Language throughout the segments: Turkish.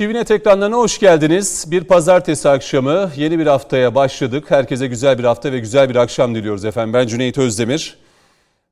TVNet ekranlarına hoş geldiniz. Bir pazartesi akşamı yeni bir haftaya başladık. Herkese güzel bir hafta ve güzel bir akşam diliyoruz efendim. Ben Cüneyt Özdemir.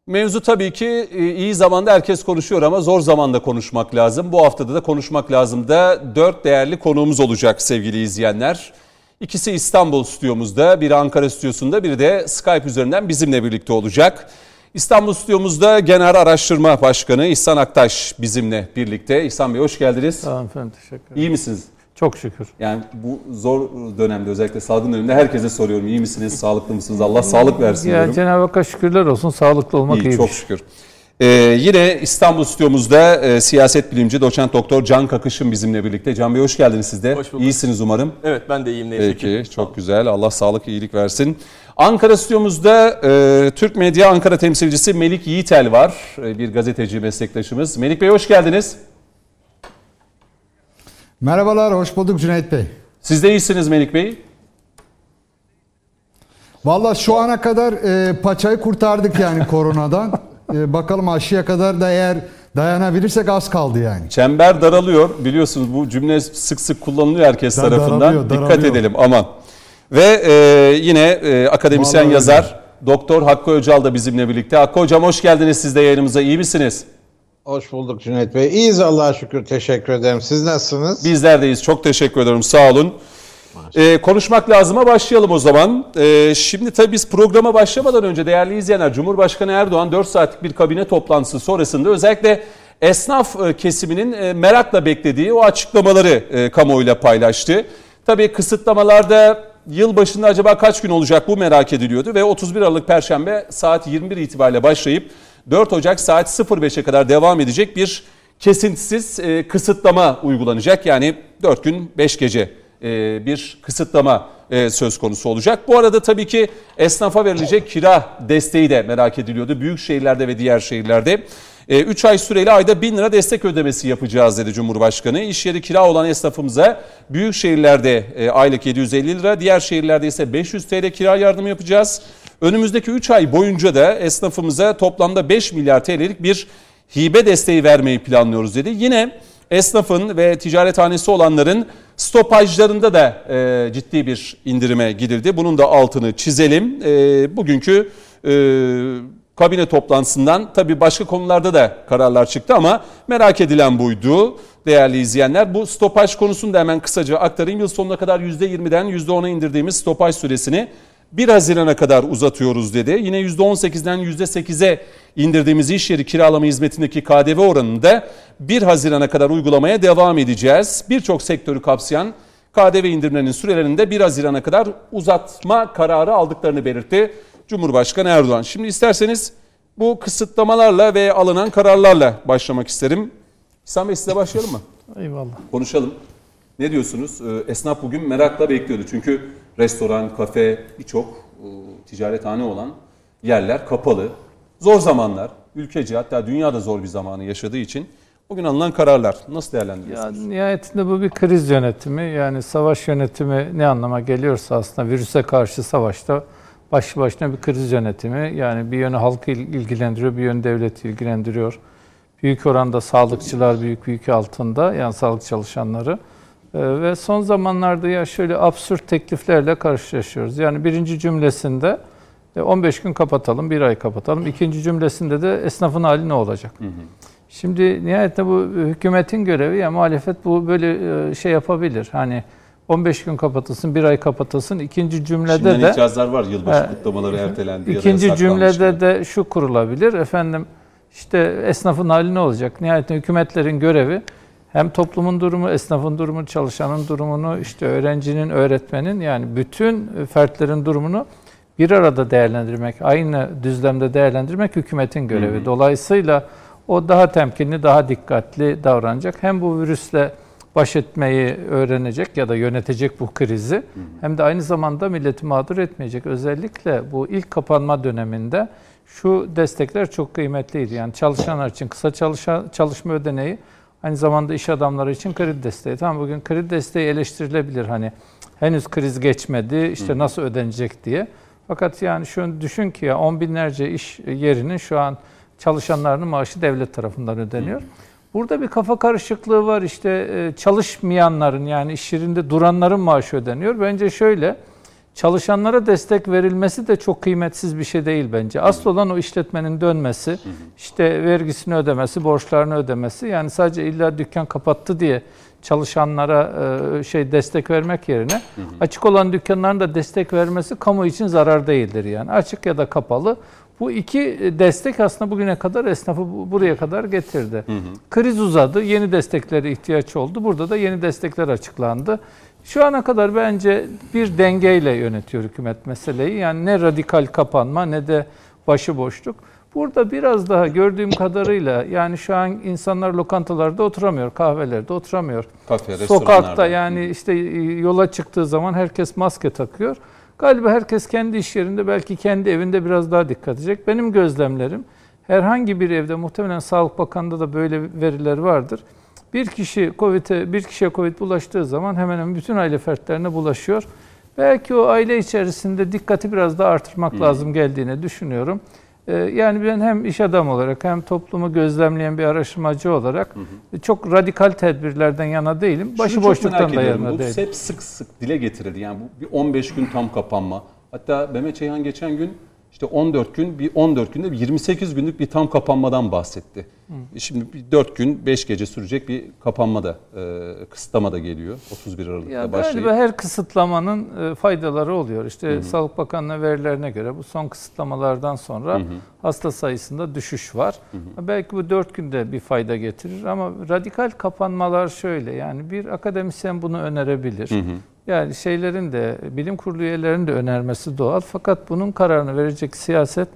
Mevzu tabii ki e, iyi zamanda herkes konuşuyor ama zor zamanda konuşmak lazım. Bu haftada da konuşmak lazım da dört değerli konuğumuz olacak sevgili izleyenler. İkisi İstanbul stüdyomuzda, biri Ankara stüdyosunda, biri de Skype üzerinden bizimle birlikte olacak. İstanbul stüdyomuzda Genel Araştırma Başkanı İhsan Aktaş bizimle birlikte. İhsan Bey hoş geldiniz. Olun efendim teşekkür ederim. İyi misiniz? Çok şükür. Yani bu zor dönemde özellikle salgın döneminde herkese soruyorum. İyi misiniz, sağlıklı mısınız? Allah sağlık versin Ya diyorum. Cenab-ı Hakk'a şükürler olsun sağlıklı olmak iyi, İyi, çok şükür. Ee, yine İstanbul stüdyomuzda e, siyaset bilimci doçent doktor Can Kakış'ın bizimle birlikte. Can Bey hoş geldiniz siz de. Hoş bulduk. İyisiniz umarım. Evet ben de iyiyim neyse ki. Peki çok güzel. Allah sağlık iyilik versin. Ankara stüdyomuzda e, Türk Medya Ankara temsilcisi Melik Yiğitel var. E, bir gazeteci meslektaşımız. Melik Bey hoş geldiniz. Merhabalar, hoş bulduk Cüneyt Bey. Siz de iyisiniz Melik Bey. Valla şu ana kadar e, paçayı kurtardık yani koronadan. E, bakalım aşıya kadar da eğer dayanabilirsek az kaldı yani. Çember daralıyor. Biliyorsunuz bu cümle sık sık kullanılıyor herkes Da- tarafından. daralıyor, Dikkat daralıyor. edelim aman. Ve e, yine e, akademisyen Vallahi yazar Doktor Hakkı Öcal da bizimle birlikte. Hakkı Hocam hoş geldiniz siz de yayınımıza. İyi misiniz? Hoş bulduk Cüneyt Bey. İyiyiz Allah'a şükür. Teşekkür ederim. Siz nasılsınız? Bizler deyiz. Çok teşekkür ederim. Sağ olun. Ee, konuşmak lazıma başlayalım o zaman. Ee, şimdi tabii biz programa başlamadan önce değerli izleyenler Cumhurbaşkanı Erdoğan 4 saatlik bir kabine toplantısı sonrasında özellikle esnaf e, kesiminin e, merakla beklediği o açıklamaları e, kamuoyuyla paylaştı. Tabii kısıtlamalarda yıl başında acaba kaç gün olacak bu merak ediliyordu ve 31 Aralık Perşembe saat 21 itibariyle başlayıp 4 Ocak saat 05'e kadar devam edecek bir kesintisiz e, kısıtlama uygulanacak. Yani 4 gün 5 gece e, bir kısıtlama e, söz konusu olacak. Bu arada tabii ki esnafa verilecek kira desteği de merak ediliyordu. Büyük şehirlerde ve diğer şehirlerde. 3 ay süreyle ayda 1000 lira destek ödemesi yapacağız dedi Cumhurbaşkanı. İş yeri kira olan esnafımıza büyük şehirlerde e, aylık 750 lira, diğer şehirlerde ise 500 TL kira yardımı yapacağız. Önümüzdeki 3 ay boyunca da esnafımıza toplamda 5 milyar TL'lik bir hibe desteği vermeyi planlıyoruz dedi. Yine esnafın ve ticarethanesi olanların stopajlarında da e, ciddi bir indirime gidildi. Bunun da altını çizelim. E, bugünkü e, kabine toplantısından tabii başka konularda da kararlar çıktı ama merak edilen buydu değerli izleyenler. Bu stopaj konusunu da hemen kısaca aktarayım. Yıl sonuna kadar %20'den %10'a indirdiğimiz stopaj süresini 1 Haziran'a kadar uzatıyoruz dedi. Yine %18'den %8'e indirdiğimiz iş yeri kiralama hizmetindeki KDV oranını da 1 Haziran'a kadar uygulamaya devam edeceğiz. Birçok sektörü kapsayan KDV indirimlerinin sürelerini de 1 Haziran'a kadar uzatma kararı aldıklarını belirtti Cumhurbaşkanı Erdoğan. Şimdi isterseniz bu kısıtlamalarla ve alınan kararlarla başlamak isterim. İhsan Bey size başlayalım mı? Eyvallah. Konuşalım. Ne diyorsunuz? Ee, Esnaf bugün merakla bekliyordu. Çünkü restoran, kafe, birçok e, ticarethane olan yerler kapalı. Zor zamanlar. Ülkece hatta dünyada zor bir zamanı yaşadığı için bugün alınan kararlar nasıl Ya değerlendiriyorsunuz? nihayetinde bu bir kriz yönetimi. Yani savaş yönetimi ne anlama geliyorsa aslında virüse karşı savaşta başlı başına bir kriz yönetimi. Yani bir yönü halkı il- ilgilendiriyor, bir yönü devleti ilgilendiriyor. Büyük oranda sağlıkçılar büyük büyük altında yani sağlık çalışanları. Ee, ve son zamanlarda ya şöyle absürt tekliflerle karşılaşıyoruz. Yani birinci cümlesinde e, 15 gün kapatalım, bir ay kapatalım. İkinci cümlesinde de esnafın hali ne olacak? Şimdi nihayetinde bu hükümetin görevi ya muhalefet bu böyle e, şey yapabilir. Hani 15 gün kapatılsın, bir ay kapatılsın. İkinci cümlede Şimdiden de itirazlar var yılbaşı He, kutlamaları ertelendi. ikinci cümlede gibi. de şu kurulabilir. Efendim işte esnafın hali ne olacak? Nihayetinde hükümetlerin görevi hem toplumun durumu, esnafın durumu, çalışanın durumunu, işte öğrencinin, öğretmenin yani bütün fertlerin durumunu bir arada değerlendirmek, aynı düzlemde değerlendirmek hükümetin görevi. Dolayısıyla o daha temkinli, daha dikkatli davranacak. Hem bu virüsle baş etmeyi öğrenecek ya da yönetecek bu krizi hem de aynı zamanda milleti mağdur etmeyecek. Özellikle bu ilk kapanma döneminde şu destekler çok kıymetliydi. Yani çalışanlar için kısa çalışa, çalışma ödeneği, aynı zamanda iş adamları için kredi desteği. Tamam bugün kredi desteği eleştirilebilir hani henüz kriz geçmedi işte nasıl ödenecek diye. Fakat yani şunu düşün ki ya on binlerce iş yerinin şu an çalışanlarının maaşı devlet tarafından ödeniyor. Burada bir kafa karışıklığı var. İşte e, çalışmayanların yani iş yerinde duranların maaşı ödeniyor. Bence şöyle çalışanlara destek verilmesi de çok kıymetsiz bir şey değil bence. Asıl olan o işletmenin dönmesi, işte vergisini ödemesi, borçlarını ödemesi. Yani sadece illa dükkan kapattı diye çalışanlara e, şey destek vermek yerine açık olan dükkanların da destek vermesi kamu için zarar değildir yani. Açık ya da kapalı. Bu iki destek aslında bugüne kadar esnafı buraya kadar getirdi. Hı hı. Kriz uzadı, yeni desteklere ihtiyaç oldu. Burada da yeni destekler açıklandı. Şu ana kadar bence bir dengeyle yönetiyor hükümet meseleyi. Yani ne radikal kapanma ne de başıboşluk. Burada biraz daha gördüğüm kadarıyla yani şu an insanlar lokantalarda oturamıyor, kahvelerde oturamıyor. Kafe, Sokakta yani işte yola çıktığı zaman herkes maske takıyor. Galiba herkes kendi iş yerinde belki kendi evinde biraz daha dikkat edecek. Benim gözlemlerim herhangi bir evde muhtemelen Sağlık Bakanı'nda da böyle veriler vardır. Bir kişi COVID'e bir kişiye Covid bulaştığı zaman hemen hemen bütün aile fertlerine bulaşıyor. Belki o aile içerisinde dikkati biraz daha artırmak hmm. lazım geldiğini düşünüyorum. Ee, yani ben hem iş adamı olarak hem toplumu gözlemleyen bir araştırmacı olarak hı hı. çok radikal tedbirlerden yana değilim. Başıboşluktan da yana bu değilim. Bu hep sık sık dile getirildi. Yani bu bir 15 gün tam kapanma. Hatta Mehmet Çeyhan geçen gün işte 14 gün, bir 14 günde bir 28 günlük bir tam kapanmadan bahsetti. Hı. Şimdi bir 4 gün, 5 gece sürecek bir kapanma da, e, kısıtlama da geliyor. 31 Aralık'ta ya başlayıp. Galiba her kısıtlamanın e, faydaları oluyor. İşte Hı-hı. Sağlık Bakanlığı verilerine göre bu son kısıtlamalardan sonra Hı-hı. hasta sayısında düşüş var. Hı-hı. Belki bu 4 günde bir fayda getirir ama radikal kapanmalar şöyle. Yani bir akademisyen bunu önerebilir. Hı-hı. Yani şeylerin de bilim kurulu üyelerinin de önermesi doğal. Fakat bunun kararını verecek siyaset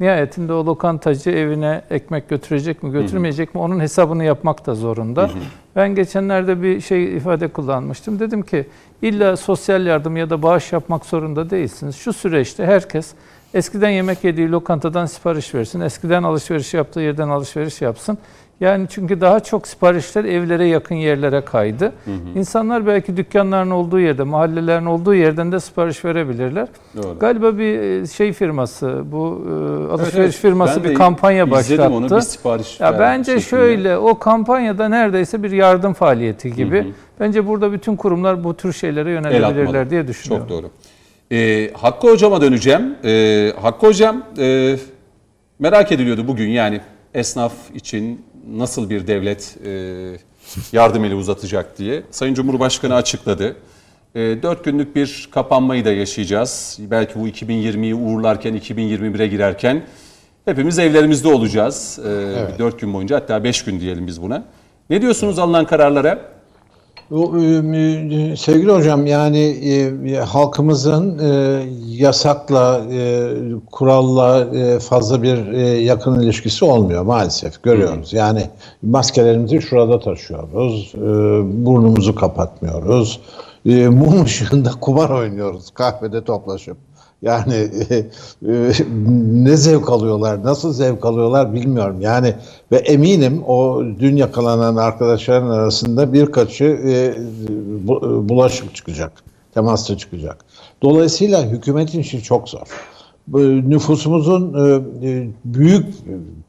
nihayetinde o lokantacı evine ekmek götürecek mi götürmeyecek mi onun hesabını yapmak da zorunda. Ben geçenlerde bir şey ifade kullanmıştım. Dedim ki illa sosyal yardım ya da bağış yapmak zorunda değilsiniz. Şu süreçte herkes eskiden yemek yediği lokantadan sipariş versin. Eskiden alışveriş yaptığı yerden alışveriş yapsın. Yani çünkü daha çok siparişler evlere yakın yerlere kaydı. Hı hı. İnsanlar belki dükkanların olduğu yerde, mahallelerin olduğu yerden de sipariş verebilirler. Doğru. Galiba bir e, şey firması, bu e, alışveriş evet, evet. firması ben bir kampanya başlattı. onu bir sipariş ya Bence şeklinde. şöyle, o kampanyada neredeyse bir yardım faaliyeti gibi. Hı hı. Bence burada bütün kurumlar bu tür şeylere yönelebilirler diye düşünüyorum. Çok doğru. Ee, Hakkı Hocam'a döneceğim. Ee, Hakkı Hocam e, merak ediliyordu bugün yani esnaf için nasıl bir devlet e, yardım eli uzatacak diye. Sayın Cumhurbaşkanı açıkladı. E, 4 günlük bir kapanmayı da yaşayacağız. Belki bu 2020'yi uğurlarken, 2021'e girerken hepimiz evlerimizde olacağız. E, evet. 4 gün boyunca hatta 5 gün diyelim biz buna. Ne diyorsunuz alınan kararlara? O, e, sevgili hocam yani e, halkımızın e, yasakla, e, kuralla e, fazla bir e, yakın ilişkisi olmuyor maalesef görüyoruz. Yani maskelerimizi şurada taşıyoruz, e, burnumuzu kapatmıyoruz, e, mum ışığında kumar oynuyoruz kahvede toplaşıp. Yani e, e, ne zevk alıyorlar, nasıl zevk alıyorlar bilmiyorum. Yani ve eminim o dün yakalanan arkadaşların arasında birkaçı e, bu, bulaşık çıkacak, temasla çıkacak. Dolayısıyla hükümetin işi çok zor. Nüfusumuzun e, e, büyük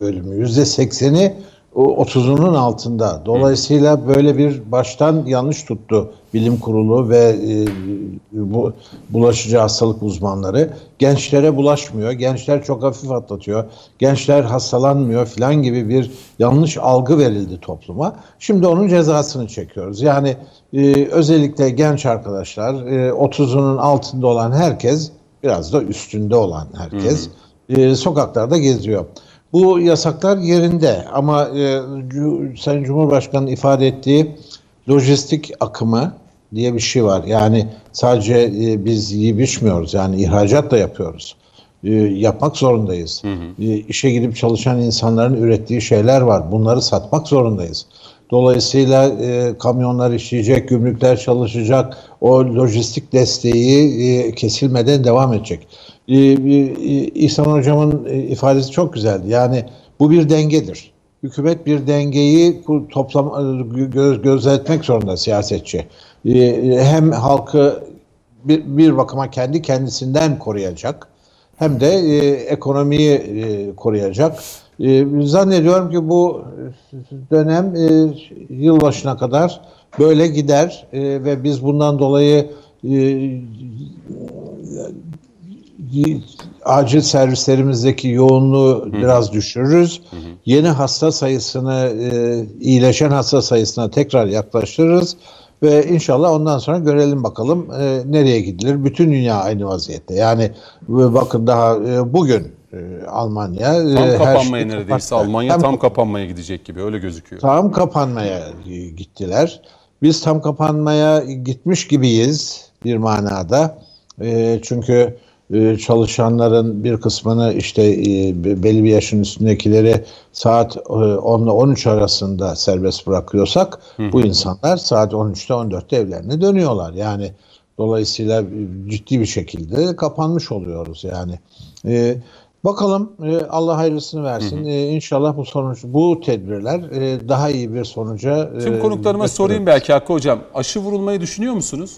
bölümü, yüzde sekseni 30'unun altında. Dolayısıyla böyle bir baştan yanlış tuttu bilim kurulu ve e, bu bulaşıcı hastalık uzmanları. Gençlere bulaşmıyor. Gençler çok hafif atlatıyor. Gençler hastalanmıyor filan gibi bir yanlış algı verildi topluma. Şimdi onun cezasını çekiyoruz. Yani e, özellikle genç arkadaşlar, e, 30'unun altında olan herkes, biraz da üstünde olan herkes e, sokaklarda geziyor. Bu yasaklar yerinde ama e, Sayın Cumhurbaşkanı ifade ettiği lojistik akımı diye bir şey var. Yani sadece e, biz yiyip içmiyoruz yani ihracat da yapıyoruz. E, yapmak zorundayız. Hı hı. E, işe gidip çalışan insanların ürettiği şeyler var. Bunları satmak zorundayız. Dolayısıyla e, kamyonlar işleyecek, gümrükler çalışacak. O lojistik desteği e, kesilmeden devam edecek. E, e, İhsan Hocam'ın e, ifadesi çok güzeldi. Yani bu bir dengedir. Hükümet bir dengeyi toplam e, göz, gözetmek zorunda siyasetçi. E, hem halkı bir, bir bakıma kendi kendisinden koruyacak hem de e, ekonomiyi e, koruyacak. E, zannediyorum ki bu dönem e, yılbaşına kadar böyle gider e, ve biz bundan dolayı e, acil servislerimizdeki yoğunluğu hı biraz düşürürüz. Hı. Yeni hasta sayısını, e, iyileşen hasta sayısına tekrar yaklaştırırız. Ve inşallah ondan sonra görelim bakalım e, nereye gidilir. Bütün dünya aynı vaziyette. Yani e, bakın daha e, bugün e, Almanya tam e, kapanmaya şey neredeyse kapattı. Almanya tam, tam kapanmaya gidecek gibi öyle gözüküyor. Tam kapanmaya gittiler. Biz tam kapanmaya gitmiş gibiyiz bir manada. E, çünkü çalışanların bir kısmını işte e, belli bir yaşın üstündekileri saat 10 ile 13 arasında serbest bırakıyorsak hı. bu insanlar saat 13'te 14'te evlerine dönüyorlar. Yani dolayısıyla ciddi bir şekilde kapanmış oluyoruz yani. Ee, bakalım e, Allah hayırlısını versin. Hı hı. Ee, inşallah bu sonuç bu tedbirler e, daha iyi bir sonuca Tüm konuklarıma sorayım belki Hakkı hocam. Aşı vurulmayı düşünüyor musunuz?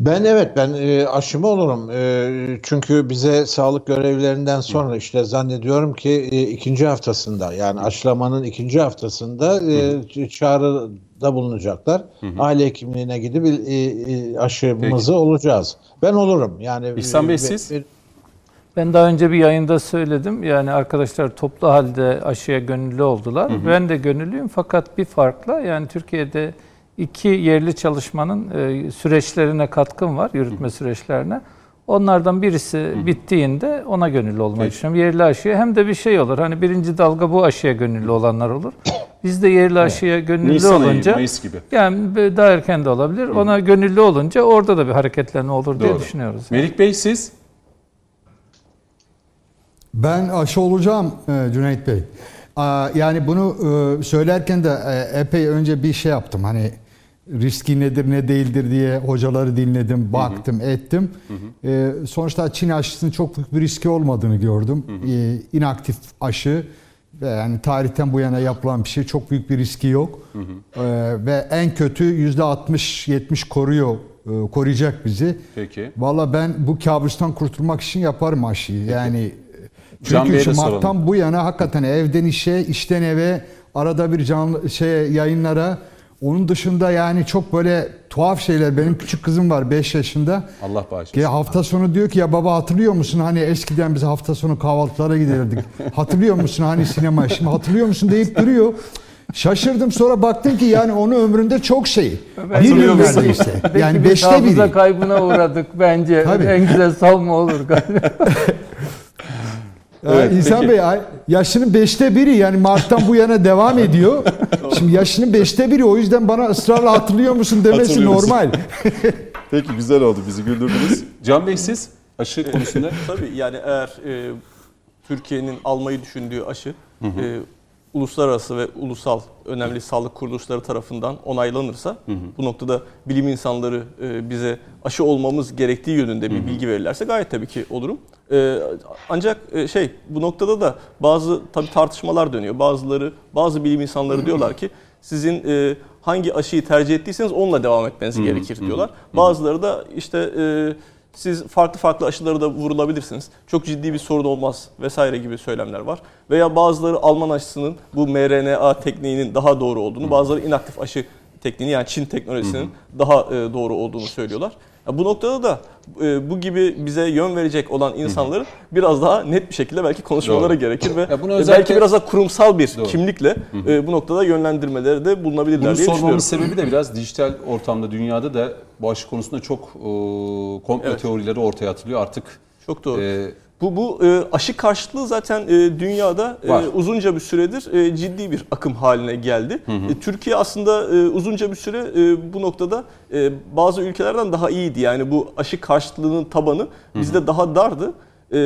Ben evet ben e, aşımı olurum. E, çünkü bize sağlık görevlilerinden sonra işte zannediyorum ki e, ikinci haftasında yani aşılamanın ikinci haftasında e, çağrıda bulunacaklar. Hı hı. Aile hekimliğine gidip e, e, aşımızı Peki. olacağız. Ben olurum. Yani İhsan Bey siz? Ben daha önce bir yayında söyledim. Yani arkadaşlar toplu halde aşıya gönüllü oldular. Hı hı. Ben de gönüllüyüm fakat bir farkla yani Türkiye'de iki yerli çalışmanın e, süreçlerine katkım var, yürütme süreçlerine. Onlardan birisi bittiğinde ona gönüllü olmayı Peki. düşünüyorum. Yerli aşıya hem de bir şey olur. Hani birinci dalga bu aşıya gönüllü olanlar olur. Biz de yerli aşıya gönüllü Nisan olunca ayı, Mayıs gibi. yani daha erken de olabilir. Ona gönüllü olunca orada da bir hareketlenme olur Doğru. diye düşünüyoruz. Melik Bey siz? Ben aşı olacağım e, Cüneyt Bey. Yani bunu e, söylerken de e, epey önce bir şey yaptım. Hani riski nedir ne değildir diye hocaları dinledim, baktım, hı hı. ettim. Hı hı. E, sonuçta Çin aşısının çok büyük bir riski olmadığını gördüm. Hı hı. E, inaktif aşı ve yani tarihten bu yana yapılan bir şey çok büyük bir riski yok. Hı hı. E, ve en kötü yüzde 60-70 koruyor, e, koruyacak bizi. Peki. Valla ben bu kabustan kurtulmak için yaparım aşıyı. Peki. Çünkü şu Mart'tan bu yana hakikaten evden işe, işten eve, arada bir canlı şey yayınlara onun dışında yani çok böyle tuhaf şeyler. Benim küçük kızım var 5 yaşında. Allah bağışlasın. Hafta sonu diyor ki ya baba hatırlıyor musun hani eskiden biz hafta sonu kahvaltılara giderdik. hatırlıyor musun hani sinema şimdi hatırlıyor musun deyip duruyor. Şaşırdım sonra baktım ki yani onun ömründe çok şey. Bir yıl neredeyse. Yani beşte biri. kaybına uğradık bence. Tabii. En güzel savunma olur galiba. Evet, İhsan peki. Bey yaşının beşte biri yani Mart'tan bu yana devam ediyor. Şimdi yaşının beşte biri o yüzden bana ısrarla hatırlıyor musun demesi normal. peki güzel oldu bizi güldürdünüz. Can Bey siz aşı konusunda? Tabii yani eğer e, Türkiye'nin almayı düşündüğü aşı hı hı. E, uluslararası ve ulusal önemli sağlık kuruluşları tarafından onaylanırsa hı hı. bu noktada bilim insanları e, bize aşı olmamız gerektiği yönünde bir hı hı. bilgi verirlerse gayet tabii ki olurum. E, ancak e, şey bu noktada da bazı tabii tartışmalar dönüyor. Bazıları bazı bilim insanları diyorlar ki sizin hangi aşıyı tercih ettiyseniz onunla devam etmeniz hı hı. gerekir diyorlar. Hı hı. Bazıları da işte siz farklı farklı aşıları da vurulabilirsiniz. Çok ciddi bir sorun olmaz vesaire gibi söylemler var. Veya bazıları Alman aşısının bu mRNA tekniğinin daha doğru olduğunu, bazıları inaktif aşı tekniğini yani Çin teknolojisinin daha e, doğru olduğunu söylüyorlar. Bu noktada da e, bu gibi bize yön verecek olan insanların biraz daha net bir şekilde belki konuşmaları Doğru. gerekir ve ya bunu özellikle... belki biraz daha kurumsal bir Doğru. kimlikle e, bu noktada yönlendirmeleri de bulunabilirler bunu diye sormamın sebebi de biraz dijital ortamda dünyada da bu aşı konusunda çok e, komplo evet. teorileri ortaya atılıyor artık. Çok doğru. E, bu bu e, aşı karşıtlığı zaten e, dünyada e, uzunca bir süredir e, ciddi bir akım haline geldi. Hı hı. E, Türkiye aslında e, uzunca bir süre e, bu noktada e, bazı ülkelerden daha iyiydi. Yani bu aşı karşıtlığının tabanı bizde hı hı. daha dardı. E,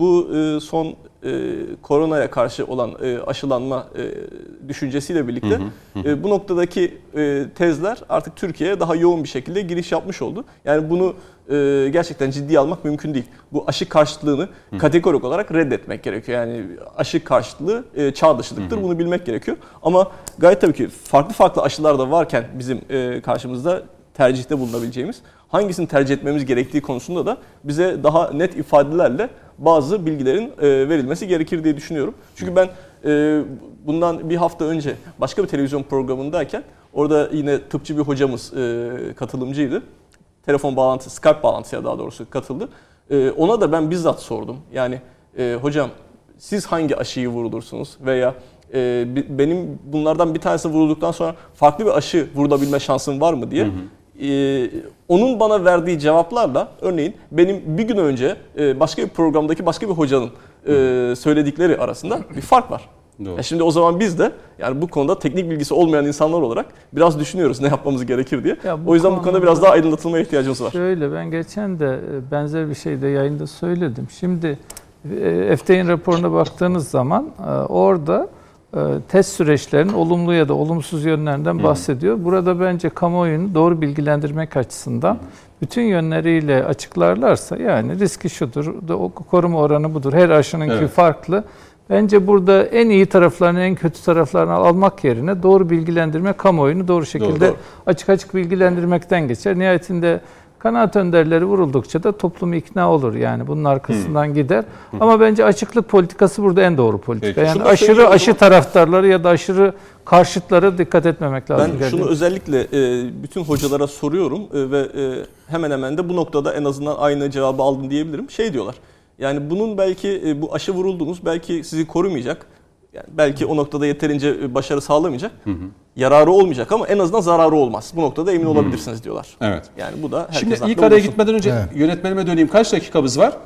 bu e, son e, koronaya karşı olan e, aşılanma e, düşüncesiyle birlikte hı hı hı. E, bu noktadaki e, tezler artık Türkiye'ye daha yoğun bir şekilde giriş yapmış oldu. Yani bunu e, gerçekten ciddiye almak mümkün değil. Bu aşı karşıtlığını hı. kategorik olarak reddetmek gerekiyor. Yani aşı karşıtlığı e, çağ dışılıktır. Hı hı. Bunu bilmek gerekiyor. Ama gayet tabii ki farklı farklı aşılar da varken bizim e, karşımızda tercihte bulunabileceğimiz hangisini tercih etmemiz gerektiği konusunda da bize daha net ifadelerle bazı bilgilerin e, verilmesi gerekir diye düşünüyorum. Çünkü ben e, bundan bir hafta önce başka bir televizyon programındayken orada yine tıpçı bir hocamız e, katılımcıydı. Telefon bağlantısı, Skype bağlantısına daha doğrusu katıldı. Ona da ben bizzat sordum. Yani hocam siz hangi aşıyı vurulursunuz veya benim bunlardan bir tanesi vurulduktan sonra farklı bir aşı vurulabilme şansım var mı diye. Hı hı. Ee, onun bana verdiği cevaplarla örneğin benim bir gün önce e, başka bir programdaki başka bir hocanın e, söyledikleri arasında bir fark var. Doğru. E şimdi o zaman biz de yani bu konuda teknik bilgisi olmayan insanlar olarak biraz düşünüyoruz ne yapmamız gerekir diye. Ya o yüzden konuda, bu konuda biraz daha aydınlatılmaya ihtiyacımız var. Şöyle ben geçen de e, benzer bir şey de yayında söyledim. Şimdi e, FDA'nın raporuna baktığınız zaman e, orada test süreçlerinin olumlu ya da olumsuz yönlerinden bahsediyor. Burada bence kamuoyunu doğru bilgilendirmek açısından bütün yönleriyle açıklarlarsa yani riski şudur, koruma oranı budur. Her aşınınki evet. farklı. Bence burada en iyi taraflarını, en kötü taraflarını almak yerine doğru bilgilendirme, kamuoyunu doğru şekilde doğru, doğru. açık açık bilgilendirmekten geçer. Nihayetinde kanaat önderleri vuruldukça da toplum ikna olur yani bunun arkasından hmm. gider. Hmm. Ama bence açıklık politikası burada en doğru politika. Peki, yani aşırı aşı taraftarları ya da aşırı karşıtlara dikkat etmemek lazım. Ben şunu özellikle e, bütün hocalara soruyorum e, ve e, hemen hemen de bu noktada en azından aynı cevabı aldım diyebilirim. Şey diyorlar. Yani bunun belki bu aşı vuruldunuz belki sizi korumayacak. Yani belki o noktada yeterince e, başarı sağlamayacak. Hı hı. Yararı olmayacak ama en azından zararı olmaz. Bu noktada emin hı. olabilirsiniz diyorlar. Evet. Yani bu da Şimdi ilk araya olursun. gitmeden önce evet. yönetmenime döneyim. Kaç dakikamız var?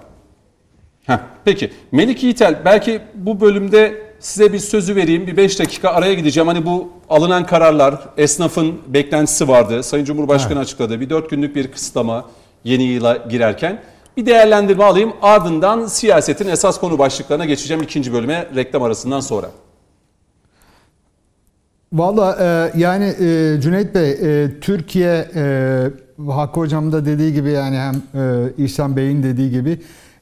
Heh, peki. Melik Yiğitel belki bu bölümde size bir sözü vereyim. Bir 5 dakika araya gideceğim. Hani bu alınan kararlar, esnafın beklentisi vardı. Sayın Cumhurbaşkanı evet. açıkladı. Bir 4 günlük bir kısıtlama yeni yıla girerken. Bir değerlendirme alayım ardından siyasetin esas konu başlıklarına geçeceğim ikinci bölüme reklam arasından sonra. Valla e, yani e, Cüneyt Bey, e, Türkiye e, Hakkı Hocam da dediği gibi yani hem e, İhsan Bey'in dediği gibi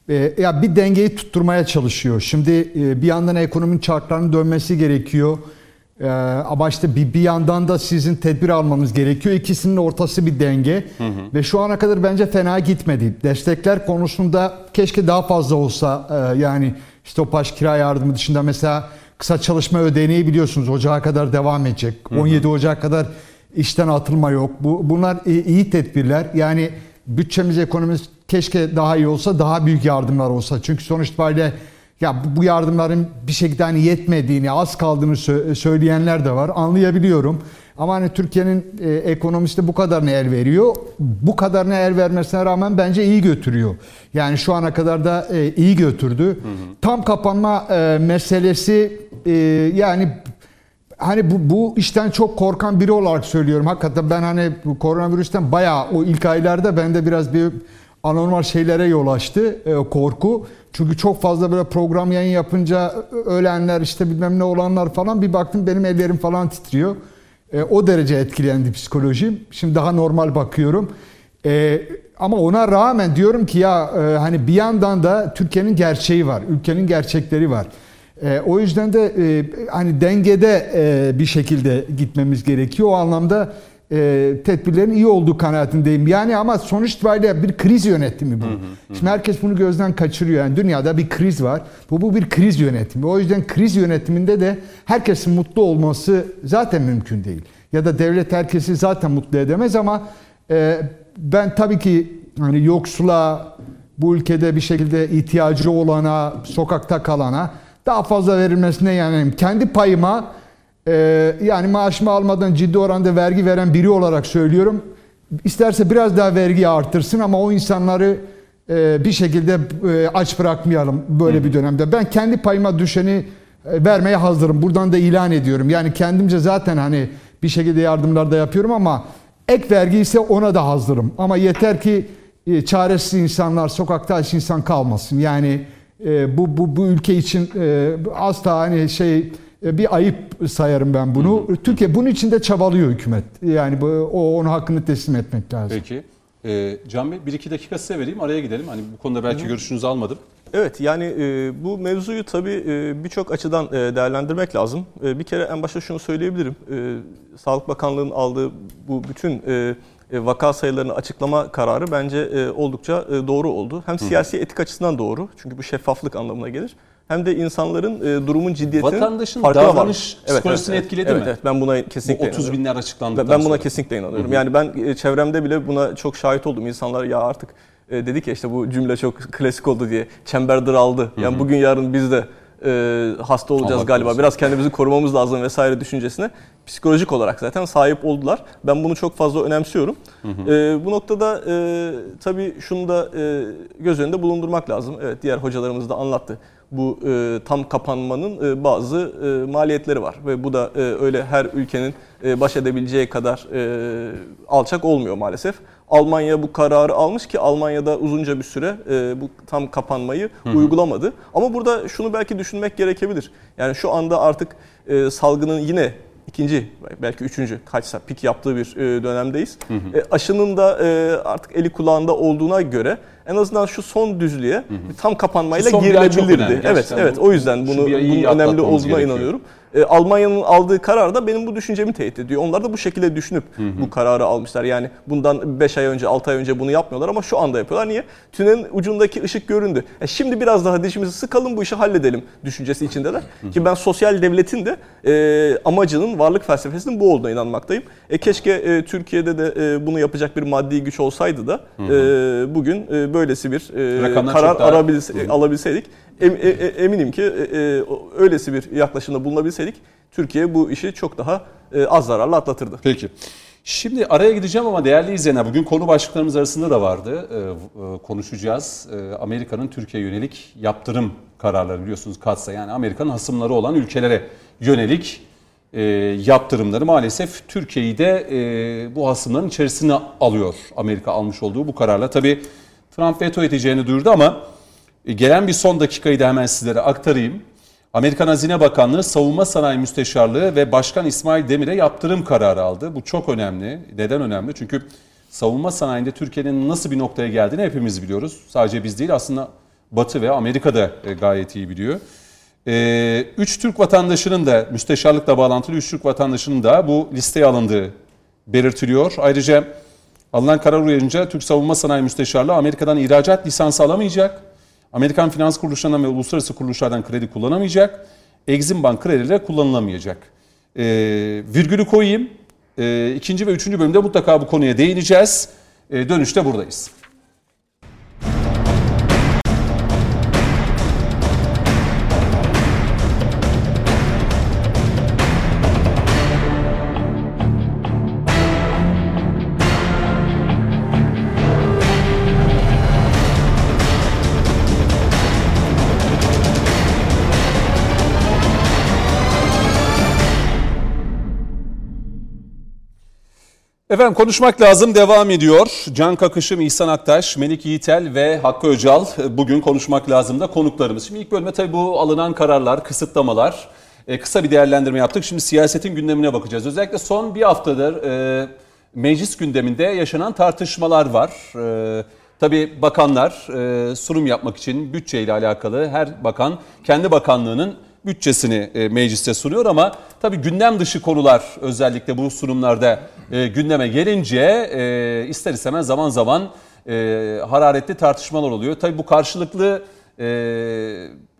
e, ya bir dengeyi tutturmaya çalışıyor. Şimdi e, bir yandan ekonominin çarklarının dönmesi gerekiyor. Ee, ama işte bir, bir yandan da sizin tedbir almanız gerekiyor. İkisinin ortası bir denge. Hı hı. Ve şu ana kadar bence fena gitmedi. Destekler konusunda keşke daha fazla olsa. Ee, yani stopaj kira yardımı dışında mesela kısa çalışma ödeneği biliyorsunuz Ocağa kadar devam edecek. Hı hı. 17 Ocak kadar işten atılma yok. Bu, bunlar iyi tedbirler. Yani bütçemiz ekonomimiz keşke daha iyi olsa daha büyük yardımlar olsa. Çünkü sonuç itibariyle ya bu yardımların bir şekilde hani yetmediğini, az kaldığını söyleyenler de var. Anlayabiliyorum. Ama hani Türkiye'nin e, ekonomisi de bu kadarını el veriyor. Bu kadarını el vermesine rağmen bence iyi götürüyor. Yani şu ana kadar da e, iyi götürdü. Hı hı. Tam kapanma e, meselesi e, yani hani bu, bu işten çok korkan biri olarak söylüyorum. Hakikaten ben hani koronavirüsten bayağı o ilk aylarda bende biraz bir anormal şeylere yol açtı e, korku. Çünkü çok fazla böyle program yayın yapınca ölenler işte bilmem ne olanlar falan bir baktım benim ellerim falan titriyor. E, o derece etkilendi psikolojim. Şimdi daha normal bakıyorum. E, ama ona rağmen diyorum ki ya e, hani bir yandan da Türkiye'nin gerçeği var. Ülkenin gerçekleri var. E, o yüzden de e, hani dengede e, bir şekilde gitmemiz gerekiyor. O anlamda e, tedbirlerin iyi olduğu kanaatindeyim. Yani ama sonuç itibariyle bir kriz yönetimi bu. Hı hı hı. Şimdi herkes bunu gözden kaçırıyor. Yani dünyada bir kriz var. Bu, bu bir kriz yönetimi. O yüzden kriz yönetiminde de herkesin mutlu olması zaten mümkün değil. Ya da devlet herkesi zaten mutlu edemez ama e, ben tabii ki hani yoksula, bu ülkede bir şekilde ihtiyacı olana, sokakta kalana daha fazla verilmesine yani kendi payıma ee, yani maaşımı almadan ciddi oranda vergi veren biri olarak söylüyorum. İsterse biraz daha vergi artırsın ama o insanları e, bir şekilde e, aç bırakmayalım böyle bir dönemde. Ben kendi payıma düşeni e, vermeye hazırım. Buradan da ilan ediyorum. Yani kendimce zaten hani bir şekilde yardımlar da yapıyorum ama ek vergi ise ona da hazırım. Ama yeter ki e, çaresiz insanlar, sokakta aç insan kalmasın. Yani e, bu, bu, bu ülke için e, asla hani şey bir ayıp sayarım ben bunu. Hı hı. Türkiye bunun için de çabalıyor hükümet. Yani bu, o onun hakkını teslim etmek lazım. Peki. Ee, Can Bey bir iki dakika size vereyim araya gidelim. Hani bu konuda belki hı. görüşünüzü almadım. Evet yani e, bu mevzuyu tabii e, birçok açıdan e, değerlendirmek lazım. E, bir kere en başta şunu söyleyebilirim. E, Sağlık Bakanlığı'nın aldığı bu bütün e, e, vaka sayılarını açıklama kararı bence e, oldukça e, doğru oldu. Hem siyasi etik açısından doğru çünkü bu şeffaflık anlamına gelir. Hem de insanların e, durumun ciddiyetinin Vatandaşın farkına davranış varmış. psikolojisini etkiledi evet, mi? Evet, ben buna Bu kesinlikle 30 inanıyorum. binler açıklandıktan Ben, buna sonra. kesinlikle inanıyorum. Yani ben e, çevremde bile buna çok şahit oldum. İnsanlar ya artık e, dedik ya işte bu cümle çok klasik oldu diye. Çember daraldı. Yani bugün yarın biz de e, hasta olacağız Allah galiba. korusun. Biraz kendimizi korumamız lazım vesaire düşüncesine psikolojik olarak zaten sahip oldular. Ben bunu çok fazla önemsiyorum. E, bu noktada e, tabii şunu da e, göz önünde bulundurmak lazım. Evet diğer hocalarımız da anlattı. Bu e, tam kapanmanın e, bazı e, maliyetleri var ve bu da e, öyle her ülkenin e, baş edebileceği kadar e, alçak olmuyor maalesef. Almanya bu kararı almış ki Almanya'da uzunca bir süre e, bu tam kapanmayı uygulamadı. Ama burada şunu belki düşünmek gerekebilir. Yani şu anda artık e, salgının yine ikinci belki üçüncü kaçsa pik yaptığı bir e, dönemdeyiz. E, aşının da e, artık eli kulağında olduğuna göre en azından şu son düzlüğe bir tam kapanmayla girilebilirdi. Evet Gerçekten evet bu- o yüzden bunu bunun önemli olduğuna gerekiyor. inanıyorum. E, Almanya'nın aldığı karar da benim bu düşüncemi teyit ediyor. Onlar da bu şekilde düşünüp bu kararı almışlar. Yani bundan 5 ay önce, 6 ay önce bunu yapmıyorlar ama şu anda yapıyorlar. Niye? Tünelin ucundaki ışık göründü. E şimdi biraz daha dişimizi sıkalım bu işi halledelim düşüncesi içindeler. Ki ben sosyal devletin de e, amacının, varlık felsefesinin bu olduğuna inanmaktayım. E, keşke e, Türkiye'de de e, bunu yapacak bir maddi güç olsaydı da e, bugün e, böylesi bir e, Rakamlar karar arabilse- alabilseydik. Em- e- e- eminim ki e, e, öylesi bir yaklaşımda bulunabilseydik Türkiye bu işi çok daha e, az zararla atlatırdı. Peki. Şimdi araya gideceğim ama değerli izleyenler bugün konu başlıklarımız arasında da vardı. Ee, konuşacağız. Ee, Amerika'nın Türkiye yönelik yaptırım kararları biliyorsunuz katsa yani Amerika'nın hasımları olan ülkelere yönelik e, yaptırımları maalesef Türkiye'yi de e, bu hasımların içerisine alıyor Amerika almış olduğu bu kararla. Tabii Trump veto edeceğini duyurdu ama gelen bir son dakikayı da hemen sizlere aktarayım. Amerikan Hazine Bakanlığı Savunma Sanayi Müsteşarlığı ve Başkan İsmail Demir'e yaptırım kararı aldı. Bu çok önemli. Neden önemli? Çünkü savunma sanayinde Türkiye'nin nasıl bir noktaya geldiğini hepimiz biliyoruz. Sadece biz değil aslında Batı ve Amerika da e, gayet iyi biliyor. Ee, Üç Türk vatandaşının da müsteşarlıkla bağlantılı üç Türk vatandaşının da bu listeye alındığı belirtiliyor. Ayrıca alınan karar uyarınca Türk Savunma Sanayi Müsteşarlığı Amerika'dan ihracat lisansı alamayacak. Amerikan finans kuruluşlarından ve uluslararası kuruluşlardan kredi kullanamayacak. Exim Bank kredileri kullanılamayacak. Ee, virgülü koyayım. Ee, ikinci ve üçüncü bölümde mutlaka bu konuya değineceğiz. Ee, dönüşte buradayız. Efendim konuşmak lazım devam ediyor. Can Kakışım, İhsan Aktaş, Melik Yiğitel ve Hakkı Öcal bugün konuşmak lazım da konuklarımız. Şimdi ilk bölümde tabii bu alınan kararlar, kısıtlamalar, e, kısa bir değerlendirme yaptık. Şimdi siyasetin gündemine bakacağız. Özellikle son bir haftadır e, meclis gündeminde yaşanan tartışmalar var. E, tabii bakanlar sunum yapmak için bütçeyle alakalı her bakan kendi bakanlığının bütçesini e, mecliste sunuyor ama tabii gündem dışı konular özellikle bu sunumlarda e, gündeme gelince e, ister istemez zaman zaman e, hararetli tartışmalar oluyor. Tabii bu karşılıklı e,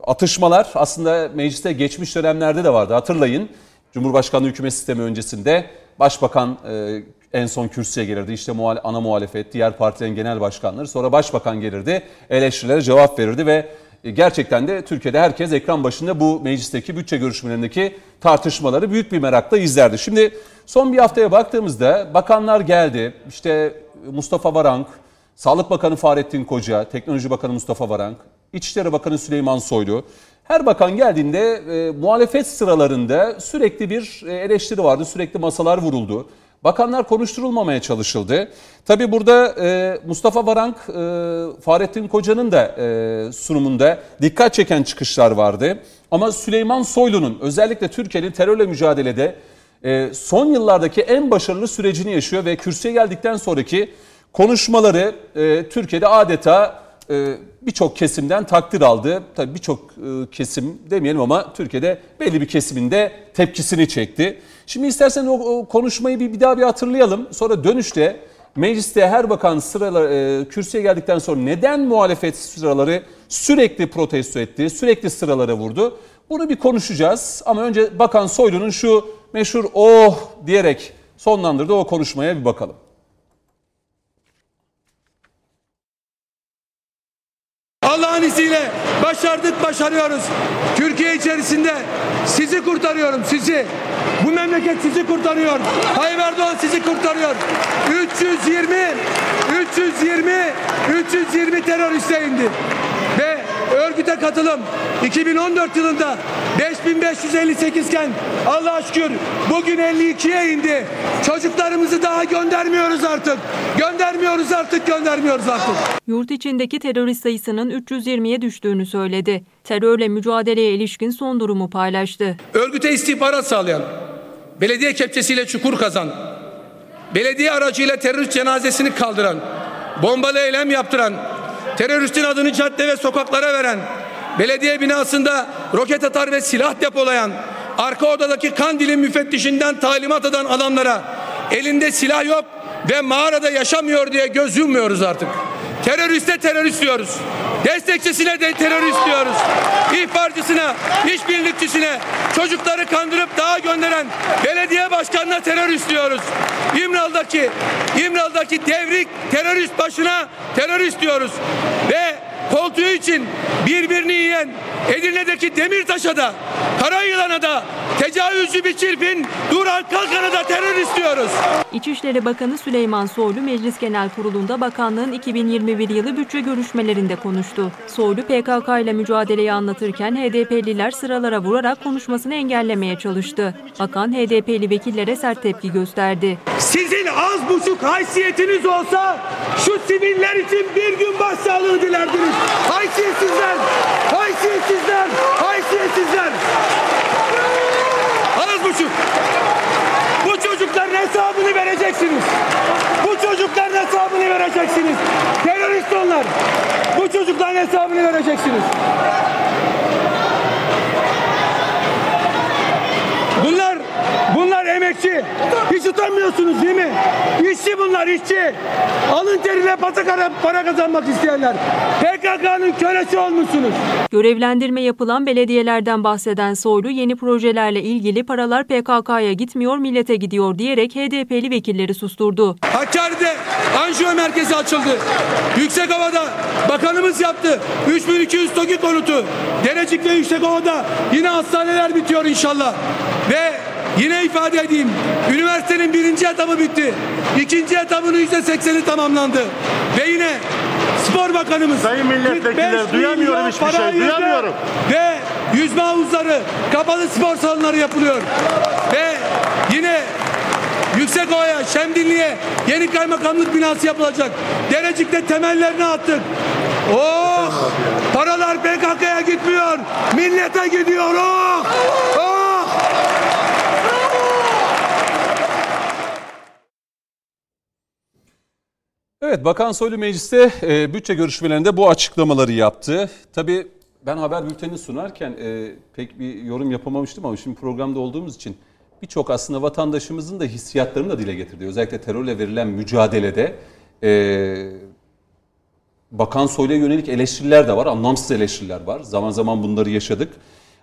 atışmalar aslında mecliste geçmiş dönemlerde de vardı hatırlayın. Cumhurbaşkanlığı hükümet sistemi öncesinde başbakan en son kürsüye gelirdi. İşte ana muhalefet, diğer partilerin genel başkanları. Sonra başbakan gelirdi, eleştirilere cevap verirdi ve gerçekten de Türkiye'de herkes ekran başında bu meclisteki bütçe görüşmelerindeki tartışmaları büyük bir merakla izlerdi. Şimdi son bir haftaya baktığımızda bakanlar geldi. İşte Mustafa Varank, Sağlık Bakanı Fahrettin Koca, Teknoloji Bakanı Mustafa Varank, İçişleri Bakanı Süleyman Soylu. Her bakan geldiğinde e, muhalefet sıralarında sürekli bir e, eleştiri vardı, sürekli masalar vuruldu. Bakanlar konuşturulmamaya çalışıldı. Tabi burada e, Mustafa Varank, e, Fahrettin Koca'nın da e, sunumunda dikkat çeken çıkışlar vardı. Ama Süleyman Soylu'nun özellikle Türkiye'nin terörle mücadelede e, son yıllardaki en başarılı sürecini yaşıyor ve kürsüye geldikten sonraki konuşmaları e, Türkiye'de adeta e, birçok kesimden takdir aldı. Tabii birçok e, kesim demeyelim ama Türkiye'de belli bir kesiminde tepkisini çekti. Şimdi isterseniz o, o konuşmayı bir, bir daha bir hatırlayalım. Sonra dönüşte mecliste her bakan sıralar, e, kürsüye geldikten sonra neden muhalefet sıraları sürekli protesto etti, sürekli sıralara vurdu? Bunu bir konuşacağız ama önce Bakan Soylu'nun şu meşhur oh diyerek sonlandırdığı o konuşmaya bir bakalım. Allah'ın izniyle başardık, başarıyoruz. Türkiye içerisinde sizi kurtarıyorum, sizi. Bu memleket sizi kurtarıyor. Tayyip Erdoğan sizi kurtarıyor. 320, 320, 320 teröriste indi. Ve örgüte katılım 2014 yılında 5558 iken Allah'a şükür bugün 52'ye indi. Çocuklarımızı daha göndermiyoruz artık. Göndermiyoruz artık, göndermiyoruz artık. Yurt içindeki terörist sayısının 320'ye düştüğünü söyledi. Terörle mücadeleye ilişkin son durumu paylaştı. Örgüte istihbarat sağlayan, belediye kepçesiyle çukur kazan, belediye aracıyla terörist cenazesini kaldıran, bombalı eylem yaptıran, teröristin adını cadde ve sokaklara veren, belediye binasında roket atar ve silah depolayan, arka odadaki kandilin müfettişinden talimat eden adamlara elinde silah yok ve mağarada yaşamıyor diye göz yummuyoruz artık. Teröriste terörist diyoruz. Destekçisine de terörist diyoruz. İhbarcısına, işbirlikçisine, çocukları kandırıp dağa gönderen belediye başkanına terörist diyoruz. İmral'daki, İmral'daki devrik terörist başına terörist diyoruz. Ve koltuğu için birbirini yiyen Edirne'deki Demirtaş'a da Karayılan'a da tecavüzcü bir çirpin Duran Kalkan'a da terörist diyoruz. İçişleri Bakanı Süleyman Soylu Meclis Genel Kurulu'nda bakanlığın 2021 yılı bütçe görüşmelerinde konuştu. Soylu PKK ile mücadeleyi anlatırken HDP'liler sıralara vurarak konuşmasını engellemeye çalıştı. Bakan HDP'li vekillere sert tepki gösterdi. Sizin az buçuk haysiyetiniz olsa şu siviller için bir gün başsağlığı dilerdiniz. Haysiyetsizler! Haysiyetsizler! Haysiyetsizler! Az buçuk! Bu çocukların hesabını vereceksiniz. Bu çocukların hesabını vereceksiniz. Terörist onlar. Bu çocukların hesabını vereceksiniz. Bunlar bunlar emekçi. Hiç utanmıyorsunuz değil mi? İşçi bunlar işçi. Alın teriyle patakara para kazanmak isteyenler. PKK'nın kölesi olmuşsunuz. Görevlendirme yapılan belediyelerden bahseden Soylu yeni projelerle ilgili paralar PKK'ya gitmiyor millete gidiyor diyerek HDP'li vekilleri susturdu. Hakkari'de anjiyo merkezi açıldı. Yüksekova'da bakanımız yaptı. 3200 TOKİ konutu. Derecik ve Yüksekova'da yine hastaneler bitiyor inşallah. Ve yine ifade edeyim. Üniversitenin birinci etabı bitti. İkinci etabının yüzde sekseni tamamlandı. Ve yine Spor Bakanımız Sayın milletvekilleri, 45 duyamıyorum hiçbir şey, duyamıyorum. Ve yüzme havuzları, kapalı spor salonları yapılıyor. Ve yine Yüksekova'ya, Şemdinli'ye yeni kaymakamlık binası yapılacak. Derecik'te temellerini attık. Oh! Paralar PKK'ya gitmiyor. Millete gidiyor. Oh! Oh! Evet Bakan Soylu mecliste e, bütçe görüşmelerinde bu açıklamaları yaptı. Tabii ben haber bültenini sunarken e, pek bir yorum yapamamıştım ama şimdi programda olduğumuz için birçok aslında vatandaşımızın da hissiyatlarını da dile getirdi. Özellikle terörle verilen mücadelede e, Bakan Soylu'ya yönelik eleştiriler de var, anlamsız eleştiriler var. Zaman zaman bunları yaşadık.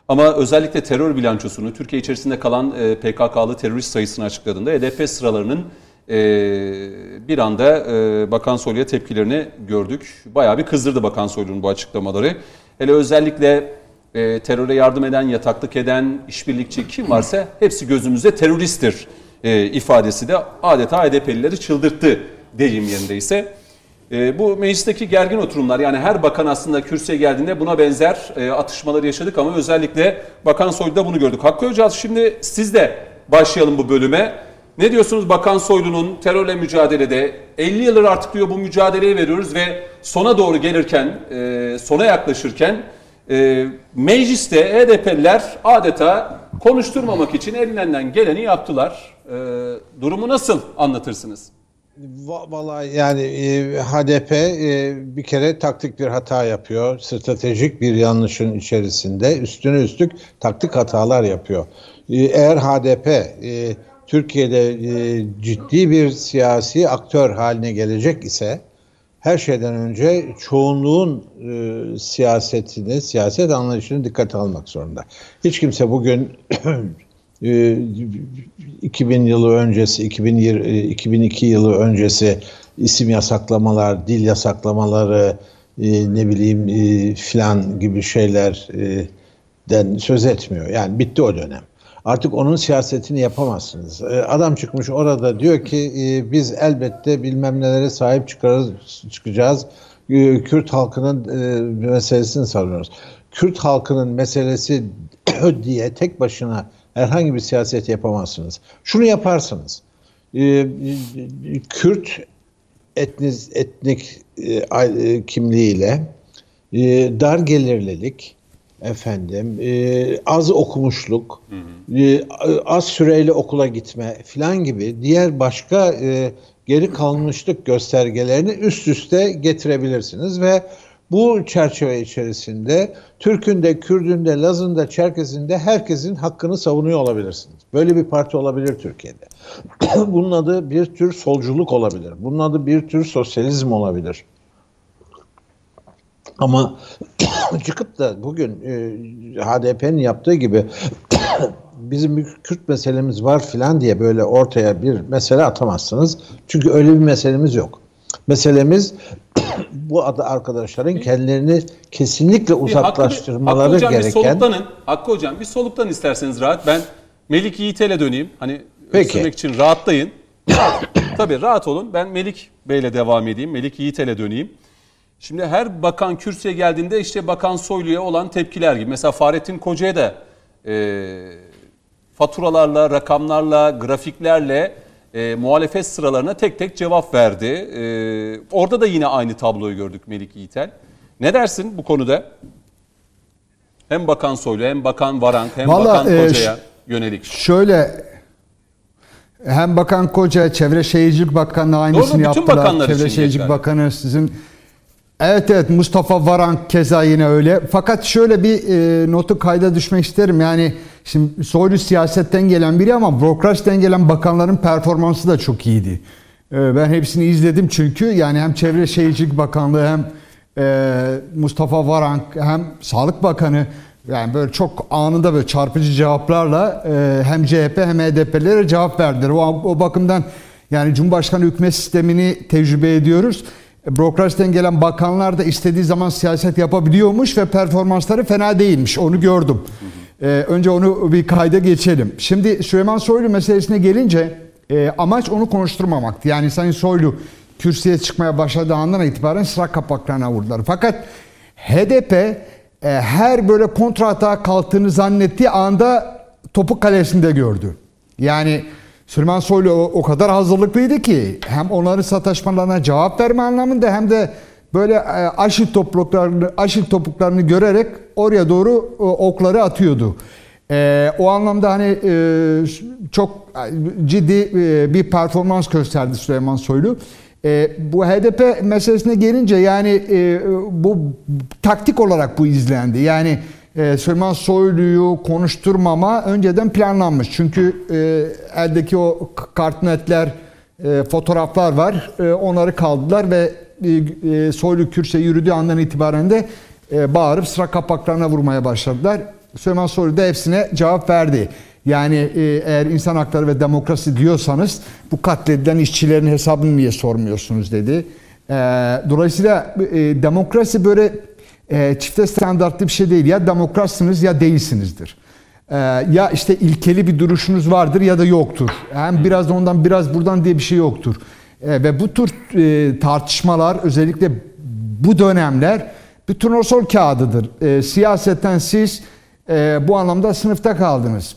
Ama özellikle terör bilançosunu, Türkiye içerisinde kalan e, PKK'lı terörist sayısını açıkladığında HDP sıralarının e, bir anda e, Bakan Soylu'ya tepkilerini gördük. Bayağı bir kızdırdı Bakan Soylu'nun bu açıklamaları. Hele özellikle e, teröre yardım eden, yataklık eden, işbirlikçi kim varsa hepsi gözümüzde teröristtir e, ifadesi de adeta HDP'lileri çıldırttı deyim yerindeyse. E, bu meclisteki gergin oturumlar yani her bakan aslında kürsüye geldiğinde buna benzer e, atışmaları yaşadık ama özellikle Bakan Soylu'da bunu gördük. Hakkı Hoca şimdi siz de başlayalım bu bölüme. Ne diyorsunuz Bakan Soylu'nun terörle mücadelede 50 yıldır artık diyor bu mücadeleyi veriyoruz ve sona doğru gelirken, e, sona yaklaşırken e, mecliste HDP'liler adeta konuşturmamak için elinden geleni yaptılar. E, durumu nasıl anlatırsınız? Va- Vallahi yani e, HDP e, bir kere taktik bir hata yapıyor. Stratejik bir yanlışın içerisinde üstüne üstlük taktik hatalar yapıyor. E, eğer HDP e, Türkiye'de e, ciddi bir siyasi aktör haline gelecek ise her şeyden önce çoğunluğun e, siyasetini, siyaset anlayışını dikkate almak zorunda. Hiç kimse bugün e, 2000 yılı öncesi, 2020, 2002 yılı öncesi isim yasaklamalar, dil yasaklamaları, e, ne bileyim e, filan gibi şeylerden söz etmiyor. Yani bitti o dönem. Artık onun siyasetini yapamazsınız. E, adam çıkmış orada diyor ki e, biz elbette bilmem nelere sahip çıkarız, çıkacağız. E, Kürt halkının meselesini savunuyoruz. Kürt halkının meselesi diye tek başına herhangi bir siyaset yapamazsınız. Şunu yaparsınız. Kürt etniz, etnik kimliğiyle dar gelirlilik, efendim e, az okumuşluk, E, az süreyle okula gitme filan gibi diğer başka e, geri kalmışlık göstergelerini üst üste getirebilirsiniz ve bu çerçeve içerisinde Türk'ün de, Kürd'ün de, Laz'ın da, Çerkez'in de herkesin hakkını savunuyor olabilirsiniz. Böyle bir parti olabilir Türkiye'de. Bunun adı bir tür solculuk olabilir. Bunun adı bir tür sosyalizm olabilir. Ama çıkıp da bugün e, HDP'nin yaptığı gibi bizim bir Kürt meselemiz var filan diye böyle ortaya bir mesele atamazsınız. Çünkü öyle bir meselemiz yok. Meselemiz bu adı arkadaşların kendilerini kesinlikle uzaklaştırmaları Hakkı, Hakkı hocam gereken. Bir soluklanın. Hakkı hocam bir soluktan isterseniz rahat. Ben Melik Yiğitel'e döneyim. Hani Peki. için rahatlayın. Rahat, tabii rahat olun. Ben Melik Bey'le devam edeyim. Melik Yiğitel'e döneyim. Şimdi her bakan kürsüye geldiğinde işte Bakan Soylu'ya olan tepkiler gibi. Mesela Fahrettin Koca'ya da e, faturalarla, rakamlarla, grafiklerle e, muhalefet sıralarına tek tek cevap verdi. E, orada da yine aynı tabloyu gördük Melik Yiğitel. Ne dersin bu konuda? Hem Bakan Soylu hem Bakan Varank hem Vallahi, Bakan e, Koca'ya yönelik. Şöyle hem Bakan Koca, Çevre Şehircilik Bakanı aynısını bütün yaptılar. Çevre Şehircilik. Bakanı sizin Evet evet Mustafa Varank keza yine öyle. Fakat şöyle bir e, notu kayda düşmek isterim. Yani şimdi Soylu siyasetten gelen biri ama bürokrasiden gelen bakanların performansı da çok iyiydi. E, ben hepsini izledim çünkü yani hem Çevre Şehircilik Bakanlığı hem e, Mustafa Varank hem Sağlık Bakanı yani böyle çok anında böyle çarpıcı cevaplarla e, hem CHP hem HDP'lere cevap verdiler. O, o bakımdan yani Cumhurbaşkanı hükümet sistemini tecrübe ediyoruz. E, Bürokrasiden gelen bakanlar da istediği zaman siyaset yapabiliyormuş ve performansları fena değilmiş. Onu gördüm. E, önce onu bir kayda geçelim. Şimdi Süleyman Soylu meselesine gelince e, amaç onu konuşturmamaktı. Yani Sayın Soylu kürsüye çıkmaya başladığı andan itibaren sıra kapaklarına vurdular. Fakat HDP e, her böyle kontra atağa kalktığını zannettiği anda topu kalesinde gördü. Yani Süleyman Soylu o, kadar hazırlıklıydı ki hem onların sataşmalarına cevap verme anlamında hem de böyle e, aşil topuklarını, aşil topuklarını görerek oraya doğru e, okları atıyordu. E, o anlamda hani çok ciddi bir performans gösterdi Süleyman Soylu. Bu HDP meselesine gelince yani bu taktik olarak bu izlendi. Yani e, Süleyman Soylu'yu konuşturmama önceden planlanmış. Çünkü e, eldeki o kartnetler, e, fotoğraflar var. E, onları kaldılar ve Soylu kürsüye yürüdüğü andan itibaren de bağırıp sıra kapaklarına vurmaya başladılar. Süleyman Soylu da hepsine cevap verdi. Yani eğer insan hakları ve demokrasi diyorsanız bu katledilen işçilerin hesabını niye sormuyorsunuz dedi. Dolayısıyla demokrasi böyle e, çifte standartlı bir şey değil. Ya demokratsınız ya değilsinizdir. E, ya işte ilkeli bir duruşunuz vardır ya da yoktur. Hem biraz ondan biraz buradan diye bir şey yoktur. E, ve bu tür e, tartışmalar özellikle bu dönemler bir turnusol kağıdıdır. E, siyasetten siz e, bu anlamda sınıfta kaldınız.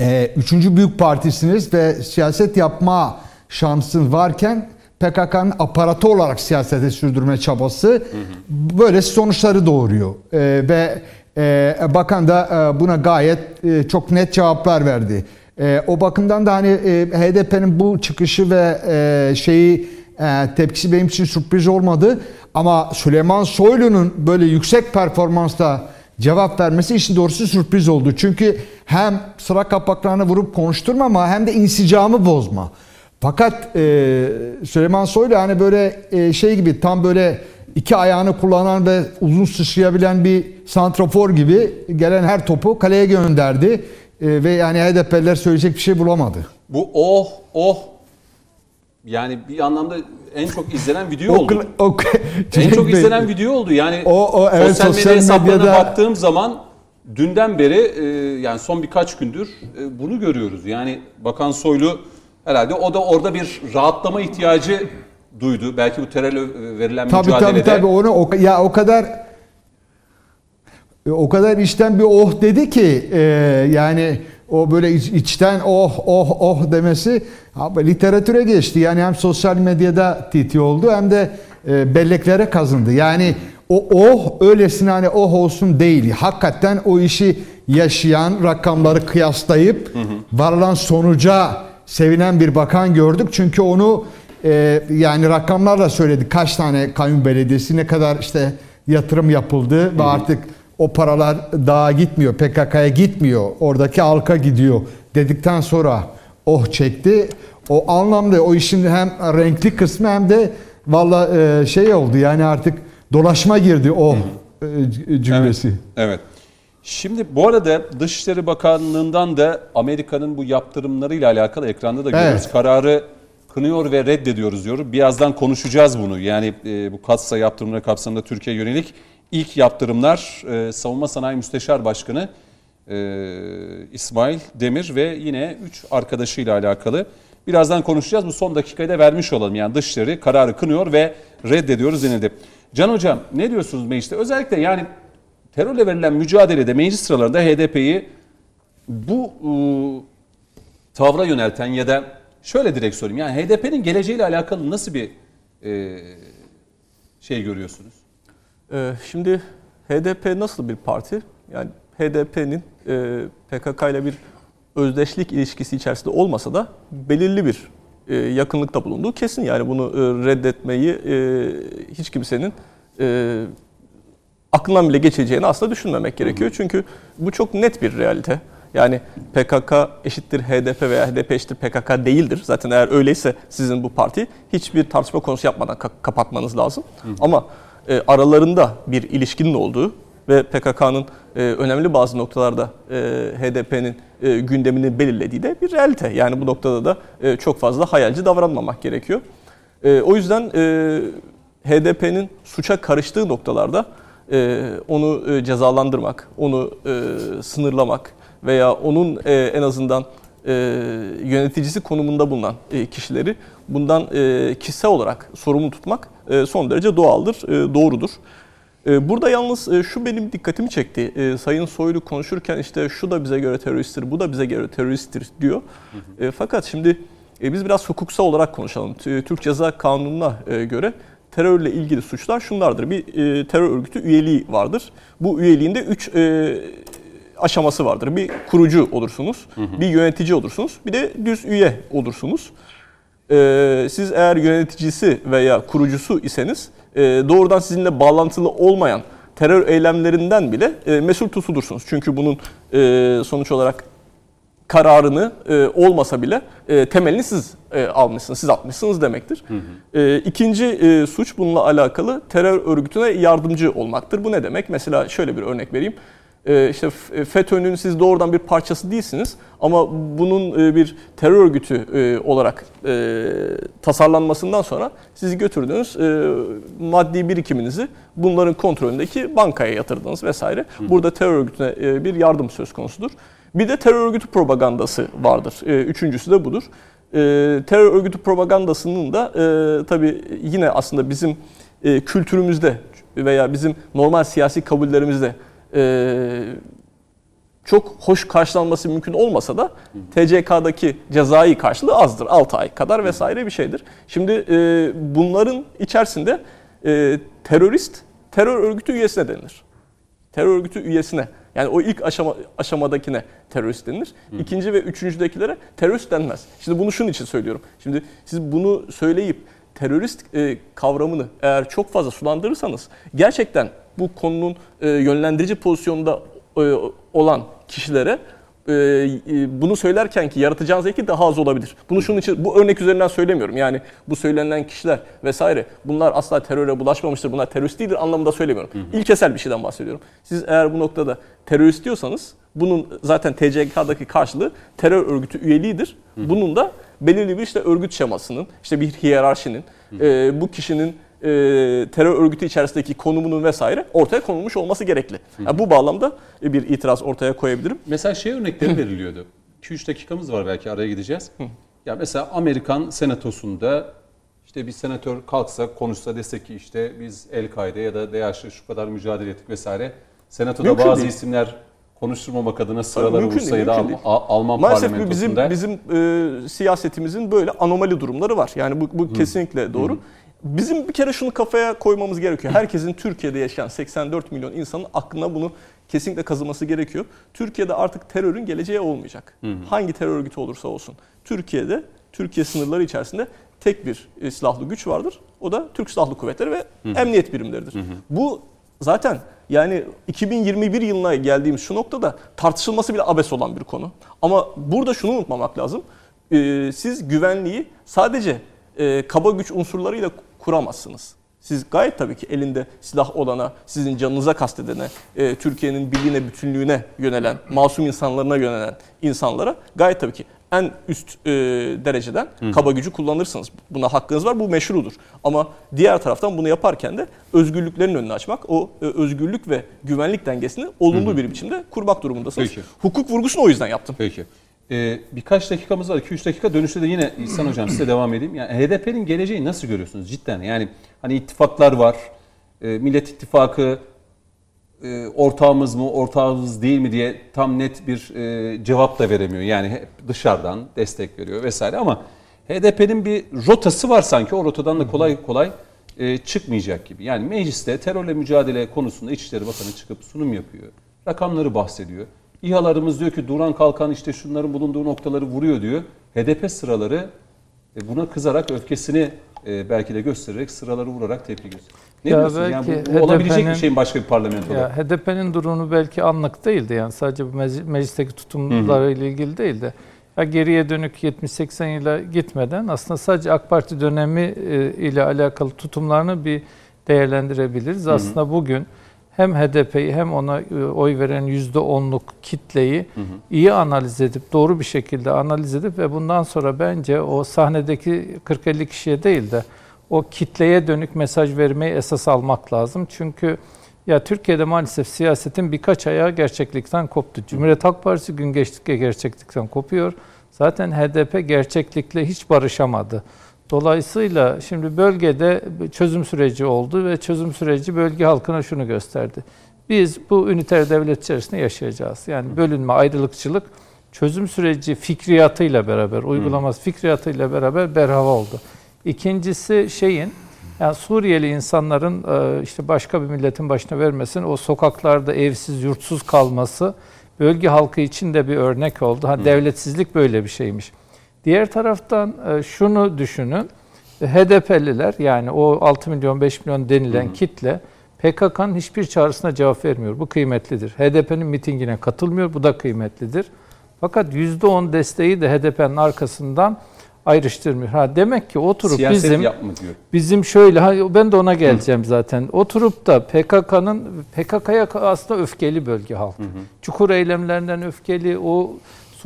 E, üçüncü büyük partisiniz ve siyaset yapma şansın varken PKK'nın aparatı olarak siyasete sürdürme çabası böyle sonuçları doğuruyor. E, ve e, bakan da e, buna gayet e, çok net cevaplar verdi. O bakımdan da hani HDP'nin bu çıkışı ve şeyi tepkisi benim için sürpriz olmadı. Ama Süleyman Soylu'nun böyle yüksek performansta cevap vermesi işin doğrusu sürpriz oldu. Çünkü hem sıra kapaklarını vurup konuşturmama hem de insicamı bozma. Fakat e, Süleyman Soylu hani böyle e, şey gibi tam böyle iki ayağını kullanan ve uzun sıçrayabilen bir santrafor gibi gelen her topu kaleye gönderdi. E, ve yani HDP'liler söyleyecek bir şey bulamadı. Bu oh oh yani bir anlamda en çok izlenen video oldu. O, o, en çok izlenen video oldu. Yani O- o, evet, sosyal, sosyal medya hesaplarına medyada- baktığım zaman dünden beri e, yani son birkaç gündür e, bunu görüyoruz. Yani Bakan Soylu herhalde o da orada bir rahatlama ihtiyacı duydu. Belki bu terörle verilen Tabii mücadelede. tabii tabii onu o, ya o kadar o kadar içten bir oh dedi ki e, yani o böyle iç- içten oh oh oh demesi abi, literatüre geçti. Yani hem sosyal medyada titi oldu hem de e, belleklere kazındı. Yani o oh öylesine hani oh olsun değil. Hakikaten o işi yaşayan rakamları kıyaslayıp varılan sonuca sevinen bir bakan gördük. Çünkü onu ee, yani rakamlarla söyledi kaç tane kayyum belediyesi ne kadar işte yatırım yapıldı ve artık o paralar dağa gitmiyor PKK'ya gitmiyor oradaki halka gidiyor dedikten sonra oh çekti o anlamda o işin hem renkli kısmı hem de valla e, şey oldu yani artık dolaşma girdi o e, cümlesi. Evet. evet. Şimdi bu arada Dışişleri Bakanlığı'ndan da Amerika'nın bu yaptırımlarıyla alakalı ekranda da görüyoruz. Evet. Kararı kınıyor ve reddediyoruz diyor. Birazdan konuşacağız bunu. Yani e, bu katsa yaptırımları kapsamında Türkiye yönelik ilk yaptırımlar e, Savunma Sanayi Müsteşar Başkanı e, İsmail Demir ve yine 3 arkadaşıyla alakalı. Birazdan konuşacağız. Bu son dakikayı da vermiş olalım. Yani Dışişleri kararı kınıyor ve reddediyoruz denildi. Can Hocam ne diyorsunuz mecliste? Özellikle yani terörle verilen mücadelede meclis sıralarında HDP'yi bu e, tavra yönelten ya da şöyle direkt sorayım. Yani HDP'nin geleceğiyle alakalı nasıl bir e, şey görüyorsunuz? Ee, şimdi HDP nasıl bir parti? Yani HDP'nin e, PKK ile bir özdeşlik ilişkisi içerisinde olmasa da belirli bir e, yakınlıkta bulunduğu kesin. Yani bunu e, reddetmeyi e, hiç kimsenin e, aklından bile geçeceğini asla düşünmemek gerekiyor. Çünkü bu çok net bir realite. Yani PKK eşittir HDP veya HDP eşittir PKK değildir. Zaten eğer öyleyse sizin bu parti hiçbir tartışma konusu yapmadan ka- kapatmanız lazım. Ama e, aralarında bir ilişkinin olduğu ve PKK'nın e, önemli bazı noktalarda e, HDP'nin e, gündemini belirlediği de bir realite. Yani bu noktada da e, çok fazla hayalci davranmamak gerekiyor. E, o yüzden e, HDP'nin suça karıştığı noktalarda onu e, cezalandırmak, onu e, sınırlamak veya onun e, en azından e, yöneticisi konumunda bulunan e, kişileri bundan e, kişisel olarak sorumlu tutmak e, son derece doğaldır, e, doğrudur. E, Burada yalnız e, şu benim dikkatimi çekti. E, Sayın Soylu konuşurken işte şu da bize göre teröristtir, bu da bize göre teröristtir diyor. E, Fakat şimdi e, biz biraz hukuksal olarak konuşalım. Türk Ceza Kanunu'na e, göre terörle ilgili suçlar şunlardır. Bir e, terör örgütü üyeliği vardır. Bu üyeliğinde 3 aşaması vardır. Bir kurucu olursunuz, bir yönetici olursunuz, bir de düz üye olursunuz. Ee, siz eğer yöneticisi veya kurucusu iseniz e, doğrudan sizinle bağlantılı olmayan terör eylemlerinden bile e, mesul tutulursunuz. Çünkü bunun e, sonuç olarak kararını e, olmasa bile e, temelini siz e, almışsınız, siz atmışsınız demektir. E, ikinci e, suç bununla alakalı terör örgütüne yardımcı olmaktır. Bu ne demek? Mesela şöyle bir örnek vereyim. E, işte F- FETÖ'nün siz doğrudan bir parçası değilsiniz ama bunun e, bir terör örgütü e, olarak e, tasarlanmasından sonra sizi götürdünüz e, maddi birikiminizi bunların kontrolündeki bankaya yatırdınız vesaire. Burada terör örgütüne e, bir yardım söz konusudur. Bir de terör örgütü propagandası vardır. E, Üçüncüsü de budur. E, Terör örgütü propagandasının da e, tabii yine aslında bizim e, kültürümüzde veya bizim normal siyasi kabullerimizde e, çok hoş karşılanması mümkün olmasa da TCK'daki cezai karşılığı azdır. 6 ay kadar vesaire bir şeydir. Şimdi e, bunların içerisinde terörist terör örgütü üyesine denilir. Terör örgütü üyesine yani o ilk aşama, aşamadakine terörist denilir. İkinci ve üçüncüdekilere terörist denmez. Şimdi bunu şunun için söylüyorum. Şimdi siz bunu söyleyip terörist e, kavramını eğer çok fazla sulandırırsanız gerçekten bu konunun e, yönlendirici pozisyonda e, olan kişilere e, e, bunu söylerken ki yaratacağınız zevki daha az olabilir. Bunu şunun için bu örnek üzerinden söylemiyorum. Yani bu söylenen kişiler vesaire bunlar asla teröre bulaşmamıştır. Bunlar terörist değildir anlamında söylemiyorum. Hı hı. İlkesel bir şeyden bahsediyorum. Siz eğer bu noktada terörist diyorsanız bunun zaten TCK'daki karşılığı terör örgütü üyeliğidir. Hı hı. Bunun da belirli bir işte örgüt şemasının, işte bir hiyerarşinin, e, bu kişinin e, terör örgütü içerisindeki konumunun vesaire ortaya konulmuş olması gerekli. Yani bu bağlamda bir itiraz ortaya koyabilirim. Mesela şey örnekleri veriliyordu. 2-3 dakikamız var belki araya gideceğiz. ya mesela Amerikan senatosunda işte bir senatör kalksa konuşsa desek ki işte biz El-Kaide ya da DAEŞ'le şu kadar mücadele ettik vesaire. Senatoda Mümkün bazı değil. isimler konuşturmamak adına sıraları mümkün vursa ya da Alman Maalesef bizim bizim e, siyasetimizin böyle anomali durumları var. Yani bu, bu kesinlikle doğru. Bizim bir kere şunu kafaya koymamız gerekiyor. Herkesin Türkiye'de yaşayan 84 milyon insanın aklına bunu kesinlikle kazıması gerekiyor. Türkiye'de artık terörün geleceği olmayacak. Hı hı. Hangi terör örgütü olursa olsun. Türkiye'de, Türkiye sınırları içerisinde tek bir e, silahlı güç vardır. O da Türk Silahlı Kuvvetleri ve hı hı. emniyet birimleridir. Hı hı. Bu zaten yani 2021 yılına geldiğimiz şu noktada tartışılması bile abes olan bir konu. Ama burada şunu unutmamak lazım. Ee, siz güvenliği sadece e, kaba güç unsurlarıyla kuramazsınız. Siz gayet tabii ki elinde silah olana, sizin canınıza kastedene, e, Türkiye'nin birliğine, bütünlüğüne yönelen, masum insanlarına yönelen insanlara gayet tabii ki en üst e, dereceden Hı. kaba gücü kullanırsınız. Buna hakkınız var, bu meşrudur. Ama diğer taraftan bunu yaparken de özgürlüklerin önünü açmak, o e, özgürlük ve güvenlik dengesini olumlu Hı. bir biçimde kurmak durumundasınız. Peki. Hukuk vurgusunu o yüzden yaptım. Peki. Ee, birkaç dakikamız var. 2-3 dakika dönüşte de yine İhsan Hocam size devam edeyim. Yani HDP'nin geleceği nasıl görüyorsunuz cidden? Yani hani ittifaklar var. E, Millet İttifakı e, ortağımız mı, ortağımız değil mi diye tam net bir e, cevap da veremiyor. Yani hep dışarıdan destek veriyor vesaire ama HDP'nin bir rotası var sanki. O rotadan da kolay kolay e, çıkmayacak gibi. Yani mecliste terörle mücadele konusunda İçişleri Bakanı çıkıp sunum yapıyor. Rakamları bahsediyor. İHA'larımız diyor ki duran kalkan işte şunların bulunduğu noktaları vuruyor diyor. HDP sıraları e, buna kızarak öfkesini e, belki de göstererek sıraları vurarak tepki gösteriyor. Ne ya diyorsun? Yani bu, bu olabilecek bir şeyin başka bir parlamentoda. Ya HDP'nin durumu belki anlık değildi yani sadece bu meclisteki tutumlarıyla ilgili değil de ya geriye dönük 70-80 yıla gitmeden aslında sadece AK Parti dönemi e, ile alakalı tutumlarını bir değerlendirebiliriz. Hı hı. Aslında bugün hem HDP'yi hem ona e, oy veren %10'luk kitleyi hı hı. iyi analiz edip doğru bir şekilde analiz edip ve bundan sonra bence o sahnedeki 40-50 kişiye değil de o kitleye dönük mesaj vermeyi esas almak lazım. Çünkü ya Türkiye'de maalesef siyasetin birkaç ayağı gerçeklikten koptu. Cumhuriyet Halk Partisi gün geçtikçe gerçeklikten kopuyor. Zaten HDP gerçeklikle hiç barışamadı. Dolayısıyla şimdi bölgede çözüm süreci oldu ve çözüm süreci bölge halkına şunu gösterdi. Biz bu üniter devlet içerisinde yaşayacağız. Yani bölünme, ayrılıkçılık çözüm süreci fikriyatıyla beraber, uygulaması fikriyatıyla beraber berhava oldu. İkincisi şeyin, yani Suriyeli insanların e, işte başka bir milletin başına vermesin, o sokaklarda evsiz, yurtsuz kalması bölge halkı için de bir örnek oldu. Ha, devletsizlik böyle bir şeymiş. Diğer taraftan e, şunu düşünün. HDP'liler yani o 6 milyon 5 milyon denilen hı hı. kitle PKK'nın hiçbir çağrısına cevap vermiyor. Bu kıymetlidir. HDP'nin mitingine katılmıyor. Bu da kıymetlidir. Fakat %10 desteği de HDP'nin arkasından ayrıştırmıyor. Ha demek ki oturup Siyaset bizim bizim şöyle ha ben de ona geleceğim hı. zaten. Oturup da PKK'nın PKK'ya aslında öfkeli bölge halk. Hı hı. Çukur eylemlerinden öfkeli, o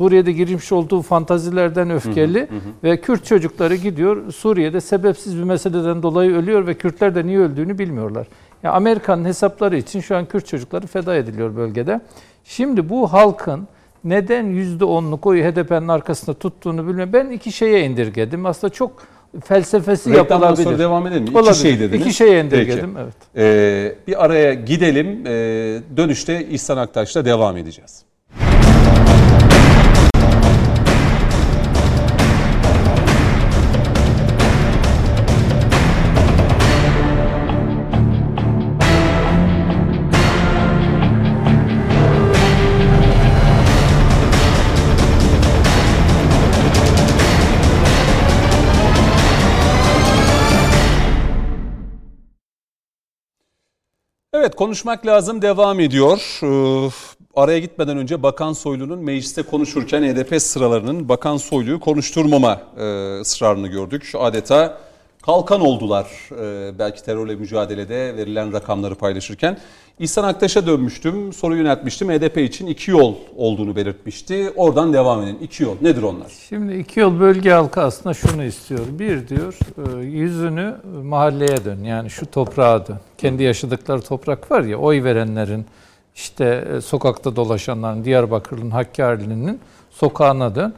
Suriye'de girmiş olduğu fantazilerden öfkeli hı hı hı. ve Kürt çocukları gidiyor Suriye'de sebepsiz bir meseleden dolayı ölüyor ve Kürtler de niye öldüğünü bilmiyorlar. Yani Amerika'nın hesapları için şu an Kürt çocukları feda ediliyor bölgede. Şimdi bu halkın neden %10'luk oyu HDP'nin arkasında tuttuğunu bilmiyorum. Ben iki şeye indirgedim. Aslında çok felsefesi Reklamdan yapılabilir. sonra devam edelim. İki Olabilir. şey dediniz. İki şeye indirgedim. Peki. Evet. Ee, bir araya gidelim. Ee, dönüşte İhsan Aktaş'la devam edeceğiz. Evet konuşmak lazım devam ediyor. Araya gitmeden önce Bakan Soylu'nun mecliste konuşurken HDP sıralarının Bakan Soylu'yu konuşturmama e, ısrarını gördük. Adeta kalkan oldular e, belki terörle mücadelede verilen rakamları paylaşırken. İhsan Aktaş'a dönmüştüm, soru yöneltmiştim. HDP için iki yol olduğunu belirtmişti. Oradan devam edin. İki yol. Nedir onlar? Şimdi iki yol bölge halkı aslında şunu istiyor. Bir diyor e, yüzünü mahalleye dön. Yani şu toprağa dön. Kendi yaşadıkları toprak var ya oy verenlerin işte e, sokakta dolaşanların Diyarbakır'ın Hakkari'nin sokağına dön.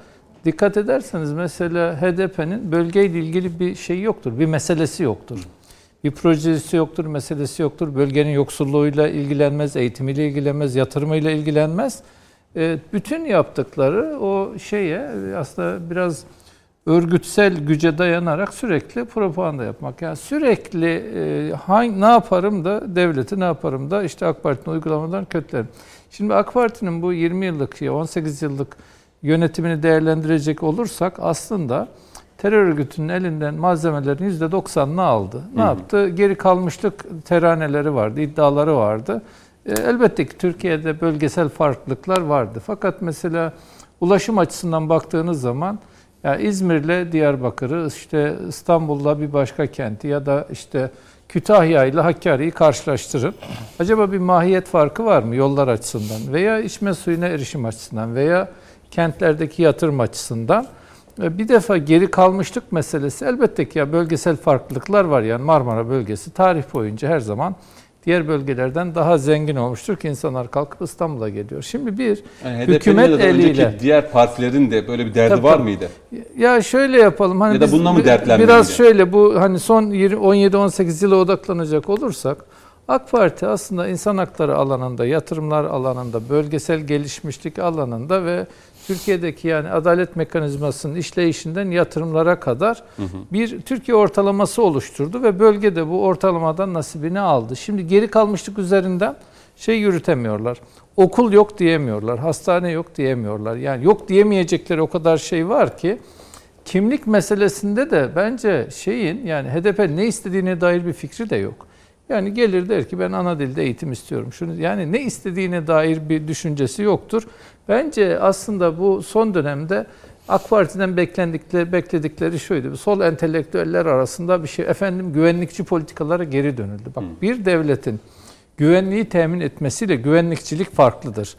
Dikkat ederseniz mesela HDP'nin bölgeyle ilgili bir şey yoktur. Bir meselesi yoktur. Bir projesi yoktur, meselesi yoktur. Bölgenin yoksulluğuyla ilgilenmez, eğitimiyle ilgilenmez, yatırımıyla ilgilenmez. E, bütün yaptıkları o şeye aslında biraz örgütsel güce dayanarak sürekli propaganda yapmak. Yani sürekli e, hangi, ne yaparım da devleti ne yaparım da işte AK Parti'nin uygulamadan kötülerim. Şimdi AK Parti'nin bu 20 yıllık, 18 yıllık yönetimini değerlendirecek olursak aslında terör örgütünün elinden malzemelerin %90'ını aldı. Ne hı hı. yaptı? Geri kalmışlık teraneleri vardı, iddiaları vardı. E, elbette ki Türkiye'de bölgesel farklılıklar vardı. Fakat mesela ulaşım açısından baktığınız zaman yani İzmir'le Diyarbakır'ı, işte İstanbul'la bir başka kenti ya da işte Kütahya ile Hakkari'yi karşılaştırın. Acaba bir mahiyet farkı var mı yollar açısından veya içme suyuna erişim açısından veya kentlerdeki yatırım açısından? E, bir defa geri kalmışlık meselesi elbette ki ya bölgesel farklılıklar var. Yani Marmara bölgesi tarih boyunca her zaman diğer bölgelerden daha zengin olmuştur ki insanlar kalkıp İstanbul'a geliyor. Şimdi bir yani hükümet eliyle diğer partilerin de böyle bir derdi tabii, var mıydı? Ya şöyle yapalım hani ya da bununla mı? Biraz şöyle bu hani son 17-18 yıla odaklanacak olursak AK Parti aslında insan hakları alanında, yatırımlar alanında, bölgesel gelişmişlik alanında ve Türkiye'deki yani adalet mekanizmasının işleyişinden yatırımlara kadar hı hı. bir Türkiye ortalaması oluşturdu ve bölgede bu ortalamadan nasibini aldı. Şimdi geri kalmışlık üzerinden şey yürütemiyorlar. Okul yok diyemiyorlar, hastane yok diyemiyorlar. Yani yok diyemeyecekleri o kadar şey var ki kimlik meselesinde de bence şeyin yani HDP ne istediğine dair bir fikri de yok. Yani gelir der ki ben ana dilde eğitim istiyorum. Şunu yani ne istediğine dair bir düşüncesi yoktur. Bence aslında bu son dönemde AK Parti'den beklendikleri, bekledikleri şuydu. Sol entelektüeller arasında bir şey. Efendim güvenlikçi politikalara geri dönüldü. Bak bir devletin güvenliği temin etmesiyle güvenlikçilik farklıdır.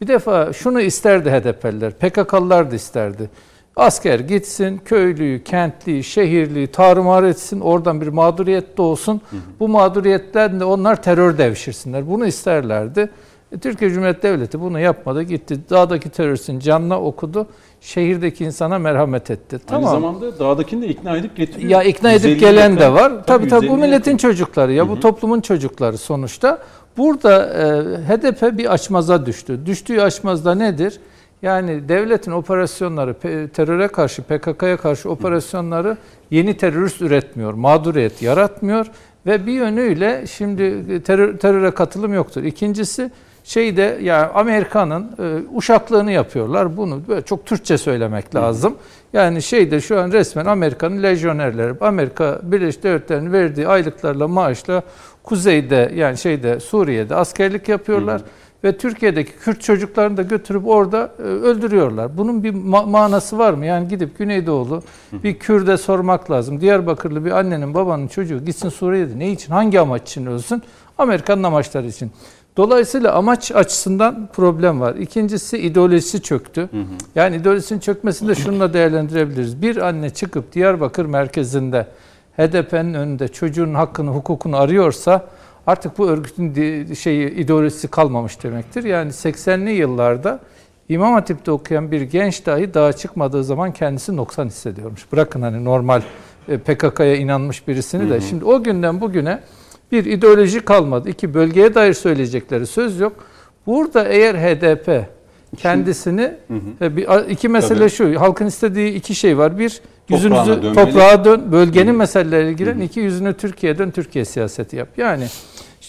Bir defa şunu isterdi HDP'liler, PKK'lılar da isterdi. Asker gitsin, köylüyü, kentliyi, şehirliyi tarumar etsin, oradan bir mağduriyet doğsun. Hı hı. Bu mağduriyetten de onlar terör devşirsinler. Bunu isterlerdi. E, Türkiye Cumhuriyeti Devleti bunu yapmadı. Gitti dağdaki teröristin canına okudu. Şehirdeki insana merhamet etti. Aynı tamam. zamanda dağdakini de ikna edip getiriyor. Ya ikna edip gelen yakın, de var. Tabii tabii, tabii bu milletin yakın. çocukları ya Hı-hı. bu toplumun çocukları sonuçta. Burada e, HDP bir açmaza düştü. Düştüğü açmazda nedir? Yani devletin operasyonları, teröre karşı, PKK'ya karşı operasyonları yeni terörist üretmiyor, mağduriyet yaratmıyor ve bir yönüyle şimdi terör, teröre katılım yoktur. İkincisi şeyde yani Amerika'nın e, uşaklığını yapıyorlar. Bunu böyle çok Türkçe söylemek lazım. Yani şeyde şu an resmen Amerika'nın lejyonerleri, Amerika Birleşik Devletleri'nin verdiği aylıklarla maaşla kuzeyde yani şeyde Suriye'de askerlik yapıyorlar. Hı ve Türkiye'deki Kürt çocuklarını da götürüp orada e, öldürüyorlar. Bunun bir ma- manası var mı? Yani gidip Güneydoğulu bir Kürt'e sormak lazım. Diyarbakırlı bir annenin babanın çocuğu gitsin Suriye'de ne için, hangi amaç için ölsün? Amerika'nın amaçları için. Dolayısıyla amaç açısından problem var. İkincisi ideolojisi çöktü. Hı hı. Yani ideolojisinin çökmesini de şununla değerlendirebiliriz. Bir anne çıkıp Diyarbakır merkezinde HDP'nin önünde çocuğun hakkını, hukukunu arıyorsa artık bu örgütün şeyi ideolojisi kalmamış demektir. Yani 80'li yıllarda İmam Hatip'te okuyan bir genç dahi dağa çıkmadığı zaman kendisi noksan hissediyormuş. Bırakın hani normal e, PKK'ya inanmış birisini de. Hı hı. Şimdi o günden bugüne bir ideoloji kalmadı. İki bölgeye dair söyleyecekleri söz yok. Burada eğer HDP kendisini hı hı. E, iki mesele Tabii. şu. Halkın istediği iki şey var. Bir yüzünüzü toprağa dön, bölgenin hı. meseleleriyle ilgilen. Hı hı. iki yüzünü Türkiye'ye dön, Türkiye siyaseti yap. Yani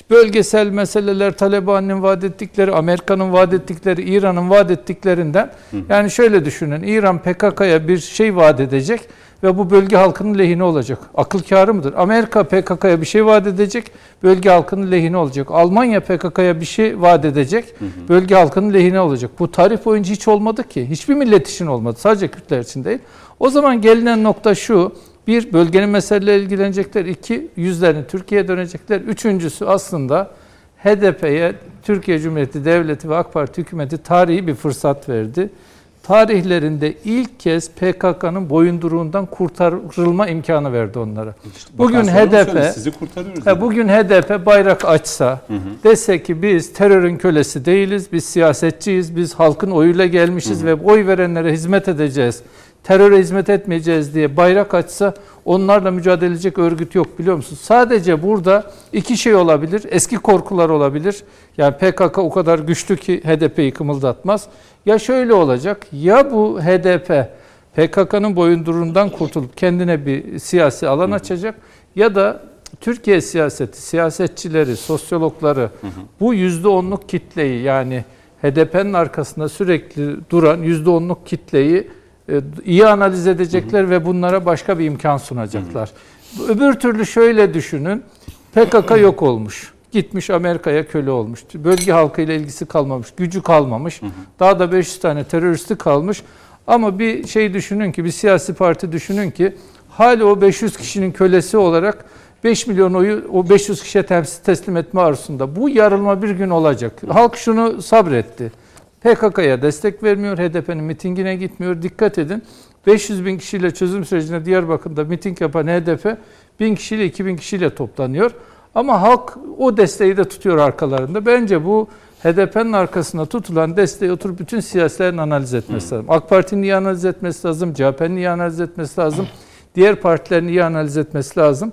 bölgesel meseleler, Taliban'ın vaat ettikleri, Amerika'nın vaat ettikleri, İran'ın vaat ettiklerinden. Yani şöyle düşünün, İran PKK'ya bir şey vaat edecek ve bu bölge halkının lehine olacak. Akıl kârı mıdır? Amerika PKK'ya bir şey vaat edecek, bölge halkının lehine olacak. Almanya PKK'ya bir şey vaat edecek, bölge halkının lehine olacak. Bu tarih boyunca hiç olmadı ki. Hiçbir millet için olmadı. Sadece Kürtler için değil. O zaman gelinen nokta şu. Bir, bölgenin meseleleri ilgilenecekler. İki, yüzlerini Türkiye'ye dönecekler. Üçüncüsü aslında HDP'ye Türkiye Cumhuriyeti Devleti ve AK Parti hükümeti tarihi bir fırsat verdi. Tarihlerinde ilk kez PKK'nın boyunduruğundan kurtarılma imkanı verdi onlara. bugün HDP sizi kurtarıyoruz. Ha, bugün HDP bayrak açsa, dese ki biz terörün kölesi değiliz, biz siyasetçiyiz, biz halkın oyuyla gelmişiz ve oy verenlere hizmet edeceğiz teröre hizmet etmeyeceğiz diye bayrak açsa onlarla mücadele edecek örgüt yok biliyor musunuz? Sadece burada iki şey olabilir. Eski korkular olabilir. Yani PKK o kadar güçlü ki HDP'yi kımıldatmaz. Ya şöyle olacak. Ya bu HDP PKK'nın boyundurundan kurtulup kendine bir siyasi alan açacak ya da Türkiye siyaseti, siyasetçileri, sosyologları bu yüzde onluk kitleyi yani HDP'nin arkasında sürekli duran yüzde onluk kitleyi iyi analiz edecekler hı hı. ve bunlara başka bir imkan sunacaklar. Hı hı. Öbür türlü şöyle düşünün. PKK yok olmuş. Gitmiş Amerika'ya köle olmuş. Bölge halkıyla ilgisi kalmamış, gücü kalmamış. Hı hı. Daha da 500 tane teröristi kalmış. Ama bir şey düşünün ki, bir siyasi parti düşünün ki hala o 500 kişinin kölesi olarak 5 milyon oyu o 500 kişiye teslim etme arzusunda. Bu yarılma bir gün olacak. Halk şunu sabretti. PKK'ya destek vermiyor, HDP'nin mitingine gitmiyor. Dikkat edin 500 bin kişiyle çözüm sürecinde Diyarbakır'da miting yapan HDP 1000 kişiyle 2000 kişiyle toplanıyor. Ama halk o desteği de tutuyor arkalarında. Bence bu HDP'nin arkasında tutulan desteği oturup bütün siyasilerin analiz etmesi lazım. AK Parti'nin iyi analiz etmesi lazım, CHP'nin iyi analiz etmesi lazım, diğer partilerin iyi analiz etmesi lazım.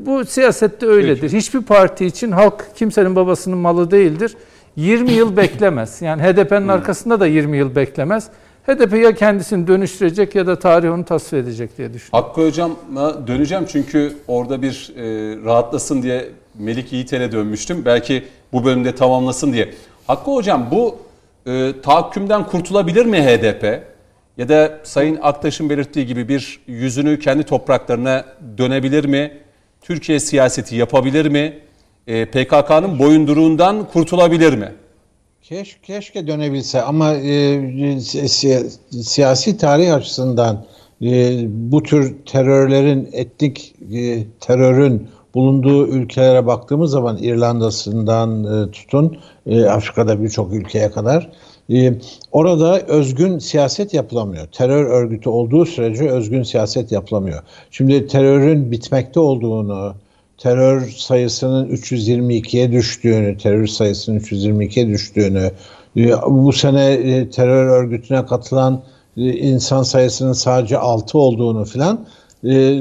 Bu siyasette öyledir. Peki. Hiçbir parti için halk kimsenin babasının malı değildir. 20 yıl beklemez. Yani HDP'nin hmm. arkasında da 20 yıl beklemez. HDP ya kendisini dönüştürecek ya da tarih onu tasvir edecek diye düşünüyorum. Hakkı Hocam'a döneceğim çünkü orada bir e, rahatlasın diye Melik Yiğitel'e dönmüştüm. Belki bu bölümde tamamlasın diye. Hakkı Hocam bu e, tahakkümden kurtulabilir mi HDP? Ya da Sayın Aktaş'ın belirttiği gibi bir yüzünü kendi topraklarına dönebilir mi? Türkiye siyaseti yapabilir mi? E, PKK'nın boyunduruğundan kurtulabilir mi? Keş, keşke dönebilse ama e, si, siyasi tarih açısından e, bu tür terörlerin, etnik e, terörün bulunduğu ülkelere baktığımız zaman İrlanda'sından e, tutun e, Afrika'da birçok ülkeye kadar e, orada özgün siyaset yapılamıyor. Terör örgütü olduğu sürece özgün siyaset yapılamıyor. Şimdi terörün bitmekte olduğunu, terör sayısının 322'ye düştüğünü, terör sayısının 322'ye düştüğünü, e, bu sene e, terör örgütüne katılan e, insan sayısının sadece 6 olduğunu filan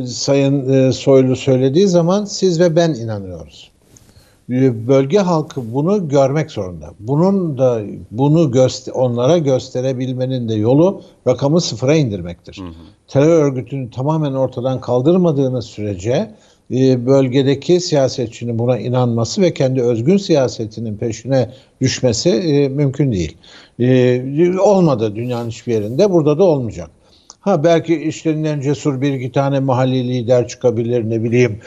Sayın Soylu söylediği zaman siz ve ben inanıyoruz. Bölge halkı bunu görmek zorunda. Bunun da bunu göster onlara gösterebilmenin de yolu rakamı sıfıra indirmektir. Hı hı. Terör örgütünü tamamen ortadan kaldırmadığınız sürece e, bölgedeki siyasetçinin buna inanması ve kendi özgün siyasetinin peşine düşmesi e, mümkün değil. E, olmadı dünyanın hiçbir yerinde, burada da olmayacak. Ha belki işlerinden cesur bir iki tane mahalli lider çıkabilir ne bileyim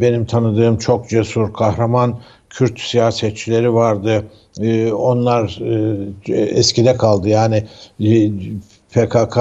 benim tanıdığım çok cesur kahraman Kürt siyasetçileri vardı. onlar eskide kaldı yani PKK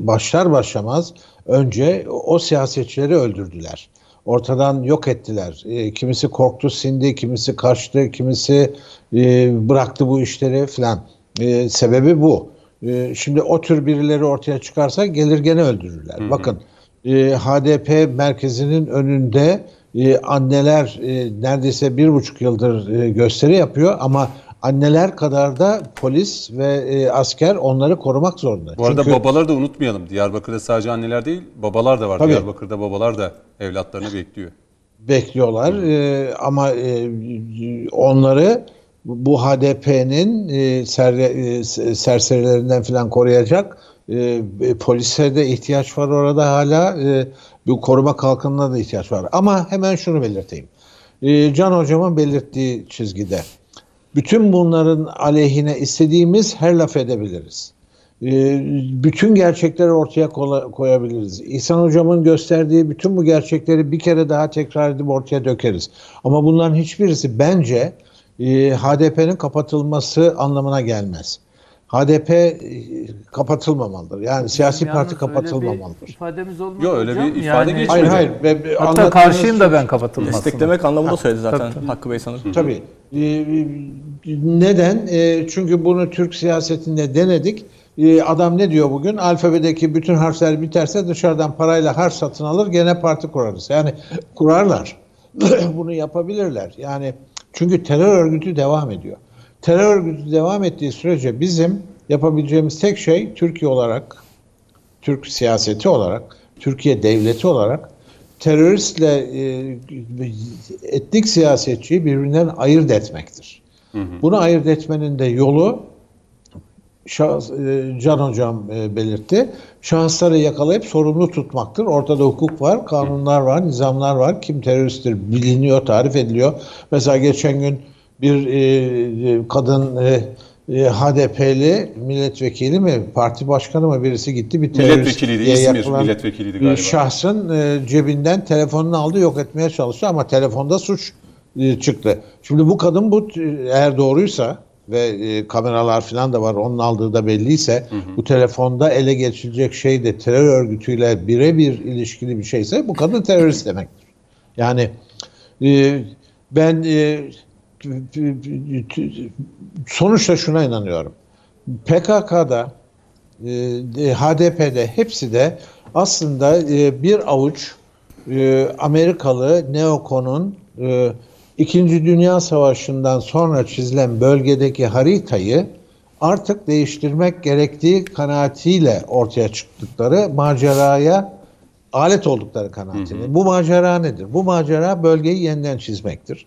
başlar başlamaz önce o siyasetçileri öldürdüler ortadan yok ettiler. E, kimisi korktu, sindi, kimisi kaçtı, kimisi e, bıraktı bu işleri filan. E, sebebi bu. E, şimdi o tür birileri ortaya çıkarsa gelir gene öldürürler. Hı hı. Bakın e, HDP merkezinin önünde e, anneler e, neredeyse bir buçuk yıldır e, gösteri yapıyor ama anneler kadar da polis ve e, asker onları korumak zorunda. Bu arada Çünkü, babaları da unutmayalım. Diyarbakır'da sadece anneler değil, babalar da var. Tabii, Diyarbakır'da babalar da evlatlarını bekliyor. Bekliyorlar e, ama e, onları bu HDP'nin e, ser, e, serserilerinden falan koruyacak e, polise de ihtiyaç var orada hala. E, bu koruma kalkanına da ihtiyaç var. Ama hemen şunu belirteyim. e, Can Hocam'ın belirttiği çizgide. Bütün bunların aleyhine istediğimiz her laf edebiliriz. E, bütün gerçekleri ortaya koyabiliriz. İhsan Hocam'ın gösterdiği bütün bu gerçekleri bir kere daha tekrar edip ortaya dökeriz. Ama bunların hiçbirisi bence e, HDP'nin kapatılması anlamına gelmez. HDP e, kapatılmamalıdır. Yani siyasi Yalnız parti kapatılmamalıdır. ifademiz olmadı Yok öyle bir ifade Yani- geçmedi. Hayır hayır. Ve- Hatta karşıyım da ben kapatılmasına. Desteklemek anlamında söyledi zaten tabii, tabii. Hakkı Bey sanırım. Tabii. Ee, Neden? Ee, Çünkü bunu Türk siyasetinde denedik. Ee, Adam ne diyor bugün? Alfabedeki bütün harfler biterse dışarıdan parayla harf satın alır gene parti kurarız. Yani kurarlar. bunu yapabilirler. Yani çünkü terör örgütü devam ediyor. Terör örgütü devam ettiği sürece bizim yapabileceğimiz tek şey Türkiye olarak, Türk siyaseti olarak, Türkiye devleti olarak teröristle e, etnik siyasetçiyi birbirinden ayırt etmektir. Bunu ayırt etmenin de yolu şahıs, e, Can Hocam e, belirtti. Şahısları yakalayıp sorumlu tutmaktır. Ortada hukuk var, kanunlar var, nizamlar var. Kim teröristtir biliniyor, tarif ediliyor. Mesela geçen gün bir e, kadın e, e, HDP'li milletvekili mi, parti başkanı mı birisi gitti bir terörist Milletvekiliydi, diye İzmir yapılan milletvekiliydi galiba. şahsın e, cebinden telefonunu aldı yok etmeye çalıştı ama telefonda suç e, çıktı. Şimdi bu kadın bu eğer doğruysa ve e, kameralar falan da var onun aldığı da belliyse bu telefonda ele geçirecek şey de terör örgütüyle birebir ilişkili bir şeyse bu kadın terörist demektir. Yani e, ben e, sonuçta şuna inanıyorum. PKK'da e, HDP'de hepsi de aslında e, bir avuç e, Amerikalı neokonun e, İkinci Dünya Savaşı'ndan sonra çizilen bölgedeki haritayı artık değiştirmek gerektiği kanaatiyle ortaya çıktıkları maceraya alet oldukları kanaatini. Bu macera nedir? Bu macera bölgeyi yeniden çizmektir.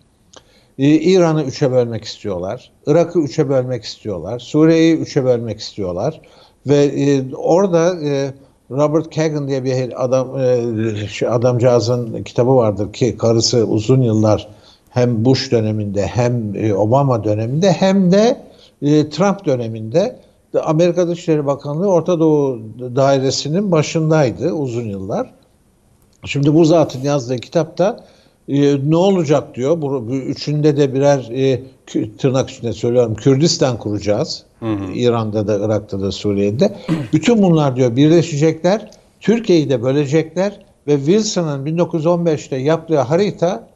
Ee, İran'ı üçe bölmek istiyorlar. Irak'ı üçe bölmek istiyorlar. Suriye'yi üçe bölmek istiyorlar. Ve e, orada e, Robert Kagan diye bir adam e, adamcağızın kitabı vardır ki karısı uzun yıllar hem Bush döneminde hem e, Obama döneminde hem de e, Trump döneminde de Amerika Dışişleri Bakanlığı Orta Doğu Dairesi'nin başındaydı uzun yıllar. Şimdi bu zatın yazdığı kitapta e, ne olacak diyor. Bu, bu üçünde de birer e, tırnak içinde söylüyorum Kürdistan kuracağız. İran'da da, Irak'ta da, Suriye'de. Bütün bunlar diyor birleşecekler. Türkiye'yi de bölecekler ve Wilson'ın 1915'te yaptığı harita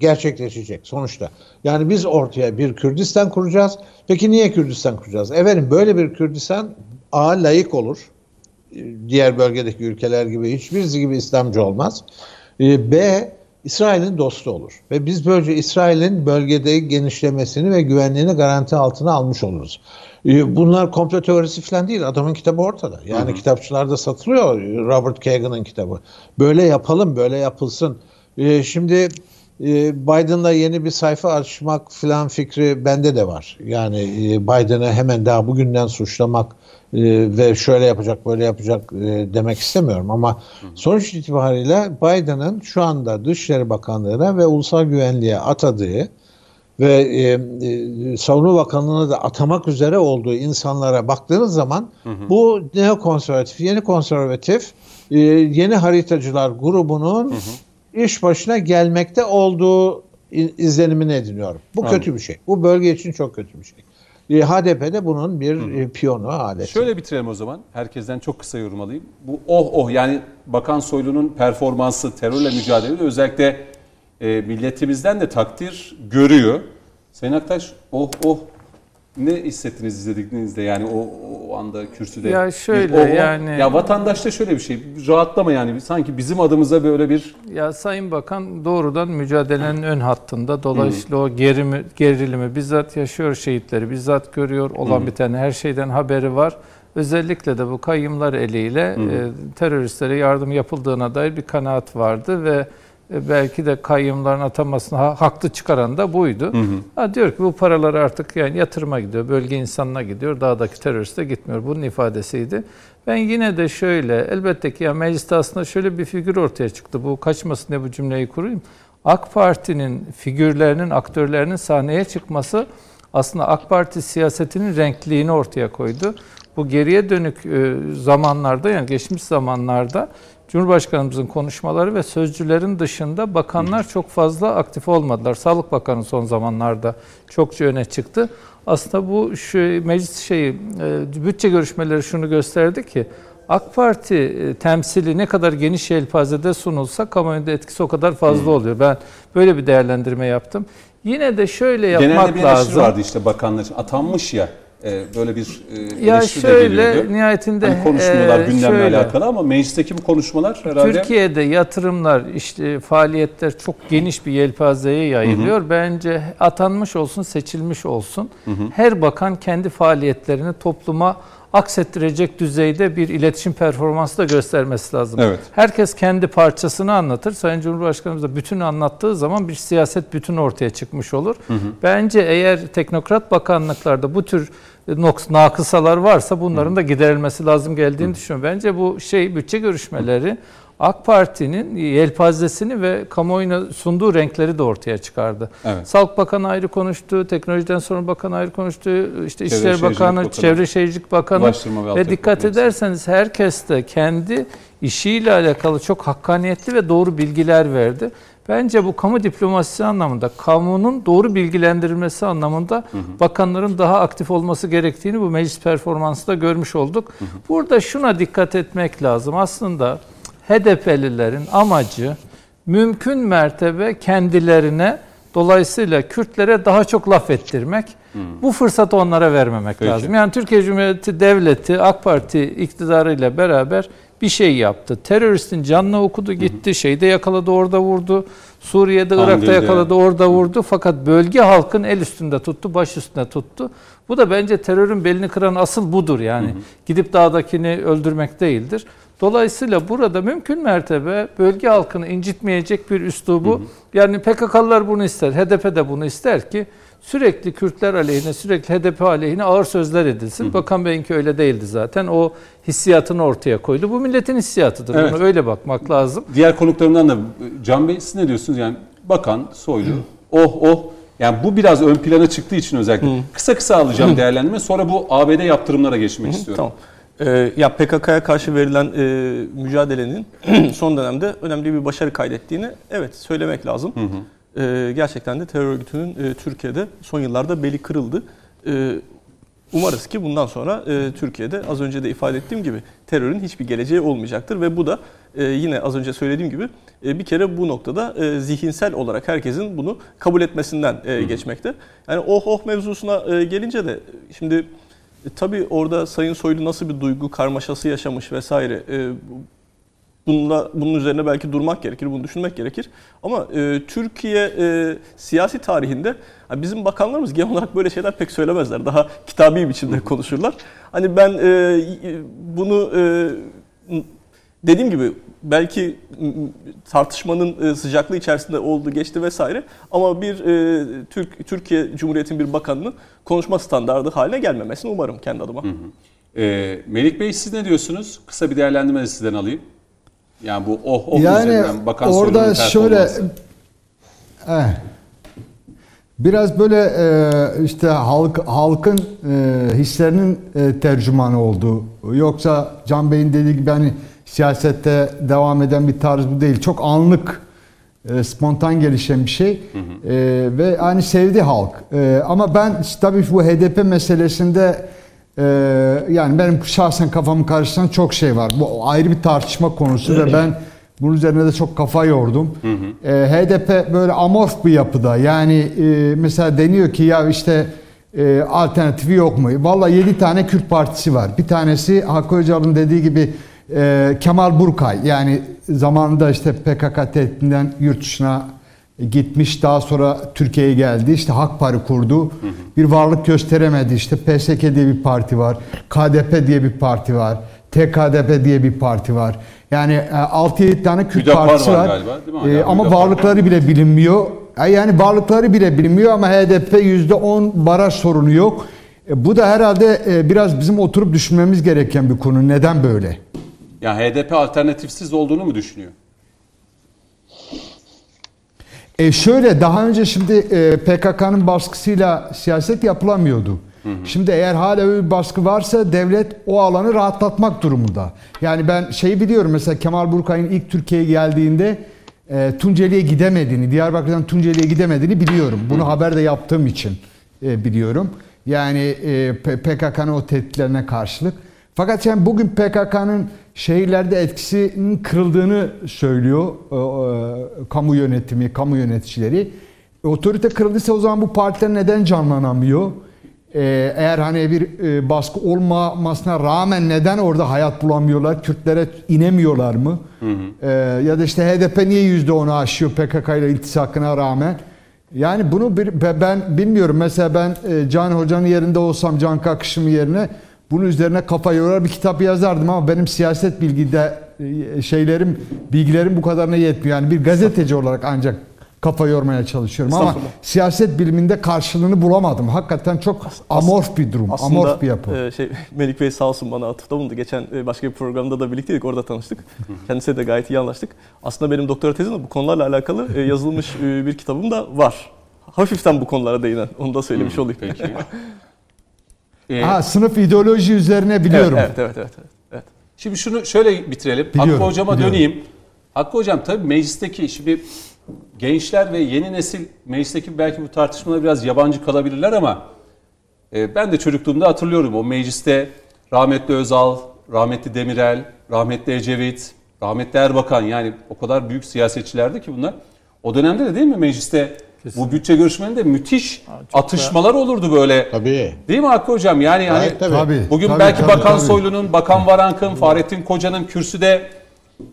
gerçekleşecek sonuçta. Yani biz ortaya bir Kürdistan kuracağız. Peki niye Kürdistan kuracağız? Efendim böyle bir Kürdistan A layık olur. Diğer bölgedeki ülkeler gibi hiçbirisi gibi İslamcı olmaz. Ee, B İsrail'in dostu olur. Ve biz böylece İsrail'in bölgede genişlemesini ve güvenliğini garanti altına almış oluruz. Ee, Bunlar komplo teorisi falan değil. Adamın kitabı ortada. Yani kitapçılarda satılıyor Robert Kagan'ın kitabı. Böyle yapalım, böyle yapılsın. Ee, Şimdi e, Biden'la yeni bir sayfa açmak falan fikri bende de var. Yani e, Biden'ı hemen daha bugünden suçlamak e, ve şöyle yapacak böyle yapacak e, demek istemiyorum ama sonuç itibariyle Biden'ın şu anda Dışişleri Bakanlığı'na ve Ulusal Güvenliğe atadığı ve e, e, Savunma Bakanlığı'na da atamak üzere olduğu insanlara baktığınız zaman bu neokonservatif, yeni konservatif, e, yeni haritacılar grubunun iş başına gelmekte olduğu izlenimini ediniyorum. Bu kötü bir şey. Bu bölge için çok kötü bir şey. E, HDP de bunun bir e, piyonu adeti. Şöyle bitirelim o zaman. Herkesten çok kısa yorum alayım. Bu oh oh yani Bakan Soylu'nun performansı terörle mücadelede özellikle e, milletimizden de takdir görüyor. Sayın Aktaş oh oh ne hissettiniz izlediğinizde yani o, o anda kürsüde? Ya şöyle oh oh. yani- Ya vatandaşta şöyle bir şey rahatlama yani sanki bizim adımıza böyle bir Ya Sayın Bakan doğrudan mücadelenin ön hattında. Dolayısıyla o gerimi, gerilimi bizzat yaşıyor şehitleri, bizzat görüyor. Olan biten her şeyden haberi var. Özellikle de bu kayyımlar eliyle e, teröristlere yardım yapıldığına dair bir kanaat vardı ve belki de kayyımların atamasını ha- haklı çıkaran da buydu. Ha, diyor ki bu paralar artık yani yatırıma gidiyor, bölge insanına gidiyor, dağdaki teröriste gitmiyor. Bunun ifadesiydi. Ben yine de şöyle, elbette ki ya mecliste aslında şöyle bir figür ortaya çıktı. Bu kaçmasın diye bu cümleyi kurayım. AK Parti'nin figürlerinin, aktörlerinin sahneye çıkması aslında AK Parti siyasetinin renkliliğini ortaya koydu. Bu geriye dönük e, zamanlarda yani geçmiş zamanlarda Cumhurbaşkanımızın konuşmaları ve sözcülerin dışında bakanlar çok fazla aktif olmadılar. Sağlık Bakanı son zamanlarda çokça öne çıktı. Aslında bu şu meclis şeyi e, bütçe görüşmeleri şunu gösterdi ki AK Parti e, temsili ne kadar geniş yelpazede sunulsa kamuoyunda etkisi o kadar fazla oluyor. Ben böyle bir değerlendirme yaptım. Yine de şöyle yapmak Genelde bir lazım. vardı işte bakanlar atanmış ya böyle bir e, Ya eleştiri de şöyle geliyordu. nihayetinde Hani konuşmuyorlar e, gündemle şöyle. alakalı ama meclisteki bu konuşmalar herhalde Türkiye'de yatırımlar, işte faaliyetler çok geniş bir yelpazeye yayılıyor. Bence atanmış olsun, seçilmiş olsun. Her bakan kendi faaliyetlerini topluma aksettirecek düzeyde bir iletişim performansı da göstermesi lazım. Evet. Herkes kendi parçasını anlatır. Sayın Cumhurbaşkanımız da bütün anlattığı zaman bir siyaset bütün ortaya çıkmış olur. Bence eğer teknokrat bakanlıklarda bu tür noks, nakısalar varsa bunların da giderilmesi lazım geldiğini düşünüyorum. Bence bu şey bütçe görüşmeleri AK Parti'nin yelpazesini ve kamuoyuna sunduğu renkleri de ortaya çıkardı. Evet. Sağlık Bakanı ayrı konuştu, Teknolojiden sonra Bakan ayrı konuştu, işte Çevre Şehircilik Bakanı, Bakanı, Çevre Şehircilik Bakanı Ulaştırma ve ve dikkat ederseniz herkes de kendi işiyle alakalı çok hakkaniyetli ve doğru bilgiler verdi. Bence bu kamu diplomasisi anlamında, kamunun doğru bilgilendirilmesi anlamında bakanların daha aktif olması gerektiğini bu meclis performansında görmüş olduk. Burada şuna dikkat etmek lazım. Aslında HDP'lilerin amacı mümkün mertebe kendilerine dolayısıyla Kürtlere daha çok laf ettirmek. Bu fırsatı onlara vermemek Peki. lazım. Yani Türkiye Cumhuriyeti Devleti AK Parti iktidarıyla beraber bir şey yaptı. Teröristin canını okudu gitti. Şeyde yakaladı orada vurdu. Suriye'de, Irak'ta Kandil'de. yakaladı orada vurdu. Fakat bölge halkın el üstünde tuttu, baş üstünde tuttu. Bu da bence terörün belini kıran asıl budur yani. Gidip dağdakini öldürmek değildir. Dolayısıyla burada mümkün mertebe bölge halkını incitmeyecek bir üslubu yani PKK'lılar bunu ister, HDP de bunu ister ki sürekli Kürtler aleyhine, sürekli HDP aleyhine ağır sözler edilsin. Bakan Bey'inki öyle değildi zaten. O hissiyatını ortaya koydu. Bu milletin hissiyatıdır. Evet. Bunu öyle bakmak lazım. Diğer konuklarımdan da Can Bey siz ne diyorsunuz? Yani bakan, soylu, oh oh yani bu biraz ön plana çıktığı için özellikle. Kısa kısa alacağım değerlendirme sonra bu ABD yaptırımlara geçmek istiyorum. Tamam. Ee, ya PKK'ya karşı verilen e, mücadelenin son dönemde önemli bir başarı kaydettiğini evet söylemek lazım. Ee, gerçekten de terör örgütünün e, Türkiye'de son yıllarda beli kırıldı. Ee, umarız ki bundan sonra e, Türkiye'de az önce de ifade ettiğim gibi terörün hiçbir geleceği olmayacaktır ve bu da e, yine az önce söylediğim gibi e, bir kere bu noktada e, zihinsel olarak herkesin bunu kabul etmesinden e, geçmekte. Yani oh oh mevzusuna e, gelince de şimdi e, tabii orada Sayın Soylu nasıl bir duygu karmaşası yaşamış vesaire e, bu- bununla bunun üzerine belki durmak gerekir, bunu düşünmek gerekir. Ama e, Türkiye siyasi tarihinde bizim bakanlarımız genel olarak böyle şeyler pek söylemezler. Daha kitabi biçimde konuşurlar. Hani ben bunu dediğim gibi belki tartışmanın e, sıcaklığı içerisinde oldu geçti vesaire ama bir e, Türk Türkiye Cumhuriyeti'nin bir bakanının konuşma standardı haline gelmemesini umarım kendi adıma. Ee, Melik Bey siz ne diyorsunuz? Kısa bir değerlendirme de sizden alayım. Yani bu oh oh Yani üzerinden bakan orada şöyle eh, biraz böyle e, işte halk halkın e, hislerinin e, tercümanı oldu. Yoksa Can Bey'in dediği gibi hani siyasette devam eden bir tarz bu değil. Çok anlık e, spontan gelişen bir şey E, ve hani sevdi halk. E, ama ben tabii bu HDP meselesinde e, yani benim şahsen kafamı karıştıran çok şey var. Bu ayrı bir tartışma konusu ve ben bunun üzerine de çok kafa yordum. E, HDP böyle amorf bir yapıda. Yani e, mesela deniyor ki ya işte e, alternatifi yok mu? Vallahi 7 tane Kürt partisi var. Bir tanesi Hakkı Öcalan'ın dediği gibi e, Kemal Burkay. Yani zamanında işte PKK tehdidinden yurt dışına gitmiş daha sonra Türkiye'ye geldi işte Hakpar'ı kurdu. Bir varlık gösteremedi işte PSK diye bir parti var KDP diye bir parti var TKDP diye bir parti var. Yani e, 6-7 tane Kürt Hüdapar partisi var. var, galiba, değil mi? E, Hala ama Hüdapar varlıkları bile bilinmiyor. E, yani varlıkları bile bilinmiyor ama HDP %10 baraj sorunu yok. E, bu da herhalde e, biraz bizim oturup düşünmemiz gereken bir konu. Neden böyle? Yani HDP alternatifsiz olduğunu mu düşünüyor? E şöyle daha önce şimdi e, PKK'nın baskısıyla siyaset yapılamıyordu. Şimdi eğer hala öyle bir baskı varsa devlet o alanı rahatlatmak durumunda. Yani ben şeyi biliyorum mesela Kemal Burkay'ın ilk Türkiye'ye geldiğinde e, Tunceli'ye gidemediğini, Diyarbakır'dan Tunceli'ye gidemediğini biliyorum. Bunu haberde yaptığım için e, biliyorum. Yani e, PKK'nın o tehditlerine karşılık. Fakat yani bugün PKK'nın şehirlerde etkisinin kırıldığını söylüyor e, e, kamu yönetimi, kamu yöneticileri. E, otorite kırıldıysa o zaman bu partiler neden canlanamıyor? E, eğer hani bir e, baskı olmamasına rağmen neden orada hayat bulamıyorlar? Kürtlere inemiyorlar mı? E, ya da işte HDP niye yüzde onu aşıyor PKK ile iltisakına rağmen? Yani bunu bir, be- ben bilmiyorum. Mesela ben Can Hoca'nın yerinde olsam, Can Kakışım'ın yerine bunun üzerine kafa yorar bir kitap yazardım ama benim siyaset bilgide e, şeylerim, bilgilerim bu kadarına yetmiyor. Yani bir gazeteci olarak ancak kafa yormaya çalışıyorum ama siyaset biliminde karşılığını bulamadım. Hakikaten çok amorf bir durum, Aslında amorf bir yapı. e, şey Melik Bey sağ olsun bana atıfta bulundu. Geçen e, başka bir programda da birlikteydik. Orada tanıştık. Kendisiyle de gayet iyi anlaştık. Aslında benim doktora tezim de bu konularla alakalı e, yazılmış e, bir kitabım da var. Hafiften bu konulara değinen. Onu da söylemiş olayım. Peki. Ee, Ha, sınıf ideoloji üzerine biliyorum. Evet, evet, evet, evet, evet. Şimdi şunu şöyle bitirelim. Biliyorum, Hakkı Hocam'a biliyorum. döneyim. Hakkı Hocam tabii meclisteki şimdi gençler ve yeni nesil meclisteki belki bu tartışmalara biraz yabancı kalabilirler ama e, ben de çocukluğumda hatırlıyorum o mecliste rahmetli Özal, rahmetli Demirel, rahmetli Ecevit, rahmetli Erbakan yani o kadar büyük siyasetçilerdi ki bunlar. O dönemde de değil mi mecliste bu bütçe görüşmelerinde müthiş atışmalar olurdu böyle. Tabii. Değil mi Hakkı Hocam? Yani hani tabii. Tabii. Bugün tabii, belki tabii, Bakan tabii. Soylu'nun, Bakan Varank'ın, Fahrettin Koca'nın kürsüde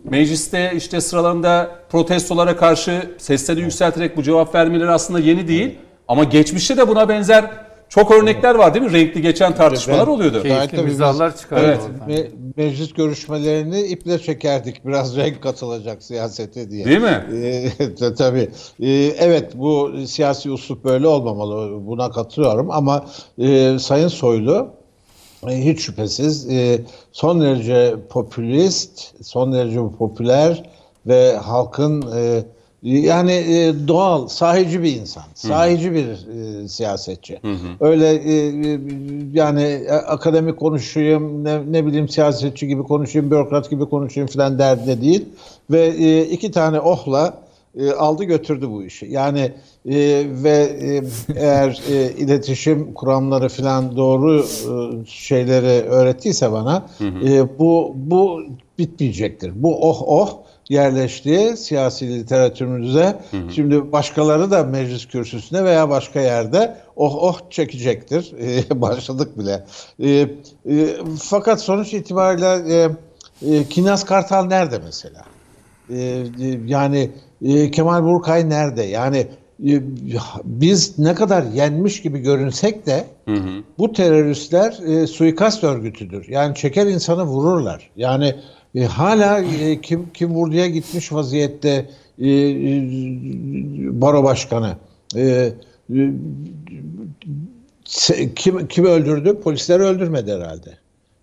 mecliste işte sıralarında protestolara karşı sesleri yükselterek bu cevap vermeleri aslında yeni değil. Ama geçmişte de buna benzer çok örnekler var değil mi? Renkli geçen tartışmalar oluyordu. Gayet Keyifli mizahlar çıkarıyor Evet. Me- meclis görüşmelerini iple çekerdik. Biraz renk katılacak siyasete diye. Değil mi? Ee, ta- tabii. Ee, evet bu siyasi usul böyle olmamalı. Buna katılıyorum ama e, Sayın Soylu e, hiç şüphesiz e, son derece popülist, son derece popüler ve halkın e, yani e, doğal, sahici bir insan, sahici bir e, siyasetçi. Öyle e, e, yani e, akademik konuşayım, ne, ne bileyim siyasetçi gibi konuşayım, bürokrat gibi konuşayım falan derdinde değil. Ve e, iki tane ohla e, aldı götürdü bu işi. Yani e, ve e, eğer e, iletişim kuramları falan doğru e, şeyleri öğrettiyse bana e, bu bu bitmeyecektir. Bu oh oh yerleşti siyasi literatürümüze. Şimdi başkaları da meclis kürsüsüne veya başka yerde oh oh çekecektir. E, başladık bile. E, e, fakat sonuç itibariyle e, e, Kinas Kartal nerede mesela? Ee, e, yani e, Kemal Burkay nerede? Yani e, biz ne kadar yenmiş gibi görünsek de bu teröristler e, suikast örgütüdür. Yani çeker insanı vururlar. Yani e, hala e, kim kim vurduya gitmiş vaziyette e, e, baro başkanı. E, e, kim kim öldürdü? Polisler öldürmedi herhalde.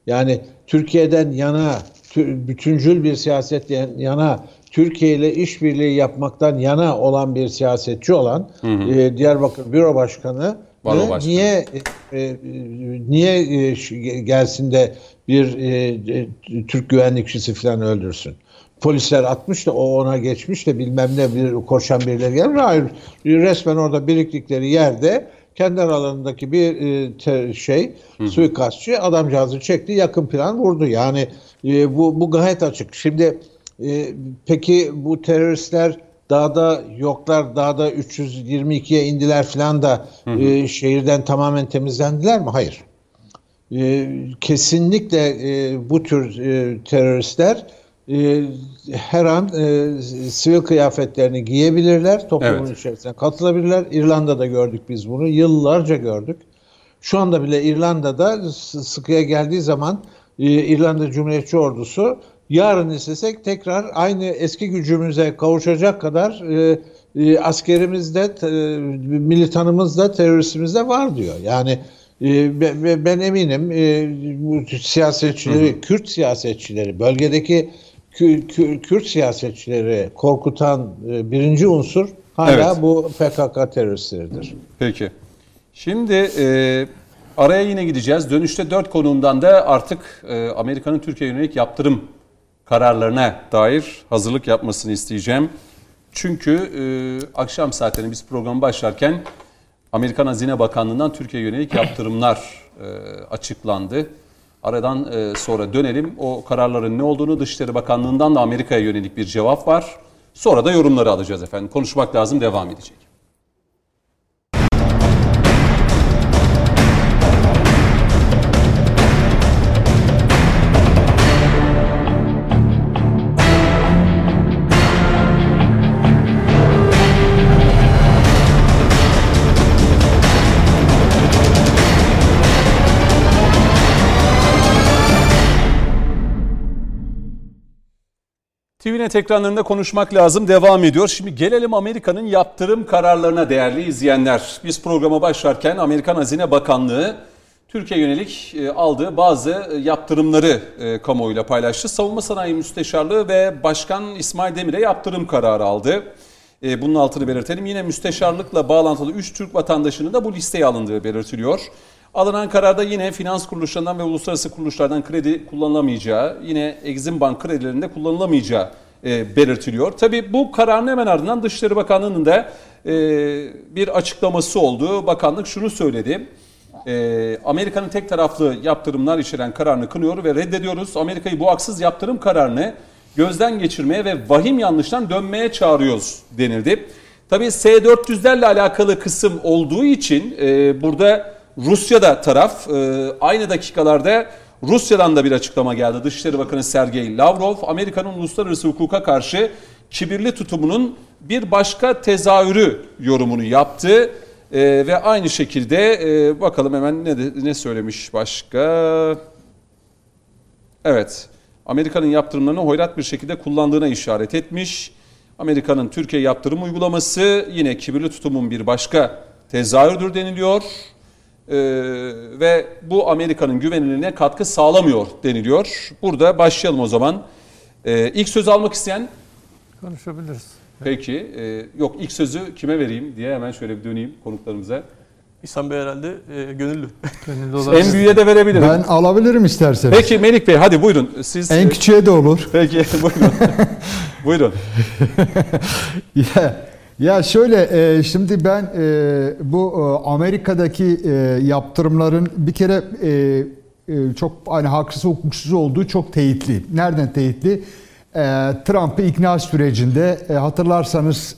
Yani Türkiye'den yana, tü- bütüncül bir siyasetten yana, Türkiye ile işbirliği yapmaktan yana olan bir siyasetçi olan e, Diyarbakır Büro Başkanı Baro Başkanı. niye e, e, niye e, gelsin de bir e, e, Türk güvenlikçisi falan öldürsün? Polisler atmış da o ona geçmiş de bilmem ne bir koşan birileri gelmiş. Hayır resmen orada biriktikleri yerde kendi aralarındaki bir e, te- şey suikastçı adamcağızı çekti yakın plan vurdu. Yani e, bu bu gayet açık. Şimdi e, peki bu teröristler dağda yoklar dağda 322'ye indiler falan da e, şehirden tamamen temizlendiler mi? Hayır. E, kesinlikle e, bu tür e, teröristler e, her an e, sivil kıyafetlerini giyebilirler, toplumun Evet. içerisine katılabilirler. İrlanda'da gördük biz bunu, yıllarca gördük. Şu anda bile İrlanda'da sıkıya geldiği zaman e, İrlanda Cumhuriyetçi Ordusu yarın istesek tekrar aynı eski gücümüze kavuşacak kadar e, e, askerimiz de, te- militanımız da, teröristimiz de var diyor. Yani e, be- be- ben eminim e, bu siyasetçileri, Kürt siyasetçileri, bölgedeki Kü- Kü- Kürt siyasetçileri korkutan e, birinci unsur Hala Evet. bu PKK teröristleridir. Peki. Şimdi e, araya yine gideceğiz. Dönüşte dört konuğumdan da artık e, Amerika'nın Türkiye yönelik yaptırım kararlarına dair hazırlık yapmasını isteyeceğim. Çünkü e, akşam saatlerinde biz programı başlarken Amerikan Hazine Bakanlığı'ndan Türkiye yönelik yaptırımlar e, açıklandı. Aradan e, sonra dönelim. O kararların ne olduğunu Dışişleri Bakanlığı'ndan da Amerika'ya yönelik bir cevap var. Sonra da yorumları alacağız efendim. Konuşmak lazım devam edecek. TVNet ekranlarında konuşmak lazım devam ediyor. Şimdi gelelim Amerika'nın yaptırım kararlarına değerli izleyenler. Biz programa başlarken Amerikan Hazine Bakanlığı Türkiye yönelik e, aldığı bazı e, yaptırımları e, kamuoyuyla paylaştı. Savunma Sanayi Müsteşarlığı ve Başkan İsmail Demir'e yaptırım kararı aldı. Bunun altını belirtelim. Yine müsteşarlıkla bağlantılı 3 Türk vatandaşının da bu listeye alındığı belirtiliyor. Alınan kararda yine finans kuruluşlarından ve uluslararası kuruluşlardan kredi kullanılamayacağı, yine Exim Bank kredilerinde kullanılamayacağı e, belirtiliyor. Tabii bu kararın hemen ardından Dışişleri Bakanlığı'nın da e, bir açıklaması oldu. Bakanlık şunu söyledi. E, Amerika'nın tek taraflı yaptırımlar içeren kararını kınıyor ve reddediyoruz. Amerika'yı bu haksız yaptırım kararını gözden geçirmeye ve vahim yanlıştan dönmeye çağırıyoruz denildi. Tabii S-400'lerle alakalı kısım olduğu için e, burada Rusya'da taraf e, aynı dakikalarda Rusya'dan da bir açıklama geldi. Dışişleri Bakanı Sergey Lavrov Amerika'nın uluslararası hukuka karşı kibirli tutumunun bir başka tezahürü yorumunu yaptı. E, ve aynı şekilde e, bakalım hemen ne, ne söylemiş başka. Evet, Amerika'nın yaptırımlarını hoyrat bir şekilde kullandığına işaret etmiş. Amerika'nın Türkiye yaptırım uygulaması yine kibirli tutumun bir başka tezahürdür deniliyor. Ee, ve bu Amerika'nın güvenilirliğine katkı sağlamıyor deniliyor. Burada başlayalım o zaman. Ee, ilk söz almak isteyen, Konuşabiliriz. peki e, yok ilk sözü kime vereyim diye hemen şöyle bir döneyim konuklarımıza. İhsan Bey herhalde e, gönüllü. Gönüllü olabilir. En büyüğe de verebilirim. Ben alabilirim isterseniz. Peki Melik Bey hadi buyurun. Siz En küçüğe de olur. Peki buyurun. buyurun. ya, ya şöyle e, şimdi ben e, bu e, Amerika'daki yaptırımların bir kere çok hani haksız hukuksuz olduğu çok teyitli. Nereden teyitli? Trump'ı ikna sürecinde hatırlarsanız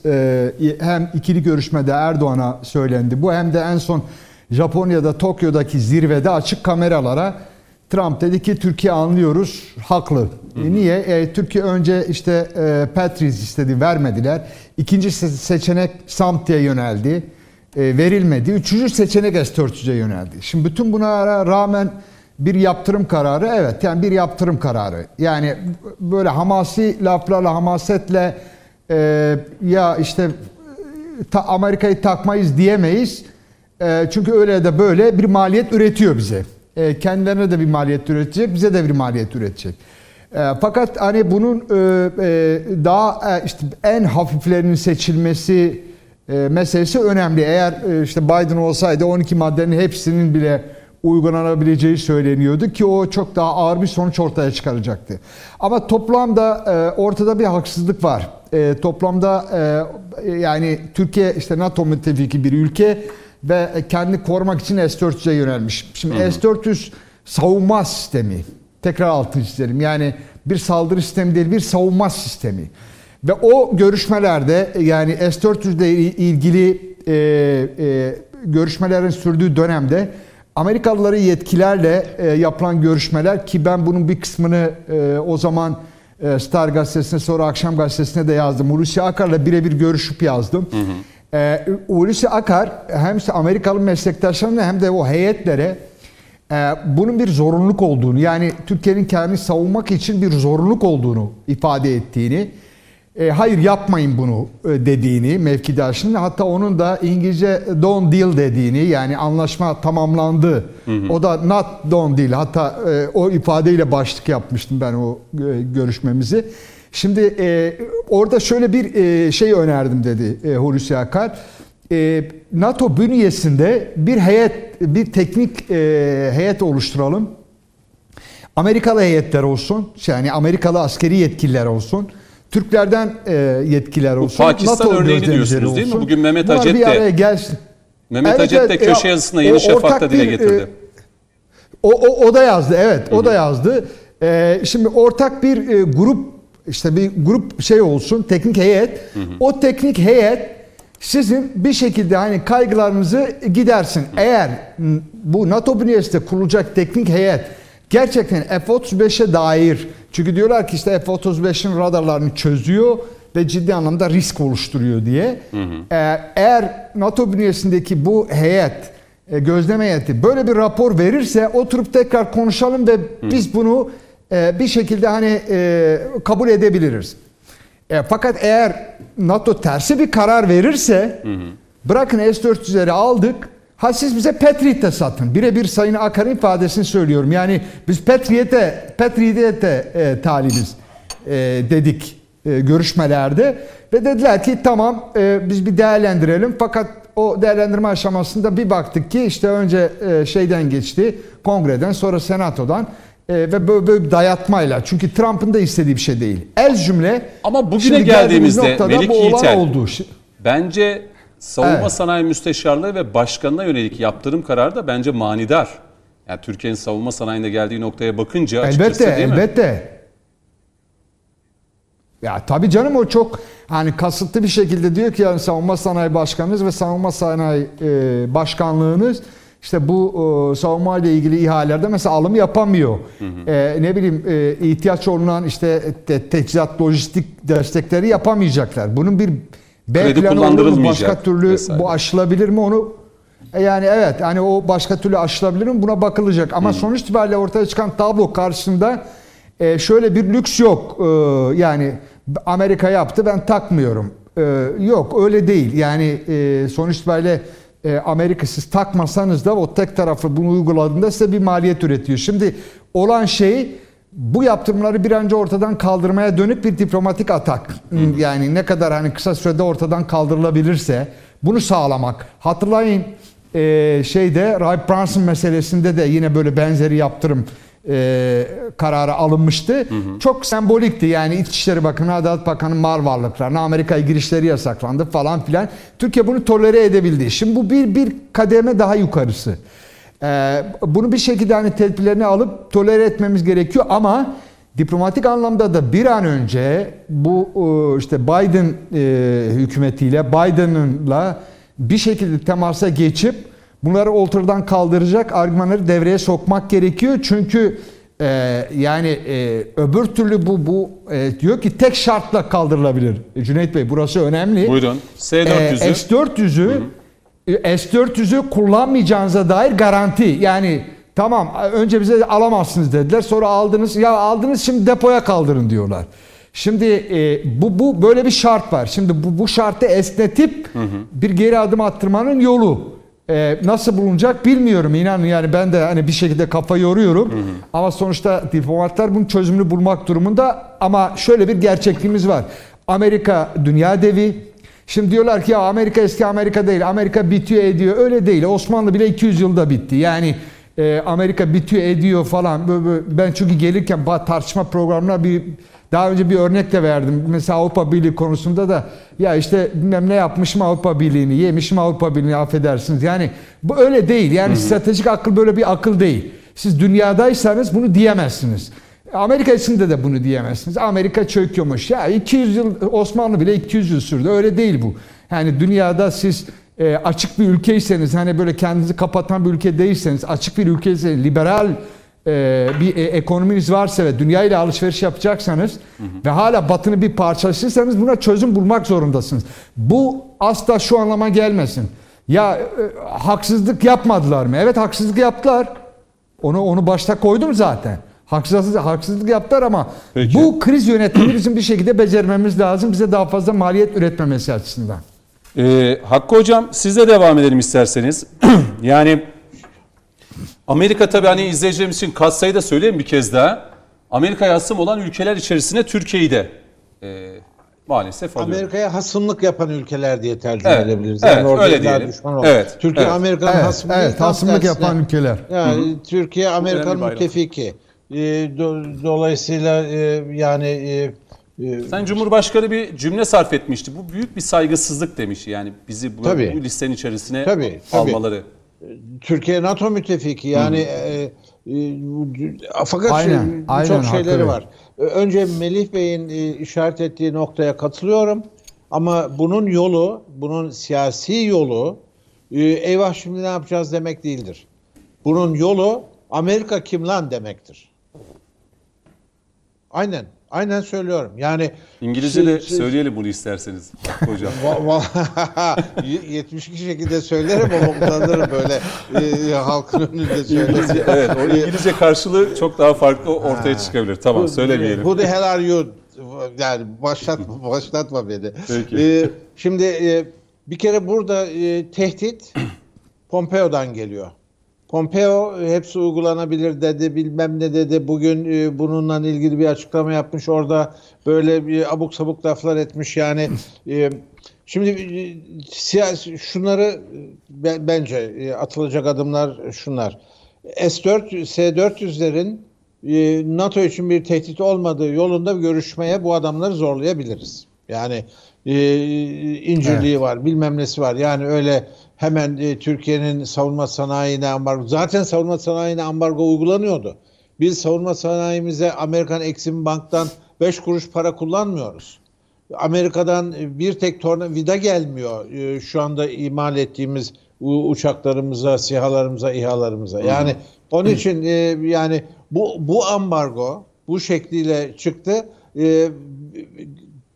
hem ikili görüşmede Erdoğan'a söylendi. Bu hem de en son Japonya'da Tokyo'daki zirvede açık kameralara Trump dedi ki Türkiye anlıyoruz, haklı. E, Niye? E, Türkiye önce işte e, Patriot istedi, vermediler. İkinci se- seçenek Samt'e yöneldi, e, verilmedi. Üçüncü seçenek S-400'e yöneldi. Şimdi bütün buna rağmen bir yaptırım kararı, evet yani bir yaptırım kararı. Yani böyle hamasi laflarla, hamasetle e, ya işte ta- Amerika'yı takmayız diyemeyiz. E, çünkü öyle de böyle bir maliyet üretiyor bize. E, kendilerine de bir maliyet üretecek, bize de bir maliyet üretecek. E, fakat hani bunun e, daha işte en hafiflerinin seçilmesi meselesi önemli. Eğer işte Biden olsaydı 12 maddenin hepsinin bile uygulanabileceği söyleniyordu ki o çok daha ağır bir sonuç ortaya çıkaracaktı. Ama toplamda ortada bir haksızlık var. Toplamda yani Türkiye işte NATO müttefiki bir ülke ve kendini korumak için S-400'e yönelmiş. Şimdi S-400 savunma sistemi. Tekrar altını çizelim. Yani bir saldırı sistemi değil bir savunma sistemi. Ve o görüşmelerde yani S-400 ile ilgili e, e, görüşmelerin sürdüğü dönemde Amerikalıları yetkilerle e, yapılan görüşmeler ki ben bunun bir kısmını e, o zaman e, Star gazetesine sonra Akşam gazetesine de yazdım. Hulusi Akar'la birebir görüşüp yazdım. E, Hulusi Akar hem işte Amerikalı meslektaşlarına hem de o heyetlere e, bunun bir zorunluluk olduğunu yani Türkiye'nin kendini savunmak için bir zorunluluk olduğunu ifade ettiğini e, hayır yapmayın bunu e, dediğini mevkidaşının hatta onun da İngilizce don't deal dediğini yani anlaşma tamamlandı. O da not don't deal hatta e, o ifadeyle başlık yapmıştım ben o e, görüşmemizi. Şimdi e, orada şöyle bir e, şey önerdim dedi e, Hulusi Akar. E, NATO bünyesinde bir heyet, bir teknik e, heyet oluşturalım. Amerikalı heyetler olsun, yani Amerikalı askeri yetkililer olsun. Türklerden e, yetkiler olsun. Pakistan örneğini gözlemcileri diyorsunuz değil mi? olsun. Bugün Mehmet Bunlar Hacet bir de- gelsin. Mehmet Evet, Hacet de köşe Ya, yazısında Yeni Şafak'ta dile bir, getirdi. e, O, o, o da yazdı evet o da yazdı. Ee, şimdi ortak bir e, grup işte bir grup şey olsun teknik heyet. O teknik heyet sizin bir şekilde hani kaygılarınızı gidersin. Eğer m, bu NATO bünyesinde kurulacak teknik heyet gerçekten F-35'e dair çünkü diyorlar ki işte F-35'in radarlarını çözüyor ve ciddi anlamda risk oluşturuyor diye. Ee, eğer NATO bünyesindeki bu heyet e, gözleme heyeti böyle bir rapor verirse oturup tekrar konuşalım ve biz bunu bir şekilde hani e, kabul edebiliriz. E, fakat eğer NATO tersi bir karar verirse bırakın S-400'leri aldık ha siz bize Patriot de satın. Birebir Sayın Akar'ın ifadesini söylüyorum. Yani biz Patriot'e Patriot'e e, talibiz e, dedik e, görüşmelerde ve dediler ki tamam e, biz bir değerlendirelim fakat o değerlendirme aşamasında bir baktık ki işte önce e, şeyden geçti kongreden sonra senatodan e, ve böyle, böyle bir dayatmayla çünkü Trump'ın da istediği bir şey değil. El cümle Ama bugüne geldiğimiz geldiğimizde noktada Melik bu Yiğitel, oldu. Bence savunma Evet. sanayi müsteşarlığı ve başkanına yönelik yaptırım kararı da bence manidar. Yani Türkiye'nin savunma sanayinde geldiği noktaya bakınca açıkçası Elbette, değil mi? elbette. Ya tabii canım o çok hani kasıtlı bir şekilde diyor ki yani savunma sanayi başkanınız ve savunma sanayi e, başkanlığınız işte bu e, savunma ile ilgili ihalelerde mesela alım yapamıyor. E, ne bileyim e, ihtiyaç olunan işte te, teçhizat lojistik destekleri yapamayacaklar. Bunun bir B Kredi planı olur Başka türlü vesaire. bu aşılabilir mi onu e Yani evet hani o başka türlü aşılabilir mi buna bakılacak. Ama sonuç itibariyle ortaya çıkan tablo karşısında e, şöyle bir lüks yok. E, yani Amerika yaptı ben takmıyorum. E, yok öyle değil. Yani e, sonuç itibariyle e, Amerika siz takmasanız da o tek tarafı bunu uyguladığında size bir maliyet üretiyor. Şimdi olan şey bu yaptırımları bir önce ortadan kaldırmaya dönük bir diplomatik atak. Yani ne kadar hani kısa sürede ortadan kaldırılabilirse bunu sağlamak. Hatırlayın e, şeyde Ray Brunson meselesinde de yine böyle benzeri yaptırım e, kararı alınmıştı. Çok sembolikti yani İçişleri Bakanı, Adalet Bakanı mal varlıklarına Amerika'ya girişleri yasaklandı falan filan. Türkiye bunu tolere edebildi. Şimdi bu bir bir kademe daha yukarısı. Ee, bunu bir şekilde hani tedbirlerini alıp tolere etmemiz gerekiyor ama diplomatik anlamda da bir an önce bu e, işte Biden e, hükümetiyle Biden'ınla bir şekilde temasa geçip bunları ortadan kaldıracak argümanları devreye sokmak gerekiyor. Çünkü e, yani e, öbür türlü bu bu e, diyor ki tek şartla kaldırılabilir. E, Cüneyt Bey burası önemli. Buyurun. Ee, S-400'ü. S-400'ü e, S-400'ü kullanmayacağınıza dair garanti. Yani tamam önce bize alamazsınız dediler. Sonra aldınız. Ya aldınız şimdi depoya kaldırın diyorlar. Şimdi e, bu bu böyle bir şart var. Şimdi bu bu şartı esnetip bir geri adım attırmanın yolu. E, nasıl bulunacak bilmiyorum inanın yani ben de hani bir şekilde kafa yoruyorum ama sonuçta diplomatlar bunun çözümünü bulmak durumunda ama şöyle bir gerçekliğimiz var. Amerika dünya devi, Şimdi diyorlar ki ya Amerika eski Amerika değil. Amerika bitiyor ediyor. Öyle değil. Osmanlı bile 200 yılda bitti. Yani e, Amerika bitiyor ediyor falan. Ben çünkü gelirken tartışma programına bir daha önce bir örnek de verdim. Mesela Avrupa Birliği konusunda da ya işte bilmem ne yapmışım Avrupa Birliği'ni, yemişim Avrupa Birliği'ni affedersiniz. Yani bu öyle değil. Yani stratejik akıl böyle bir akıl değil. Siz dünyadaysanız bunu diyemezsiniz. Amerika içinde de bunu diyemezsiniz. Amerika çöküyormuş. Ya 200 yıl Osmanlı bile 200 yıl sürdü. Öyle değil bu. Yani dünyada siz e, açık bir ülkeyseniz hani böyle kendinizi kapatan bir ülke değilseniz açık bir ülkeyseniz liberal e, bir e, ekonominiz varsa ve dünya ile alışveriş yapacaksanız ve hala batının bir parçasıysanız buna çözüm bulmak zorundasınız. Bu asla şu anlama gelmesin. Ya e, haksızlık yapmadılar mı? Evet haksızlık yaptılar. Onu onu başta koydum zaten. Haksızlık, haksızlık yaptılar ama Peki. bu kriz yönetimini bizim bir şekilde becermemiz lazım. Bize daha fazla maliyet üretmemesi açısından. Ee, Hakkı Hocam sizle devam edelim isterseniz. yani Amerika tabii hani izleyicilerimiz için katsayı da söyleyeyim bir kez daha. Amerika yassım olan ülkeler içerisine Türkiye'yi de e, maalesef alıyor. Amerika'ya hasımlık yapan ülkeler diye tercüme Evet, edebiliriz. evet, orada öyle diyelim. düşman oldu. Evet, Türkiye evet. Amerika'nın Evet, hasımlığı evet hasımlık yapan ülkeler. Yani Türkiye Amerika'nın müttefiki. E, do- dolayısıyla e, yani e, e, Sayın Cumhurbaşkanı bir cümle sarf etmişti. Bu büyük bir saygısızlık demiş. Yani bizi bu, Tabii. bu listenin içerisine Tabii, tabii. almaları. Türkiye NATO müttefiki yani e, e, fakat Aynen, şey, aynen, çok şeyleri haklı. var. Önce Melih Bey'in e, işaret ettiği noktaya katılıyorum. Ama bunun yolu, bunun siyasi yolu e, eyvah şimdi ne yapacağız demek değildir. Bunun yolu Amerika kim lan demektir. Aynen. Aynen söylüyorum. Yani İngilizce de siz- siz- söyleyelim bunu isterseniz hocam. Va- va- 72 şekilde söylerim ama utanırım böyle e, halkın önünde söylerim. evet, o İngilizce karşılığı çok daha farklı ortaya çıkabilir. Tamam, söylemeyelim. Who the hell are you? Yani başlatma, başlatma beni. Peki. E, şimdi e, bir kere burada e, tehdit Pompeo'dan geliyor. Pompeo hepsi uygulanabilir dedi, bilmem ne dedi. Bugün e, bununla ilgili bir açıklama yapmış. Orada böyle bir abuk sabuk laflar etmiş. Yani e, şimdi e, siyasi şunları e, ben- bence e, atılacak adımlar şunlar. S4 S400'lerin e, NATO için bir tehdit olmadığı yolunda görüşmeye bu adamları zorlayabiliriz. Yani e, incirliği var, bilmem nesi var. Yani öyle hemen e, Türkiye'nin savunma sanayine ambargo. Zaten savunma sanayine ambargo uygulanıyordu. Biz savunma sanayimize Amerikan Exim Bank'tan 5 kuruş para kullanmıyoruz. Amerika'dan bir tek torna vida gelmiyor e, şu anda imal ettiğimiz uçaklarımıza, sihalarımıza, İHA'larımıza. Yani onun için e, yani bu bu ambargo bu şekliyle çıktı. E,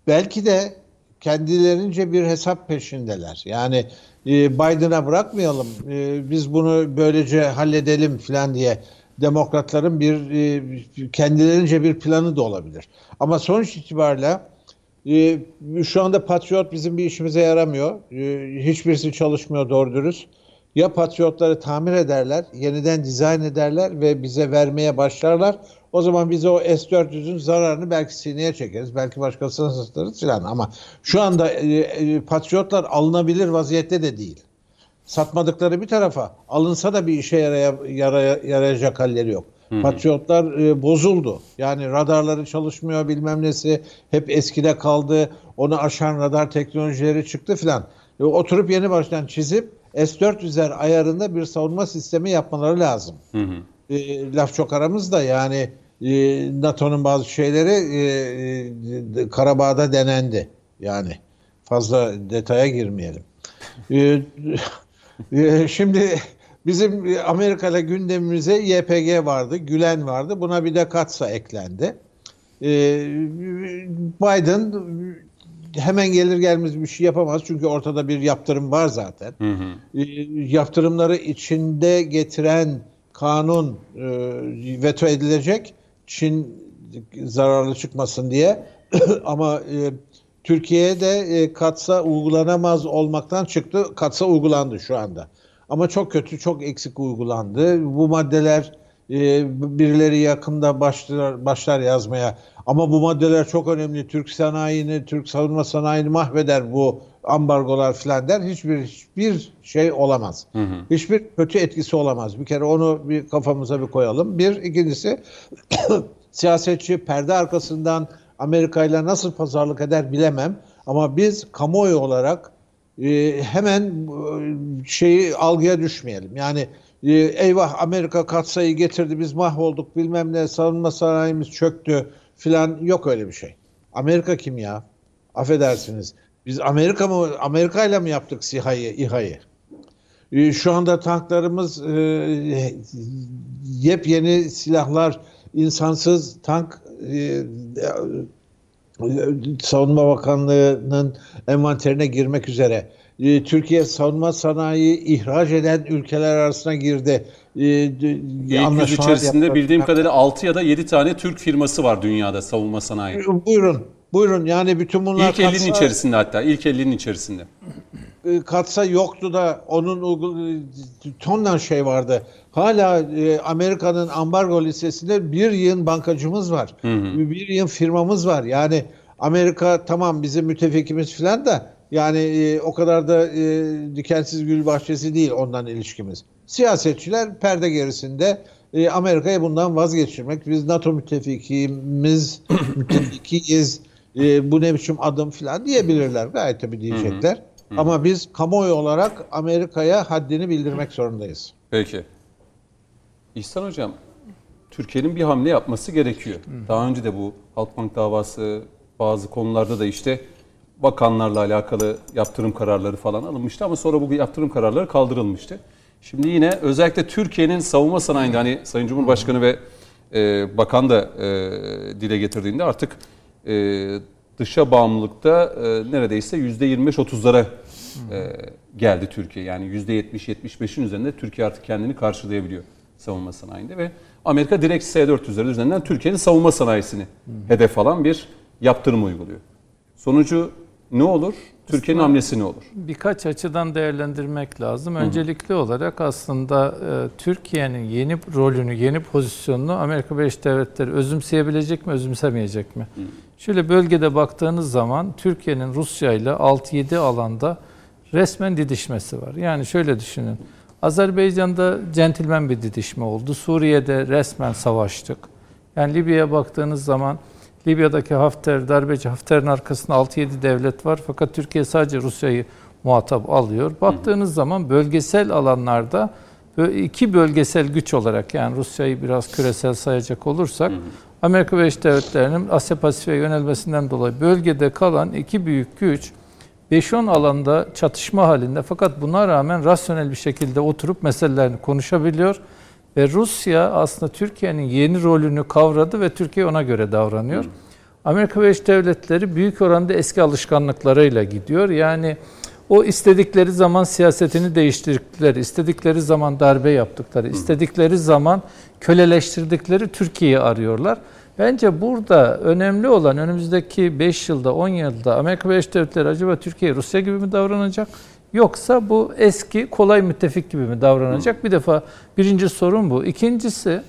belki de kendilerince bir hesap peşindeler. Yani e, Biden'a bırakmayalım, e, biz bunu böylece halledelim falan diye demokratların bir e, kendilerince bir planı da olabilir. Ama sonuç itibariyle e, şu anda Patriot bizim bir işimize yaramıyor. E, hiçbirisi çalışmıyor doğru dürüst. Ya Patriotları tamir ederler, yeniden dizayn ederler ve bize vermeye başlarlar. O zaman biz o S-400'ün zararını belki sineye çekeriz. Belki başkasına satırız filan. Ama şu anda e, e, Patriotlar alınabilir vaziyette de değil. Satmadıkları bir tarafa alınsa da bir işe yaraya, yaraya, yarayacak halleri yok. Patriotlar e, bozuldu. Yani radarları çalışmıyor bilmem nesi hep eskide kaldı. Onu aşan radar teknolojileri çıktı filan. E, oturup yeni baştan çizip S-400'ler ayarında bir savunma sistemi yapmaları lazım. E, laf çok aramızda yani NATO'nun bazı şeyleri e, e, Karabağ'da denendi. Yani fazla detaya girmeyelim. E, e, şimdi bizim Amerika'da gündemimize YPG vardı, Gülen vardı. Buna bir de Katsa eklendi. E, Biden hemen gelir gelmez bir şey yapamaz. Çünkü ortada bir yaptırım var zaten. E, yaptırımları içinde getiren kanun veto edilecek. Çin zararlı çıkmasın diye. Ama e, Türkiye'de e, katsa uygulanamaz olmaktan çıktı. Katsa uygulandı şu anda. Ama çok kötü, çok eksik uygulandı. Bu maddeler e, birileri yakında başlar, başlar yazmaya. Ama bu maddeler çok önemli. Türk sanayini, Türk savunma sanayini mahveder bu ambargolar filan der. Hiçbir hiçbir şey olamaz. Hiçbir kötü etkisi olamaz. Bir kere onu bir kafamıza bir koyalım. Bir, ikincisi siyasetçi perde arkasından Amerika ile nasıl pazarlık eder bilemem. Ama biz kamuoyu olarak e, hemen e, şeyi algıya düşmeyelim. Yani e, eyvah Amerika katsayı getirdi biz mahvolduk bilmem ne savunma sanayimiz çöktü filan yok öyle bir şey. Amerika kim ya? Affedersiniz. Biz Amerika mı Amerika ile mi yaptık SİHA'yı, İHA'yı? E, Şu anda tanklarımız e, yepyeni silahlar, insansız tank e, Savunma Bakanlığı'nın envanterine girmek üzere. E, Türkiye savunma sanayi ihraç eden ülkeler arasına girdi. E, İlk içerisinde yaptılar. bildiğim kadarıyla 6 ya da 7 tane Türk firması var dünyada savunma sanayi. Buyurun. Buyurun yani bütün bunlar İlk 50'nin katsa- içerisinde hatta. ilk 50'nin içerisinde. e, katsa yoktu da onun tonla şey vardı. Hala e, Amerika'nın ambargo listesinde bir yığın bankacımız var. Bir yığın firmamız var. Yani Amerika tamam bizim müttefikimiz falan da yani e, o kadar da e, dikensiz gül bahçesi değil ondan ilişkimiz. Siyasetçiler perde gerisinde e, Amerika'yı bundan vazgeçirmek. Biz NATO müttefikimiz, müttefikiyiz. E, bu ne biçim adım falan diyebilirler. Gayet tabii diyecekler. Hı hı. Ama biz kamuoyu olarak Amerika'ya haddini bildirmek zorundayız. Peki. İhsan Hocam, Türkiye'nin bir hamle yapması gerekiyor. Hı. Daha önce de bu Halkbank davası bazı konularda da işte bakanlarla alakalı yaptırım kararları falan alınmıştı ama sonra bu yaptırım kararları kaldırılmıştı. Şimdi yine özellikle Türkiye'nin savunma sanayinde hani Sayın Cumhurbaşkanı ve e, bakan da e, dile getirdiğinde artık e, dışa bağımlılıkta e, neredeyse %25-30'lara e, geldi Türkiye. Yani %70-75'in üzerinde Türkiye artık kendini karşılayabiliyor savunma sanayinde ve Amerika direkt S-400'ler üzerinden Türkiye'nin savunma sanayisini hedef alan bir yaptırım uyguluyor. Sonucu ne olur? Türkiye'nin hamlesi ne olur? Birkaç açıdan değerlendirmek lazım. Öncelikli Hı. olarak aslında e, Türkiye'nin yeni rolünü, yeni pozisyonunu Amerika Birleşik Devletleri özümseyebilecek mi, özümsemeyecek mi? Hı. Şöyle bölgede baktığınız zaman Türkiye'nin Rusya ile 6-7 alanda resmen didişmesi var. Yani şöyle düşünün. Azerbaycan'da centilmen bir didişme oldu. Suriye'de resmen savaştık. Yani Libya'ya baktığınız zaman Libya'daki Hafter, darbeci Hafter'in arkasında 6-7 devlet var. Fakat Türkiye sadece Rusya'yı muhatap alıyor. Baktığınız hı hı. zaman bölgesel alanlarda iki bölgesel güç olarak yani Rusya'yı biraz küresel sayacak olursak hı hı. Amerika Birleşik Devletleri'nin Asya Pasifik'e yönelmesinden dolayı bölgede kalan iki büyük güç 5-10 alanda çatışma halinde fakat buna rağmen rasyonel bir şekilde oturup meselelerini konuşabiliyor. Ve Rusya aslında Türkiye'nin yeni rolünü kavradı ve Türkiye ona göre davranıyor. Hı. Amerika Birleşik Devletleri büyük oranda eski alışkanlıklarıyla gidiyor. Yani o istedikleri zaman siyasetini değiştirdikleri, istedikleri zaman darbe yaptıkları, istedikleri zaman köleleştirdikleri Türkiye'yi arıyorlar. Bence burada önemli olan önümüzdeki 5 yılda, 10 yılda Amerika Birleşik Devletleri acaba Türkiye Rusya gibi mi davranacak? Yoksa bu eski kolay müttefik gibi mi davranacak? Bir defa birinci sorun bu. İkincisi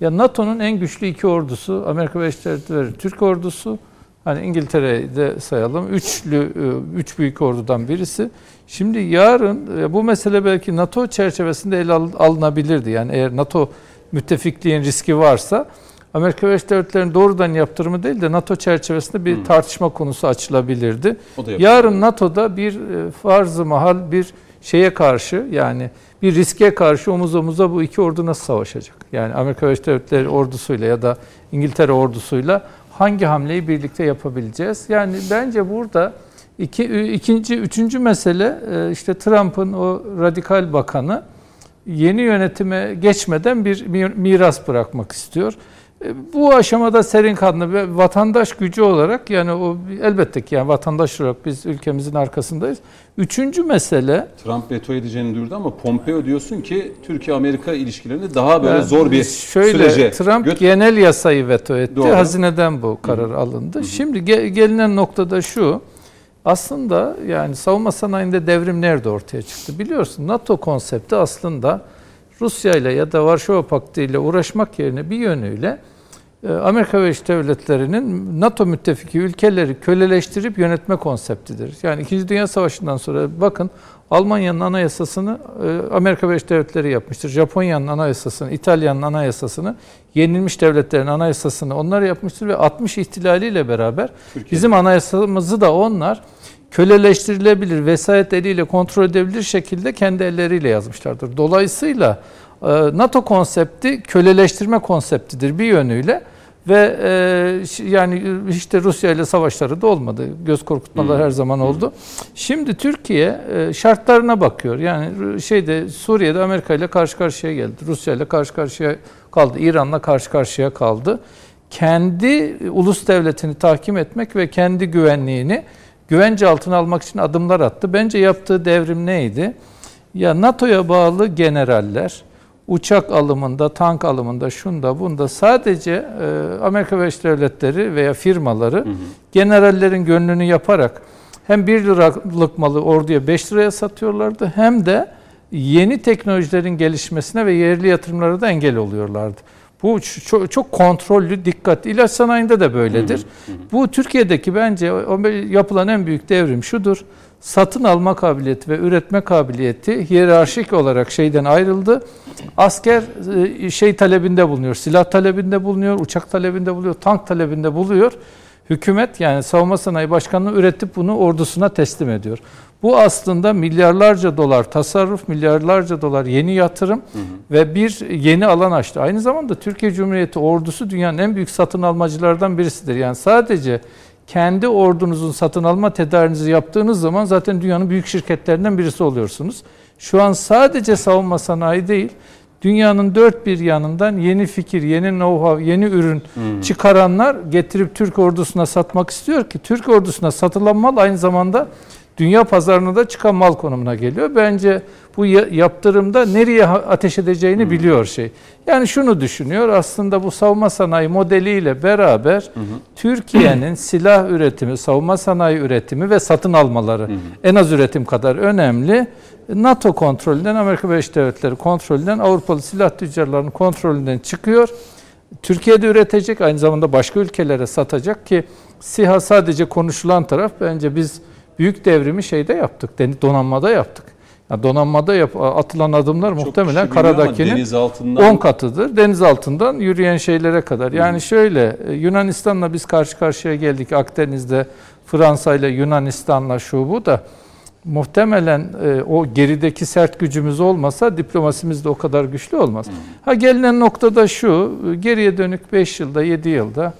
ya NATO'nun en güçlü iki ordusu Amerika Birleşik Devletleri Türk ordusu. Hani İngiltere'yi de sayalım. Üçlü, e, üç büyük ordudan birisi. Şimdi yarın e, bu mesele belki NATO çerçevesinde ele alınabilirdi. Yani eğer NATO müttefikliğin riski varsa Amerika Birleşik Devletleri'nin doğrudan yaptırımı değil de NATO çerçevesinde bir hmm. tartışma konusu açılabilirdi. Yarın NATO'da bir e, farz-ı mahal bir şeye karşı yani bir riske karşı omuz omuza bu iki ordu nasıl savaşacak? Yani Amerika Birleşik Devletleri ordusuyla ya da İngiltere ordusuyla hangi hamleyi birlikte yapabileceğiz? Yani bence burada iki, ikinci, üçüncü mesele e, işte Trump'ın o radikal bakanı yeni yönetime geçmeden bir miras bırakmak istiyor. E, bu aşamada serin kanlı ve vatandaş gücü olarak yani o elbette ki yani vatandaş olarak biz ülkemizin arkasındayız. Üçüncü mesele Trump veto edeceğini duyurdu ama Pompeo diyorsun ki Türkiye-Amerika ilişkilerini daha böyle yani zor bir şöyle, sürece Trump göt- genel yasayı veto etti. Doğru. Hazineden bu karar Hı-hı. alındı. Hı-hı. Şimdi ge- gelinen noktada şu. Aslında yani savunma sanayinde devrim nerede ortaya çıktı? Biliyorsun NATO konsepti aslında Rusya ile ya da Varşova Paktı ile uğraşmak yerine bir yönüyle Amerika Birleşik Devletleri'nin NATO müttefiki ülkeleri köleleştirip yönetme konseptidir. Yani İkinci Dünya Savaşı'ndan sonra bakın Almanya'nın anayasasını e, Amerika Birleşik Devletleri yapmıştır. Japonya'nın anayasasını, İtalya'nın anayasasını, yenilmiş devletlerin anayasasını onlar yapmıştır ve 60 ihtilaliyle beraber Türkiye. bizim anayasamızı da onlar köleleştirilebilir, vesayet eliyle kontrol edebilir şekilde kendi elleriyle yazmışlardır. Dolayısıyla NATO konsepti köleleştirme konseptidir bir yönüyle ve e, yani işte Rusya ile savaşları da olmadı. Göz korkutmalar hmm. her zaman oldu. Hmm. Şimdi Türkiye e, şartlarına bakıyor. Yani şeyde Suriye'de Amerika ile karşı karşıya geldi. Rusya ile karşı karşıya kaldı. İran'la karşı karşıya kaldı. Kendi ulus devletini tahkim etmek ve kendi güvenliğini güvence altına almak için adımlar attı. Bence yaptığı devrim neydi? Ya NATO'ya bağlı generaller uçak alımında, tank alımında, şunda bunda sadece e, Amerika Birleşik Devletleri veya firmaları hı hı. generallerin gönlünü yaparak hem 1 liralık malı orduya 5 liraya satıyorlardı hem de yeni teknolojilerin gelişmesine ve yerli yatırımlara da engel oluyorlardı. Bu çok, çok kontrollü, dikkat. İlaç sanayinde de böyledir. Hı hı hı. Bu Türkiye'deki bence yapılan en büyük devrim şudur. Satın alma kabiliyeti ve üretme kabiliyeti hiyerarşik olarak şeyden ayrıldı. Asker e, şey talebinde bulunuyor, silah talebinde bulunuyor, uçak talebinde bulunuyor, tank talebinde buluyor. Hükümet yani Savunma Sanayi Başkanlığı üretip bunu ordusuna teslim ediyor. Bu aslında milyarlarca dolar tasarruf, milyarlarca dolar yeni yatırım hı hı. ve bir yeni alan açtı. Aynı zamanda Türkiye Cumhuriyeti ordusu dünyanın en büyük satın almacılardan birisidir. Yani sadece kendi ordunuzun satın alma tedarinizi yaptığınız zaman zaten dünyanın büyük şirketlerinden birisi oluyorsunuz. Şu an sadece savunma sanayi değil, dünyanın dört bir yanından yeni fikir, yeni know-how, yeni ürün hmm. çıkaranlar getirip Türk ordusuna satmak istiyor ki Türk ordusuna satılan mal aynı zamanda dünya pazarına da çıkan mal konumuna geliyor. Bence bu yaptırımda nereye ateş edeceğini hmm. biliyor şey. Yani şunu düşünüyor aslında bu savunma sanayi modeliyle beraber Türkiye'nin silah üretimi, savunma sanayi üretimi ve satın almaları hmm. en az üretim kadar önemli. NATO kontrolünden, Amerika Birleşik Devletleri kontrolünden, Avrupalı silah tüccarlarının kontrolünden çıkıyor. Türkiye'de üretecek, aynı zamanda başka ülkelere satacak ki SİHA sadece konuşulan taraf. Bence biz büyük devrimi şeyde yaptık, donanmada yaptık. Yani donanmada yap, atılan adımlar Çok muhtemelen karadakinin 10 katıdır. Deniz altından yürüyen şeylere kadar. Yani Hı. şöyle e, Yunanistan'la biz karşı karşıya geldik Akdeniz'de Fransa ile Yunanistan'la şu bu da muhtemelen e, o gerideki sert gücümüz olmasa diplomasimiz de o kadar güçlü olmaz. Hı. Ha gelinen noktada şu, geriye dönük 5 yılda, 7 yılda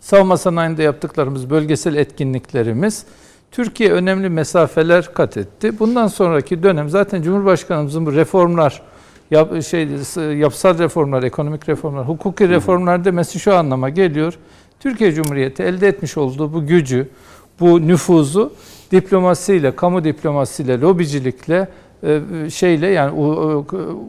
savunma sanayinde yaptıklarımız, bölgesel etkinliklerimiz Türkiye önemli mesafeler kat etti. Bundan sonraki dönem zaten Cumhurbaşkanımızın bu reformlar, yap, şey, yapısal reformlar, ekonomik reformlar, hukuki reformlar demesi şu anlama geliyor. Türkiye Cumhuriyeti elde etmiş olduğu bu gücü, bu nüfuzu diplomasiyle, kamu diplomasiyle, lobicilikle şeyle yani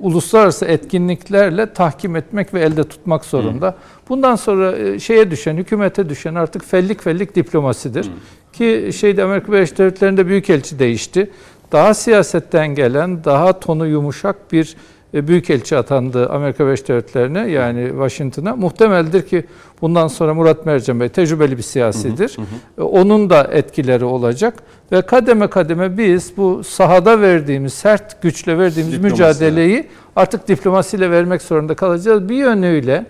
uluslararası etkinliklerle tahkim etmek ve elde tutmak zorunda. Bundan sonra e, şeye düşen, hükümete düşen artık fellik fellik diplomasidir. Hı. Ki şeyde Amerika Birleşik Devletleri'nde büyükelçi değişti. Daha siyasetten gelen, daha tonu yumuşak bir e, büyükelçi atandı Amerika Birleşik Devletleri'ne yani Washington'a. Muhtemeldir ki bundan sonra Murat Mercan Bey tecrübeli bir siyasidir. Hı hı hı. E, onun da etkileri olacak ve kademe kademe biz bu sahada verdiğimiz sert güçle verdiğimiz Diplomasi. mücadeleyi artık diplomasiyle vermek zorunda kalacağız. Bir yönüyle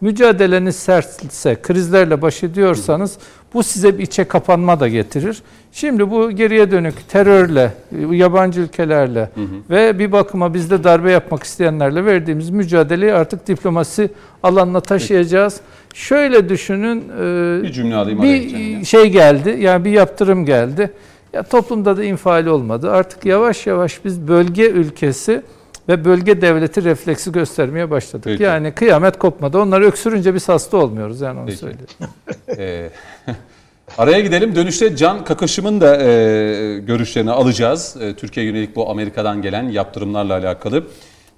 mücadeleniz sertse, krizlerle baş ediyorsanız bu size bir içe kapanma da getirir. Şimdi bu geriye dönük terörle, yabancı ülkelerle hı hı. ve bir bakıma bizde darbe yapmak isteyenlerle verdiğimiz mücadeleyi artık diplomasi alanına taşıyacağız. Peki. Şöyle düşünün. E, bir cümle alayım. Bir şey geldi, yani bir yaptırım geldi. Ya toplumda da infial olmadı. Artık yavaş yavaş biz bölge ülkesi ve bölge devleti refleksi göstermeye başladık. Peki. Yani kıyamet kopmadı. Onlar öksürünce biz hasta olmuyoruz yani onu Peki. söyleyeyim. ee, araya gidelim. Dönüşte Can Kakışım'ın da e, görüşlerini alacağız. E, Türkiye yönelik bu Amerika'dan gelen yaptırımlarla alakalı.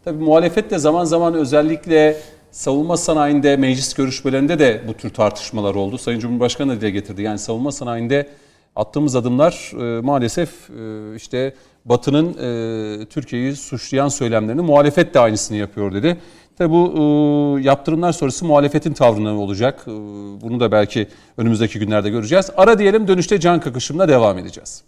Tabii muhalefet de zaman zaman özellikle savunma sanayinde meclis görüşmelerinde de bu tür tartışmalar oldu. Sayın Cumhurbaşkanı da dile getirdi. Yani savunma sanayinde attığımız adımlar e, maalesef e, işte Batı'nın e, Türkiye'yi suçlayan söylemlerini muhalefet de aynısını yapıyor dedi. Tabi bu e, yaptırımlar sonrası muhalefetin tavrı ne olacak? E, bunu da belki önümüzdeki günlerde göreceğiz. Ara diyelim dönüşte can kakışımla devam edeceğiz.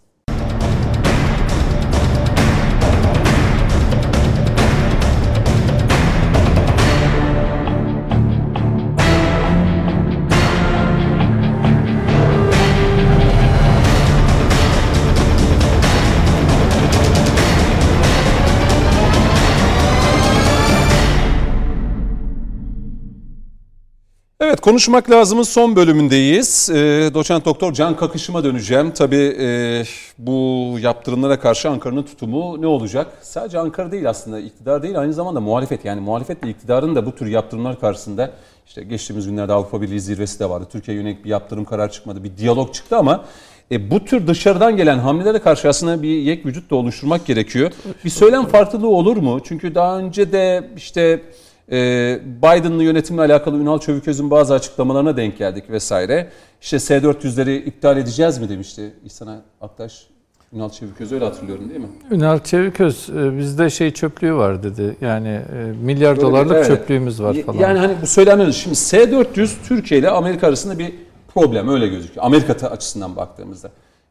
Evet konuşmak lazımın son bölümündeyiz. E, doçent doktor Can Kakışım'a döneceğim. Tabii e, bu yaptırımlara karşı Ankara'nın tutumu ne olacak? Sadece Ankara değil aslında iktidar değil aynı zamanda muhalefet. Yani muhalefetle iktidarın da bu tür yaptırımlar karşısında işte geçtiğimiz günlerde Avrupa Birliği zirvesi de vardı. Türkiye yönelik bir yaptırım karar çıkmadı. Bir diyalog çıktı ama e, bu tür dışarıdan gelen hamlelere karşı aslında bir yek vücut da oluşturmak gerekiyor. Bir söylem farklılığı olur mu? Çünkü daha önce de işte Biden'lı yönetimle alakalı Ünal Çöviköz'ün bazı açıklamalarına denk geldik vesaire. İşte S-400'leri iptal edeceğiz mi demişti İhsan Aktaş. Ünal Çeviköz öyle hatırlıyorum değil mi? Ünal Çeviköz e, bizde şey çöplüğü var dedi. Yani e, milyar dolarlık Evet. çöplüğümüz var falan. Yani hani bu söylenmedi. Şimdi S-400 Türkiye ile Amerika arasında bir problem öyle gözüküyor. Amerika açısından baktığımızda.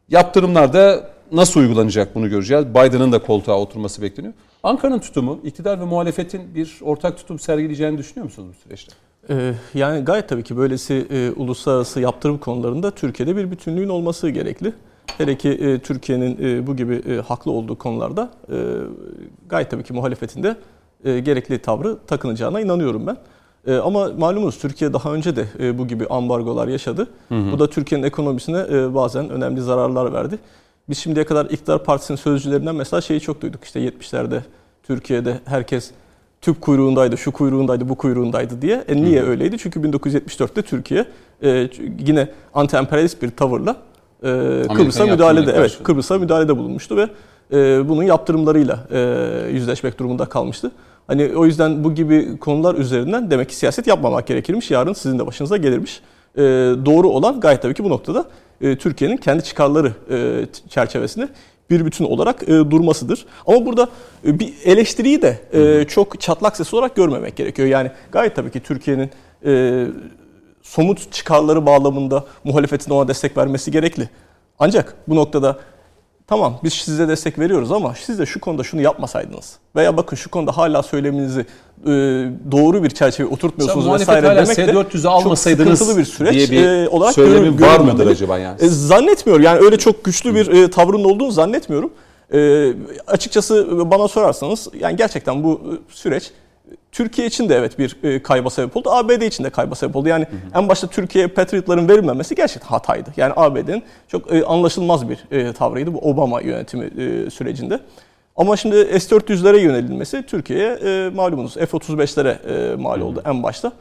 Yaptırımlarda nasıl uygulanacak bunu göreceğiz. Biden'ın da koltuğa oturması bekleniyor. Ankara'nın tutumu, iktidar ve muhalefetin bir ortak tutum sergileyeceğini düşünüyor musunuz bu süreçte? Ee, yani gayet tabii ki böylesi e, uluslararası yaptırım konularında Türkiye'de bir bütünlüğün olması gerekli. Hele ki e, Türkiye'nin e, bu gibi e, haklı olduğu konularda e, gayet tabii ki muhalefetinde e, gerekli tavrı takınacağına inanıyorum ben. E, ama malumunuz Türkiye daha önce de e, bu gibi ambargolar yaşadı. Bu da Türkiye'nin ekonomisine e, bazen önemli zararlar verdi. Biz şimdiye kadar iktidar partisinin sözcülerinden mesela şeyi çok duyduk. İşte 70'lerde Türkiye'de herkes tüp kuyruğundaydı, şu kuyruğundaydı, bu kuyruğundaydı diye. E niye öyleydi? Çünkü 1974'te Türkiye e, yine anti-emperyalist bir tavırla e, Kıbrıs'a müdahalede, evet. Kıbrıs'a müdahalede bulunmuştu ve e, bunun yaptırımlarıyla e, yüzleşmek durumunda kalmıştı. Hani o yüzden bu gibi konular üzerinden demek ki siyaset yapmamak gerekirmiş. Yarın sizin de başınıza gelirmiş. E, doğru olan gayet tabii ki bu noktada e, Türkiye'nin kendi çıkarları e, çerçevesinde bir bütün olarak e, durmasıdır. Ama burada e, bir eleştiriyi de e, çok çatlak ses olarak görmemek gerekiyor. Yani gayet tabii ki Türkiye'nin e, somut çıkarları bağlamında muhalefetin ona destek vermesi gerekli. Ancak bu noktada tamam biz size destek veriyoruz ama siz de şu konuda şunu yapmasaydınız veya bakın şu konuda hala söyleminizi e, doğru bir çerçeve oturtmuyorsunuz Sen vesaire demek de S-400'ü çok sıkıntılı bir süreç diye bir e, olarak söylemi görül- var mıdır acaba yani? E, zannetmiyorum yani öyle çok güçlü bir e, tavrının olduğunu zannetmiyorum. E, açıkçası bana sorarsanız yani gerçekten bu süreç Türkiye için de evet bir e, kayba sebep oldu. ABD için de kayba sebep oldu. Yani en başta Türkiye'ye Patriot'ların verilmemesi gerçekten hataydı. Yani ABD'nin çok e, anlaşılmaz bir e, tavrıydı bu Obama yönetimi sürecinde. Ama şimdi S-400'lere yönelilmesi Türkiye'ye malumunuz F-35'lere e, mal oldu en başta.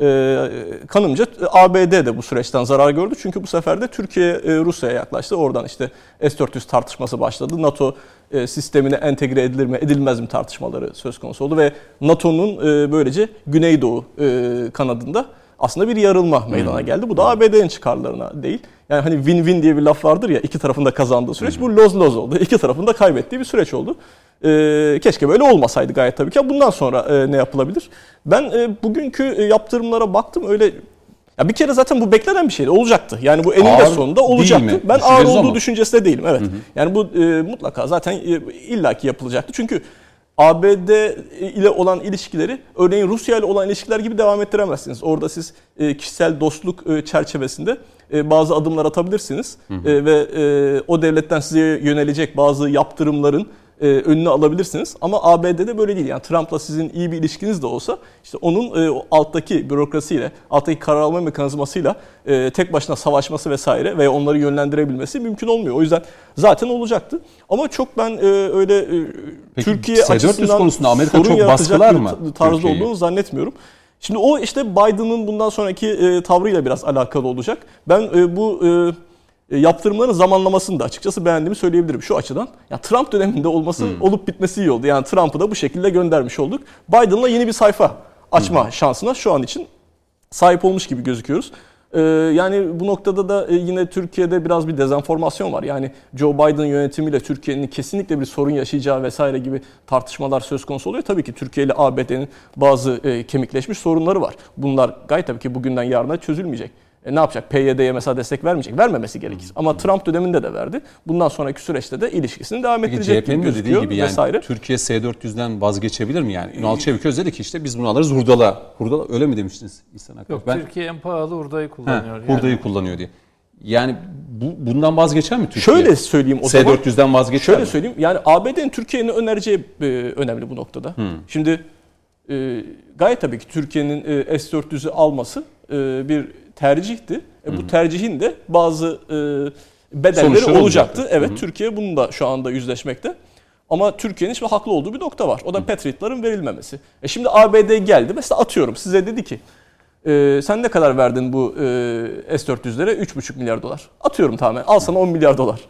E, kanımca ABD de bu süreçten zarar gördü. Çünkü bu sefer de Türkiye e, Rusya'ya yaklaştı. Oradan işte S-400 tartışması başladı. NATO e, sistemine entegre edilir mi edilmez mi tartışmaları söz konusu oldu. Ve NATO'nun e, böylece Güneydoğu e, kanadında aslında bir yarılma meydana geldi. Bu da ABD'nin çıkarlarına değil. Yani hani win-win diye bir laf vardır ya iki tarafında kazandığı süreç. Bu loz-loz oldu. İki tarafında kaybettiği bir süreç oldu. Ee, keşke böyle olmasaydı gayet tabii ki. Bundan sonra e, ne yapılabilir? Ben e, bugünkü e, yaptırımlara baktım öyle ya bir kere zaten bu beklenen bir şeydi. Olacaktı. Yani bu eninde Ağır sonunda olacaktı. Ben ağır olduğu mu? düşüncesinde değilim. Evet. Yani bu e, mutlaka zaten e, illaki yapılacaktı. Çünkü ABD ile olan ilişkileri örneğin Rusya ile olan ilişkiler gibi devam ettiremezsiniz. Orada siz e, kişisel dostluk e, çerçevesinde e, bazı adımlar atabilirsiniz E, ve e, o devletten size yönelecek bazı yaptırımların e, önünü alabilirsiniz. Ama ABD'de böyle değil. Yani Trump'la sizin iyi bir ilişkiniz de olsa işte onun e, o alttaki bürokrasiyle, alttaki karar alma mekanizmasıyla e, tek başına savaşması vesaire veya onları yönlendirebilmesi mümkün olmuyor. O yüzden zaten olacaktı. Ama çok ben e, öyle e, Peki, Türkiye S-400 açısından konusunda Amerika sorun çok baskılar mı ta- tarzda olduğunu zannetmiyorum. Şimdi o işte Biden'ın bundan sonraki e, tavrıyla biraz alakalı olacak. Ben e, bu e, yaptırımların zamanlamasını da açıkçası beğendiğimi söyleyebilirim şu açıdan. Ya Trump döneminde olması Hmm. olup bitmesi iyi oldu. Yani Trump'ı da bu şekilde göndermiş olduk. Biden'la yeni bir sayfa açma Hmm. şansına şu an için sahip olmuş gibi gözüküyoruz. Ee, yani bu noktada da e, yine Türkiye'de biraz bir dezenformasyon var. Yani Joe Biden yönetimiyle Türkiye'nin kesinlikle bir sorun yaşayacağı vesaire gibi tartışmalar söz konusu oluyor. Tabii ki Türkiye ile ABD'nin bazı e, kemikleşmiş sorunları var. Bunlar gayet tabii ki bugünden yarına çözülmeyecek. E, ne yapacak? PYD'ye mesela destek vermeyecek. Vermemesi gerekir. Ama Trump döneminde de verdi. Bundan sonraki süreçte de ilişkisini devam Peki ettirecek CHP'nin gibi de dediği gibi yani vesaire. Türkiye S-400'den vazgeçebilir mi yani? Ünal Çeviköz dedi ki işte biz bunu alırız hurdala. Hurdala öyle mi demiştiniz İhsan Akar? Yok Türkiye en pahalı hurdayı He, kullanıyor. yani. hurdayı kullanıyor diye. Yani bu, bundan vazgeçer mi Türkiye? Şöyle söyleyeyim o zaman. S-400'den vazgeçer Şöyle mi? söyleyeyim. Yani ABD'nin Türkiye'nin önereceği e, önemli bu noktada. Şimdi e, gayet tabii ki Türkiye'nin e, S-400'ü alması e, bir tercihti. E, bu tercihin de bazı e, bedelleri Sonuçları olacaktı. olacaktı. Evet Türkiye bunun da şu anda yüzleşmekte. Ama Türkiye'nin şimdi haklı olduğu bir nokta var. O da Patriot'ların verilmemesi. E şimdi ABD geldi. Mesela atıyorum size dedi ki e, sen ne kadar verdin bu e, S-400'lere? 3,5 milyar dolar. Atıyorum tamamen. Al sana 10 milyar dolar.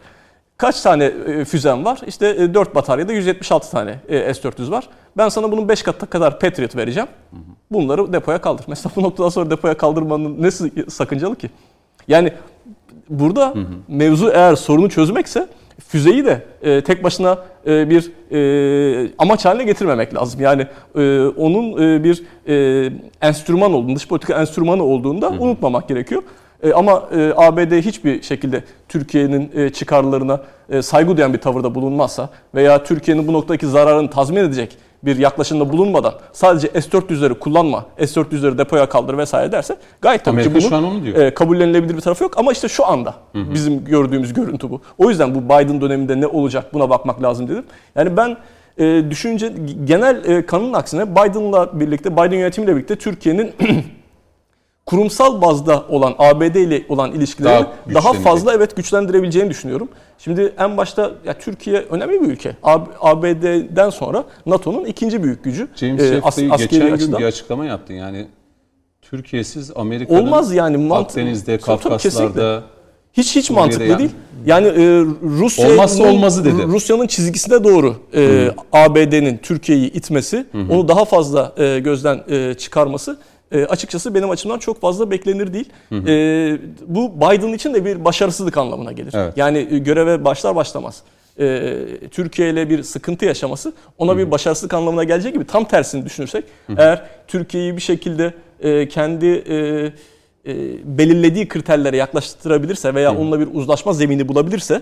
Kaç tane e, füzen var? İşte e, 4 bataryada 176 tane e, S-400 var. Ben sana bunun 5 katı kadar Patriot vereceğim. Bunları depoya kaldır. Mesela bu noktadan sonra depoya kaldırmanın nesi sakıncalı ki? Yani burada mevzu eğer sorunu çözmekse füzeyi de e, tek başına e, bir e, amaç haline getirmemek lazım. Yani e, onun e, bir e, enstrüman olduğunu, dış politika enstrümanı olduğunda hı hı. unutmamak gerekiyor. E, ama e, ABD hiçbir şekilde Türkiye'nin e, çıkarlarına e, saygı duyan bir tavırda bulunmazsa veya Türkiye'nin bu noktadaki zararını tazmin edecek bir yaklaşımda bulunmadan sadece S-400'leri kullanma, S-400'leri depoya kaldır vesaire derse gayet tabii Amerika ki bunun e, kabullenilebilir bir tarafı yok ama işte şu anda hı hı. bizim gördüğümüz görüntü bu. O yüzden bu Biden döneminde ne olacak buna bakmak lazım dedim. Yani ben e, düşünce genel e, kanının aksine Biden'la birlikte, Biden yönetimiyle birlikte Türkiye'nin kurumsal bazda olan ABD ile olan ilişkileri daha, daha fazla evet güçlendirebileceğini düşünüyorum. Şimdi en başta ya Türkiye önemli bir ülke. ABD'den sonra NATO'nun ikinci büyük gücü. James e, as, geçen açıdan. gün bir açıklama yaptın. Yani Türkiye'siz Amerika'nın Olmaz yani mant- Akdeniz'de, Kafkaslar'da hiç hiç mantıklı yani. değil. Yani e, Rusya olmazsa olmazı dedi. Rusya'nın çizgisine doğru e, ABD'nin Türkiye'yi itmesi, Hı-hı. onu daha fazla e, gözden e, çıkarması e, açıkçası benim açımdan çok fazla beklenir değil. Hı hı. E, bu Biden için de bir başarısızlık anlamına gelir. Evet. Yani e, göreve başlar başlamaz. E, Türkiye ile bir sıkıntı yaşaması ona hı hı. bir başarısızlık anlamına gelecek gibi tam tersini düşünürsek hı hı. eğer Türkiye'yi bir şekilde e, kendi e, e, belirlediği kriterlere yaklaştırabilirse veya hı hı. onunla bir uzlaşma zemini bulabilirse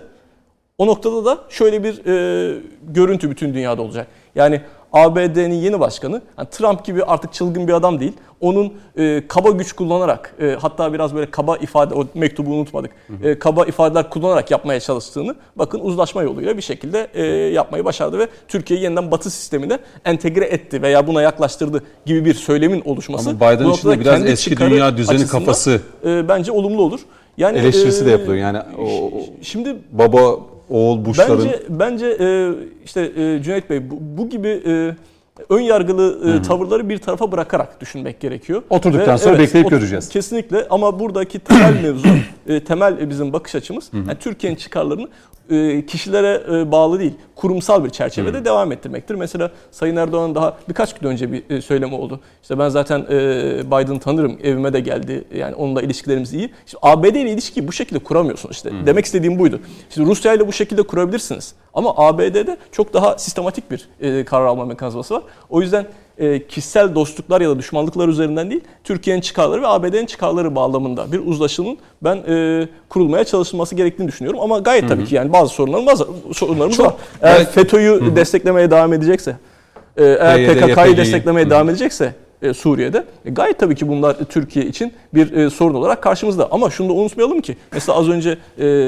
o noktada da şöyle bir e, görüntü bütün dünyada olacak. Yani ABD'nin yeni başkanı yani Trump gibi artık çılgın bir adam değil. Onun e, kaba güç kullanarak e, hatta biraz böyle kaba ifade o mektubu unutmadık. Hı hı. E, kaba ifadeler kullanarak yapmaya çalıştığını bakın uzlaşma yoluyla bir şekilde e, yapmayı başardı ve Türkiye'yi yeniden Batı sistemine entegre etti veya buna yaklaştırdı gibi bir söylemin oluşması. Ama Biden için de biraz eski dünya düzeni kafası e, bence olumlu olur. Yani eleştirisi e, de yapılıyor. Yani o, şimdi baba oğul Bush'ların... Bence, bence e, işte e, Cüneyt Bey bu, bu gibi e, ön yargılı e, tavırları bir tarafa bırakarak düşünmek gerekiyor. Oturduktan Ve, sonra evet, bekleyip göreceğiz. Kesinlikle ama buradaki temel mevzu, e, temel bizim bakış açımız yani Türkiye'nin çıkarlarını kişilere e, bağlı değil, kurumsal bir çerçevede hmm. devam ettirmektir. Mesela Sayın Erdoğan daha birkaç gün önce bir e, söylemi oldu. İşte ben zaten Biden tanırım, evime de geldi. Yani onunla ilişkilerimiz iyi. İşte ABD ile ilişkiyi bu şekilde kuramıyorsunuz işte. Hmm. Demek istediğim buydu. Şimdi Rusya ile bu şekilde kurabilirsiniz. Ama ABD'de çok daha sistematik bir karar alma mekanizması var. O yüzden e, kişisel dostluklar ya da düşmanlıklar üzerinden değil, Türkiye'nin çıkarları ve ABD'nin çıkarları bağlamında bir uzlaşının ben e, kurulmaya çalışılması gerektiğini düşünüyorum. Ama gayet tabii ki yani bazı sorunlarımız, bazı sorunlarımız Çok, var. Eğer evet. FETÖ'yü desteklemeye devam edecekse, e, eğer PKK'yı desteklemeye devam edecekse e, Suriye'de. E, gayet tabii ki bunlar Türkiye için bir e, sorun olarak karşımızda. Ama şunu da unutmayalım ki mesela az önce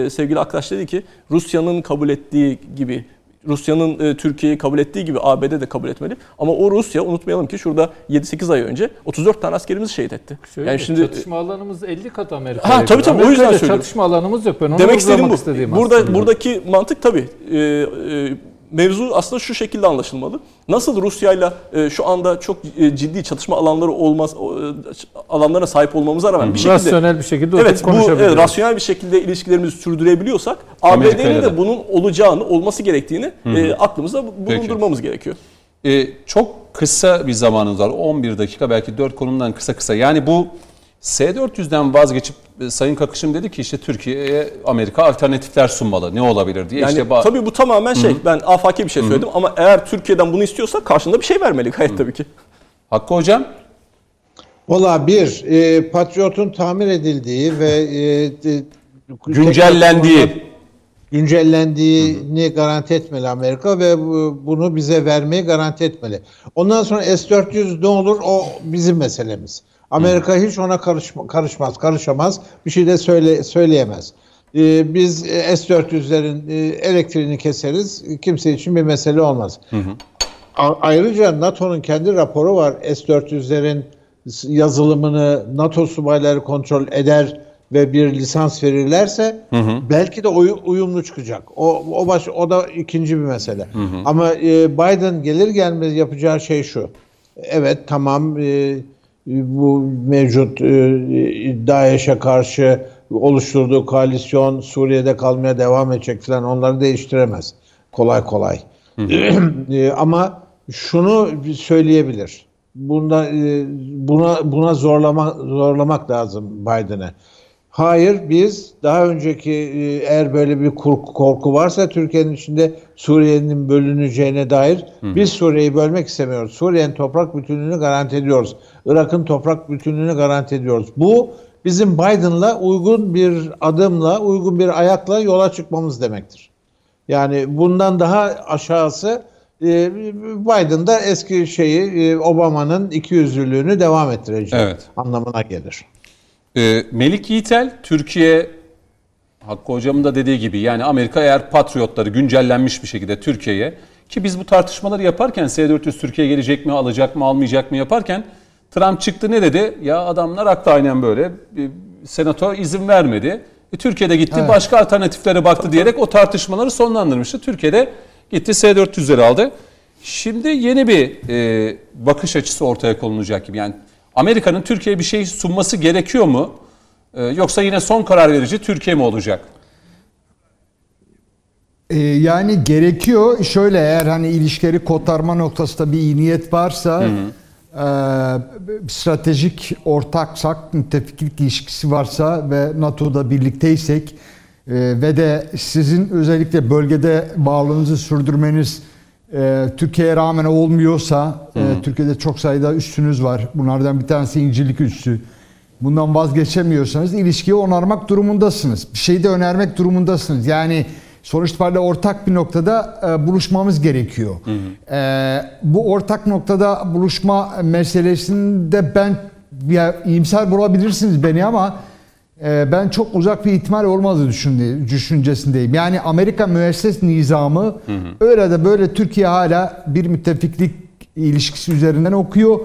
sevgili arkadaş dedi ki Rusya'nın kabul ettiği gibi Rusya'nın e, Türkiye'yi kabul ettiği gibi ABD de kabul etmeli. Ama o Rusya unutmayalım ki şurada 7-8 ay önce 34 tane askerimizi şehit etti. Şöyle, yani şimdi çatışma alanımız 50 kat Amerika. Ha tabii tabii o yüzden söylüyorum. Çatışma alanımız yok. Ben onu Demek istediğim bu. Burada aslında. buradaki mantık tabii e, e, mevzu aslında şu şekilde anlaşılmalı. Nasıl Rusya'yla e, şu anda çok e, ciddi çatışma alanları olmaz e, alanlarına sahip olmamıza rağmen bir şekilde rasyonel bir şekilde evet, bu evet, rasyonel bir şekilde ilişkilerimizi sürdürebiliyorsak ABD'nin de bunun olacağını, olması gerektiğini e, aklımızda bulundurmamız Peki. gerekiyor. E, çok kısa bir zamanımız var. 11 dakika belki 4 konumdan kısa kısa. Yani bu S-400'den vazgeçip e, Sayın Kakışım dedi ki işte Türkiye'ye Amerika alternatifler sunmalı. Ne olabilir diye. Yani işte tabii bu tamamen şey. Hı-hı. Ben afaki bir şey söyledim Hı-hı. ama eğer Türkiye'den bunu istiyorsa karşında bir şey vermeli gayet Hı-hı. tabii ki. Hakkı Hocam? Valla bir, e, Patriot'un tamir edildiği ve e, e, güncellendiği güncellendiğini garanti etmeli Amerika ve bunu bize vermeyi garanti etmeli. Ondan sonra S-400 ne olur o bizim meselemiz. Amerika hiç ona karışma, karışmaz, karışamaz. Bir şey de söyle, söyleyemez. Ee, biz S-400'lerin e, elektriğini keseriz. Kimse için bir mesele olmaz. Hı hı. A- ayrıca NATO'nun kendi raporu var. S-400'lerin yazılımını NATO subayları kontrol eder ve bir lisans verirlerse hı hı. belki de uy- uyumlu çıkacak. O o baş o da ikinci bir mesele. Hı hı. Ama e, Biden gelir gelmez yapacağı şey şu. Evet tamam e, bu mevcut e, DAEŞ'e karşı oluşturduğu koalisyon Suriye'de kalmaya devam edecek falan onları değiştiremez kolay kolay. E, ama şunu söyleyebilir. Bunda e, buna buna zorlama zorlamak lazım Biden'ı. Hayır biz daha önceki e, eğer böyle bir korku varsa Türkiye'nin içinde Suriye'nin bölüneceğine dair Hı. biz Suriye'yi bölmek istemiyoruz. Suriye'nin toprak bütünlüğünü garanti ediyoruz. Irak'ın toprak bütünlüğünü garanti ediyoruz. Bu bizim Biden'la uygun bir adımla, uygun bir ayakla yola çıkmamız demektir. Yani bundan daha aşağısı e, Biden'da eski şeyi e, Obama'nın iki yüzlülüğünü devam ettirecek evet. anlamına gelir. E, Melik Yiğitel, Türkiye Hakkı Hocam'ın da dediği gibi yani Amerika eğer patriotları güncellenmiş bir şekilde Türkiye'ye ki biz bu tartışmaları yaparken S-400 Türkiye'ye gelecek mi, alacak mı, almayacak mı yaparken Trump çıktı ne dedi? Ya adamlar haklı aynen böyle. Senato izin vermedi. E, Türkiye'de gitti evet. başka alternatiflere baktı diyerek o tartışmaları sonlandırmıştı. Türkiye'de gitti S-400'leri aldı. Şimdi yeni bir e, bakış açısı ortaya konulacak gibi. Yani Amerika'nın Türkiye'ye bir şey sunması gerekiyor mu? E, yoksa yine son karar verici Türkiye mi olacak? E, yani gerekiyor. Şöyle eğer hani ilişkileri kotarma noktasında bir iyi niyet varsa... Hı hı e, stratejik ortaksak, müttefiklik ilişkisi varsa ve NATO'da birlikteysek e, ve de sizin özellikle bölgede varlığınızı sürdürmeniz e, Türkiye'ye rağmen olmuyorsa, e, Türkiye'de çok sayıda üstünüz var. Bunlardan bir tanesi İncilik üssü. Bundan vazgeçemiyorsanız ilişkiyi onarmak durumundasınız. Bir şeyi de önermek durumundasınız. Yani sonuç itibariyle ortak bir noktada e, buluşmamız gerekiyor. Hı hı. E, bu ortak noktada buluşma meselesinde ben ya, iyimser bulabilirsiniz beni ama ben çok uzak bir ihtimal olmadığı düşüncesindeyim. Yani Amerika müesses nizamı hı hı. öyle de böyle Türkiye hala bir müttefiklik ilişkisi üzerinden okuyor.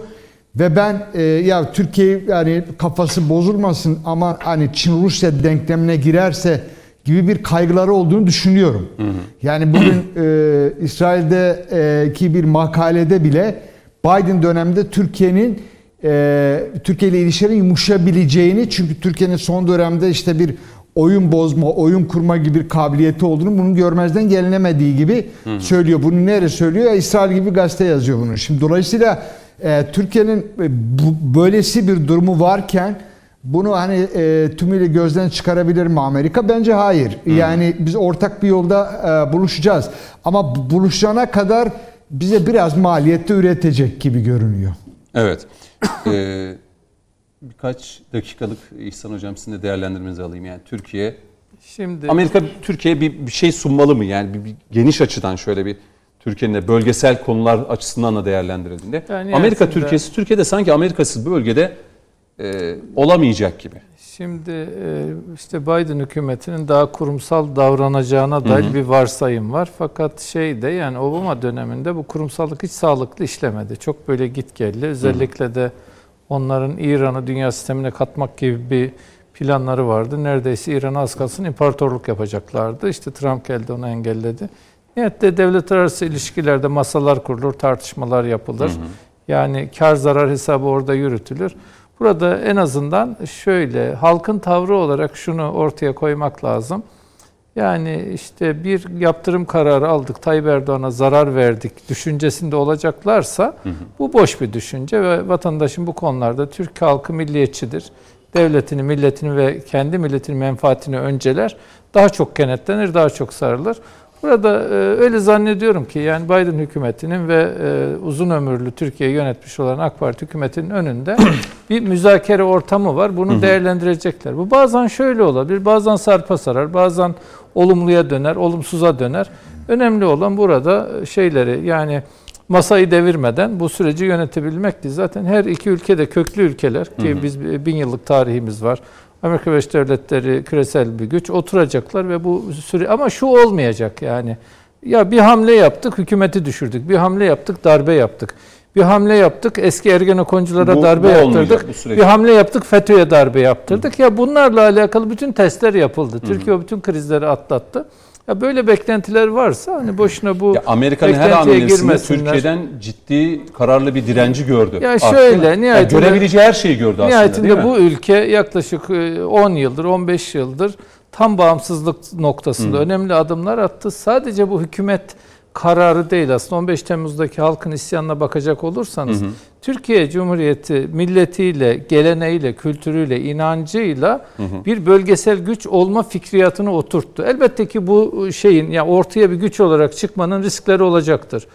Ve ben e, ya Türkiye yani kafası bozulmasın ama hani Çin Rusya denklemine girerse gibi bir kaygıları olduğunu düşünüyorum. Hı hı. Yani bugün e, İsrail'deki bir makalede bile Biden döneminde Türkiye'nin e, Türkiye ile ilişkilerin yumuşayabileceğini çünkü Türkiye'nin son dönemde işte bir oyun bozma, oyun kurma gibi bir kabiliyeti olduğunu bunu görmezden gelinemediği gibi hı hı. söylüyor. Bunu nereye söylüyor? İsrail gibi gazete yazıyor bunu. Şimdi dolayısıyla e, Türkiye'nin e, bu, böylesi bir durumu varken bunu hani e, tümüyle gözden çıkarabilir mi Amerika? Bence hayır. Hmm. Yani biz ortak bir yolda e, buluşacağız. Ama buluşana kadar bize biraz maliyette üretecek gibi görünüyor. Evet. Ee, birkaç dakikalık İhsan Hocam sizin de değerlendirmenizi alayım. Yani Türkiye Şimdi Amerika Türkiye'ye bir, bir şey sunmalı mı? Yani bir, bir geniş açıdan şöyle bir Türkiye'nin de bölgesel konular açısından da değerlendirildiğinde. Yani Amerika Türkiye'si Türkiye'de sanki Amerikasız bölgede e, olamayacak gibi. Şimdi e, işte Biden hükümetinin daha kurumsal davranacağına dair hı hı. bir varsayım var. Fakat şey de yani Obama döneminde bu kurumsallık hiç sağlıklı işlemedi. Çok böyle git geldi. Özellikle de onların İran'ı dünya sistemine katmak gibi bir planları vardı. Neredeyse İran'a az kalsın imparatorluk yapacaklardı. İşte Trump geldi onu engelledi. Nihayette devlet arası ilişkilerde masalar kurulur, tartışmalar yapılır. Hı hı. Yani kar zarar hesabı orada yürütülür. Burada en azından şöyle halkın tavrı olarak şunu ortaya koymak lazım. Yani işte bir yaptırım kararı aldık, Tayyip Erdoğan'a zarar verdik düşüncesinde olacaklarsa hı hı. bu boş bir düşünce ve vatandaşın bu konularda Türk halkı milliyetçidir. Devletini, milletini ve kendi milletinin menfaatini önceler. Daha çok kenetlenir, daha çok sarılır. Burada e, öyle zannediyorum ki yani Biden hükümetinin ve e, uzun ömürlü Türkiye'yi yönetmiş olan AK Parti hükümetinin önünde bir müzakere ortamı var. Bunu değerlendirecekler. Bu bazen şöyle olabilir, bazen sarpa sarar, bazen olumluya döner, olumsuza döner. Önemli olan burada şeyleri yani masayı devirmeden bu süreci yönetebilmekti. Zaten her iki ülkede köklü ülkeler ki biz bin yıllık tarihimiz var. Amerika Birleşik Devletleri küresel bir güç oturacaklar ve bu süre ama şu olmayacak yani. Ya bir hamle yaptık, hükümeti düşürdük. Bir hamle yaptık, darbe yaptık. Bir hamle yaptık, eski Ergenekonculara bu, darbe bu yaptırdık. Bir hamle yaptık, FETÖ'ye darbe yaptırdık. Hı. Ya bunlarla alakalı bütün testler yapıldı. Hı. Türkiye bütün krizleri atlattı. Ya böyle beklentiler varsa hani boşuna bu ya Amerika'nın her hamlesinde Türkiye'den ciddi kararlı bir direnci gördü. Ya şöyle Artık, nihayetinde yani görebileceği her şeyi gördü aslında nihayetinde bu ülke yaklaşık 10 e, yıldır 15 yıldır tam bağımsızlık noktasında Hı. önemli adımlar attı. Sadece bu hükümet kararı değil aslında 15 Temmuz'daki halkın isyanına bakacak olursanız hı hı. Türkiye Cumhuriyeti milletiyle, geleneğiyle, kültürüyle, inancıyla hı hı. bir bölgesel güç olma fikriyatını oturttu. Elbette ki bu şeyin yani ortaya bir güç olarak çıkmanın riskleri olacaktır.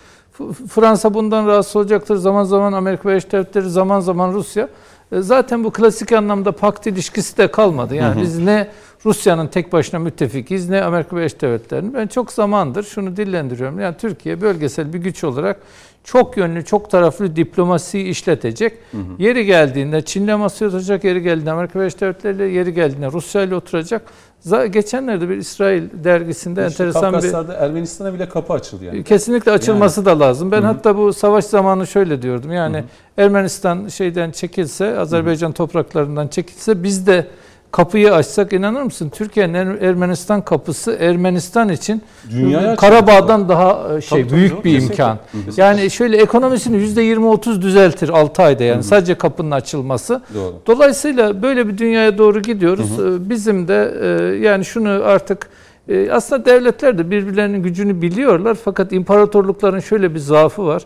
Fransa bundan rahatsız olacaktır. Zaman zaman Amerika Birleşik Devletleri, zaman zaman Rusya. E, zaten bu klasik anlamda pakt ilişkisi de kalmadı. Yani hı hı. biz ne Rusya'nın tek başına müttefikiyiz ne Amerika Birleşik Devletleri'nin. Ben çok zamandır şunu dillendiriyorum. Yani Türkiye bölgesel bir güç olarak çok yönlü, çok taraflı diplomasiyi işletecek. Hı hı. Yeri geldiğinde Çin'le masaya oturacak, yeri geldiğinde Amerika Birleşik Devletleri yeri geldiğinde Rusya ile oturacak. Geçenlerde bir İsrail dergisinde işte enteresan Kafkaslar'da bir... Ermenistan'a bile kapı açıldı yani. Kesinlikle açılması yani. da lazım. Ben Hı-hı. hatta bu savaş zamanı şöyle diyordum. Yani Hı-hı. Ermenistan şeyden çekilse, Azerbaycan Hı-hı. topraklarından çekilse biz de kapıyı açsak inanır mısın? Türkiye'nin Ermenistan kapısı Ermenistan için Dünyaya Karabağ'dan daha e, şey tabii, büyük tabii, bir kesinlikle. imkan. Kesinlikle. Yani şöyle ekonomisini %20-30 düzeltir 6 ayda yani Hı-hı. sadece kapının açılması. Doğru. Dolayısıyla böyle bir dünyaya doğru gidiyoruz. Hı-hı. E, bizim de e, yani şunu artık aslında devletler de birbirlerinin gücünü biliyorlar fakat imparatorlukların şöyle bir zaafı var.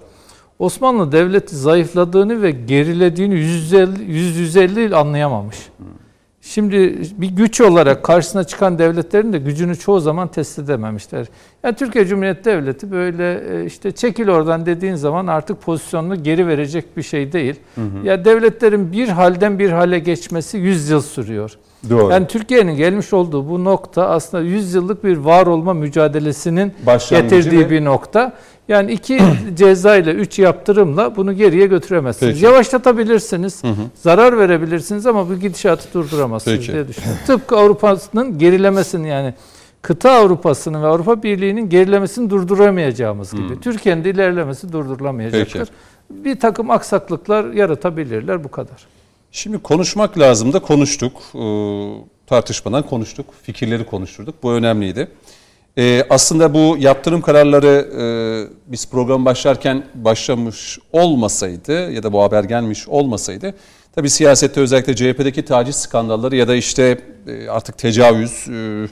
Osmanlı devleti zayıfladığını ve gerilediğini 150, 150 yıl anlayamamış. Hı. Şimdi bir güç olarak karşısına çıkan devletlerin de gücünü çoğu zaman test edememişler. Yani Türkiye Cumhuriyeti Devleti böyle e, işte çekil oradan dediğin zaman artık pozisyonunu geri verecek bir şey değil. Hı hı. Ya devletlerin bir halden bir hale geçmesi 100 yıl sürüyor. Doğru. Yani Türkiye'nin gelmiş olduğu bu nokta aslında 100 yıllık bir var olma mücadelesinin getirdiği ve... bir nokta. Yani iki ceza ile üç yaptırımla bunu geriye götüremezsiniz. Peki. Yavaşlatabilirsiniz, hı hı. zarar verebilirsiniz ama bu gidişatı durduramazsınız Peki. diye düşünüyorum. Tıpkı Avrupa'nın gerilemesini yani kıta Avrupa'sının ve Avrupa Birliği'nin gerilemesini durduramayacağımız gibi. Hı. Türkiye'nin de ilerlemesi durdurulamayacaktır. Peki. Bir takım aksaklıklar yaratabilirler bu kadar. Şimdi konuşmak lazım da konuştuk. Ee, tartışmadan konuştuk. Fikirleri konuşturduk. Bu önemliydi. Ee, aslında bu yaptırım kararları e, biz program başlarken başlamış olmasaydı ya da bu haber gelmiş olmasaydı tabii siyasette özellikle CHP'deki taciz skandalları ya da işte e, artık tecavüz, e,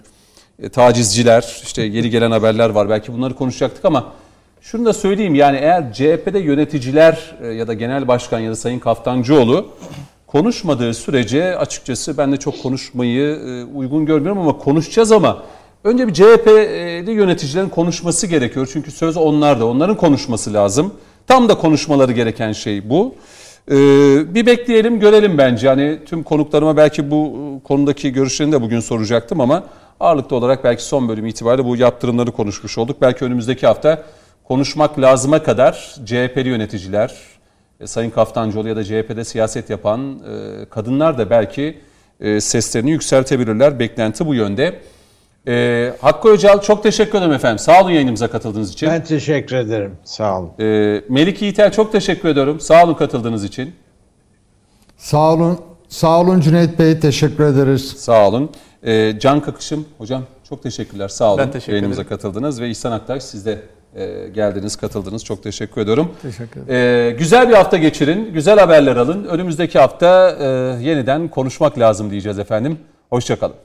e, tacizciler, işte yeni gelen haberler var. Belki bunları konuşacaktık ama şunu da söyleyeyim. Yani eğer CHP'de yöneticiler e, ya da genel başkan ya da Sayın Kaftancıoğlu konuşmadığı sürece açıkçası ben de çok konuşmayı e, uygun görmüyorum ama konuşacağız ama Önce bir CHP'li yöneticilerin konuşması gerekiyor. Çünkü söz onlarda. Onların konuşması lazım. Tam da konuşmaları gereken şey bu. Ee, bir bekleyelim görelim bence. Hani tüm konuklarıma belki bu konudaki görüşlerini de bugün soracaktım ama ağırlıklı olarak belki son bölüm itibariyle bu yaptırımları konuşmuş olduk. Belki önümüzdeki hafta konuşmak lazıma kadar CHP'li yöneticiler, e, Sayın Kaftancıoğlu ya da CHP'de siyaset yapan e, kadınlar da belki e, seslerini yükseltebilirler. Beklenti bu yönde. Ee, Hakkı Öcal çok teşekkür ederim efendim. Sağ olun yayınımıza katıldığınız için. Ben teşekkür ederim. Sağ olun. Ee, Melik Yiğitel çok teşekkür ediyorum. Sağ olun katıldığınız için. Sağ olun. Sağ olun Cüneyt Bey. Teşekkür ederiz. Sağ olun. Ee, Can Kakışım hocam çok teşekkürler. Sağ olun. Ben teşekkür Yayınımıza ederim. katıldınız ve İhsan Aktaş siz de e, geldiniz, katıldınız. Çok teşekkür ediyorum. Teşekkür ederim. Ee, güzel bir hafta geçirin. Güzel haberler alın. Önümüzdeki hafta e, yeniden konuşmak lazım diyeceğiz efendim. Hoşçakalın.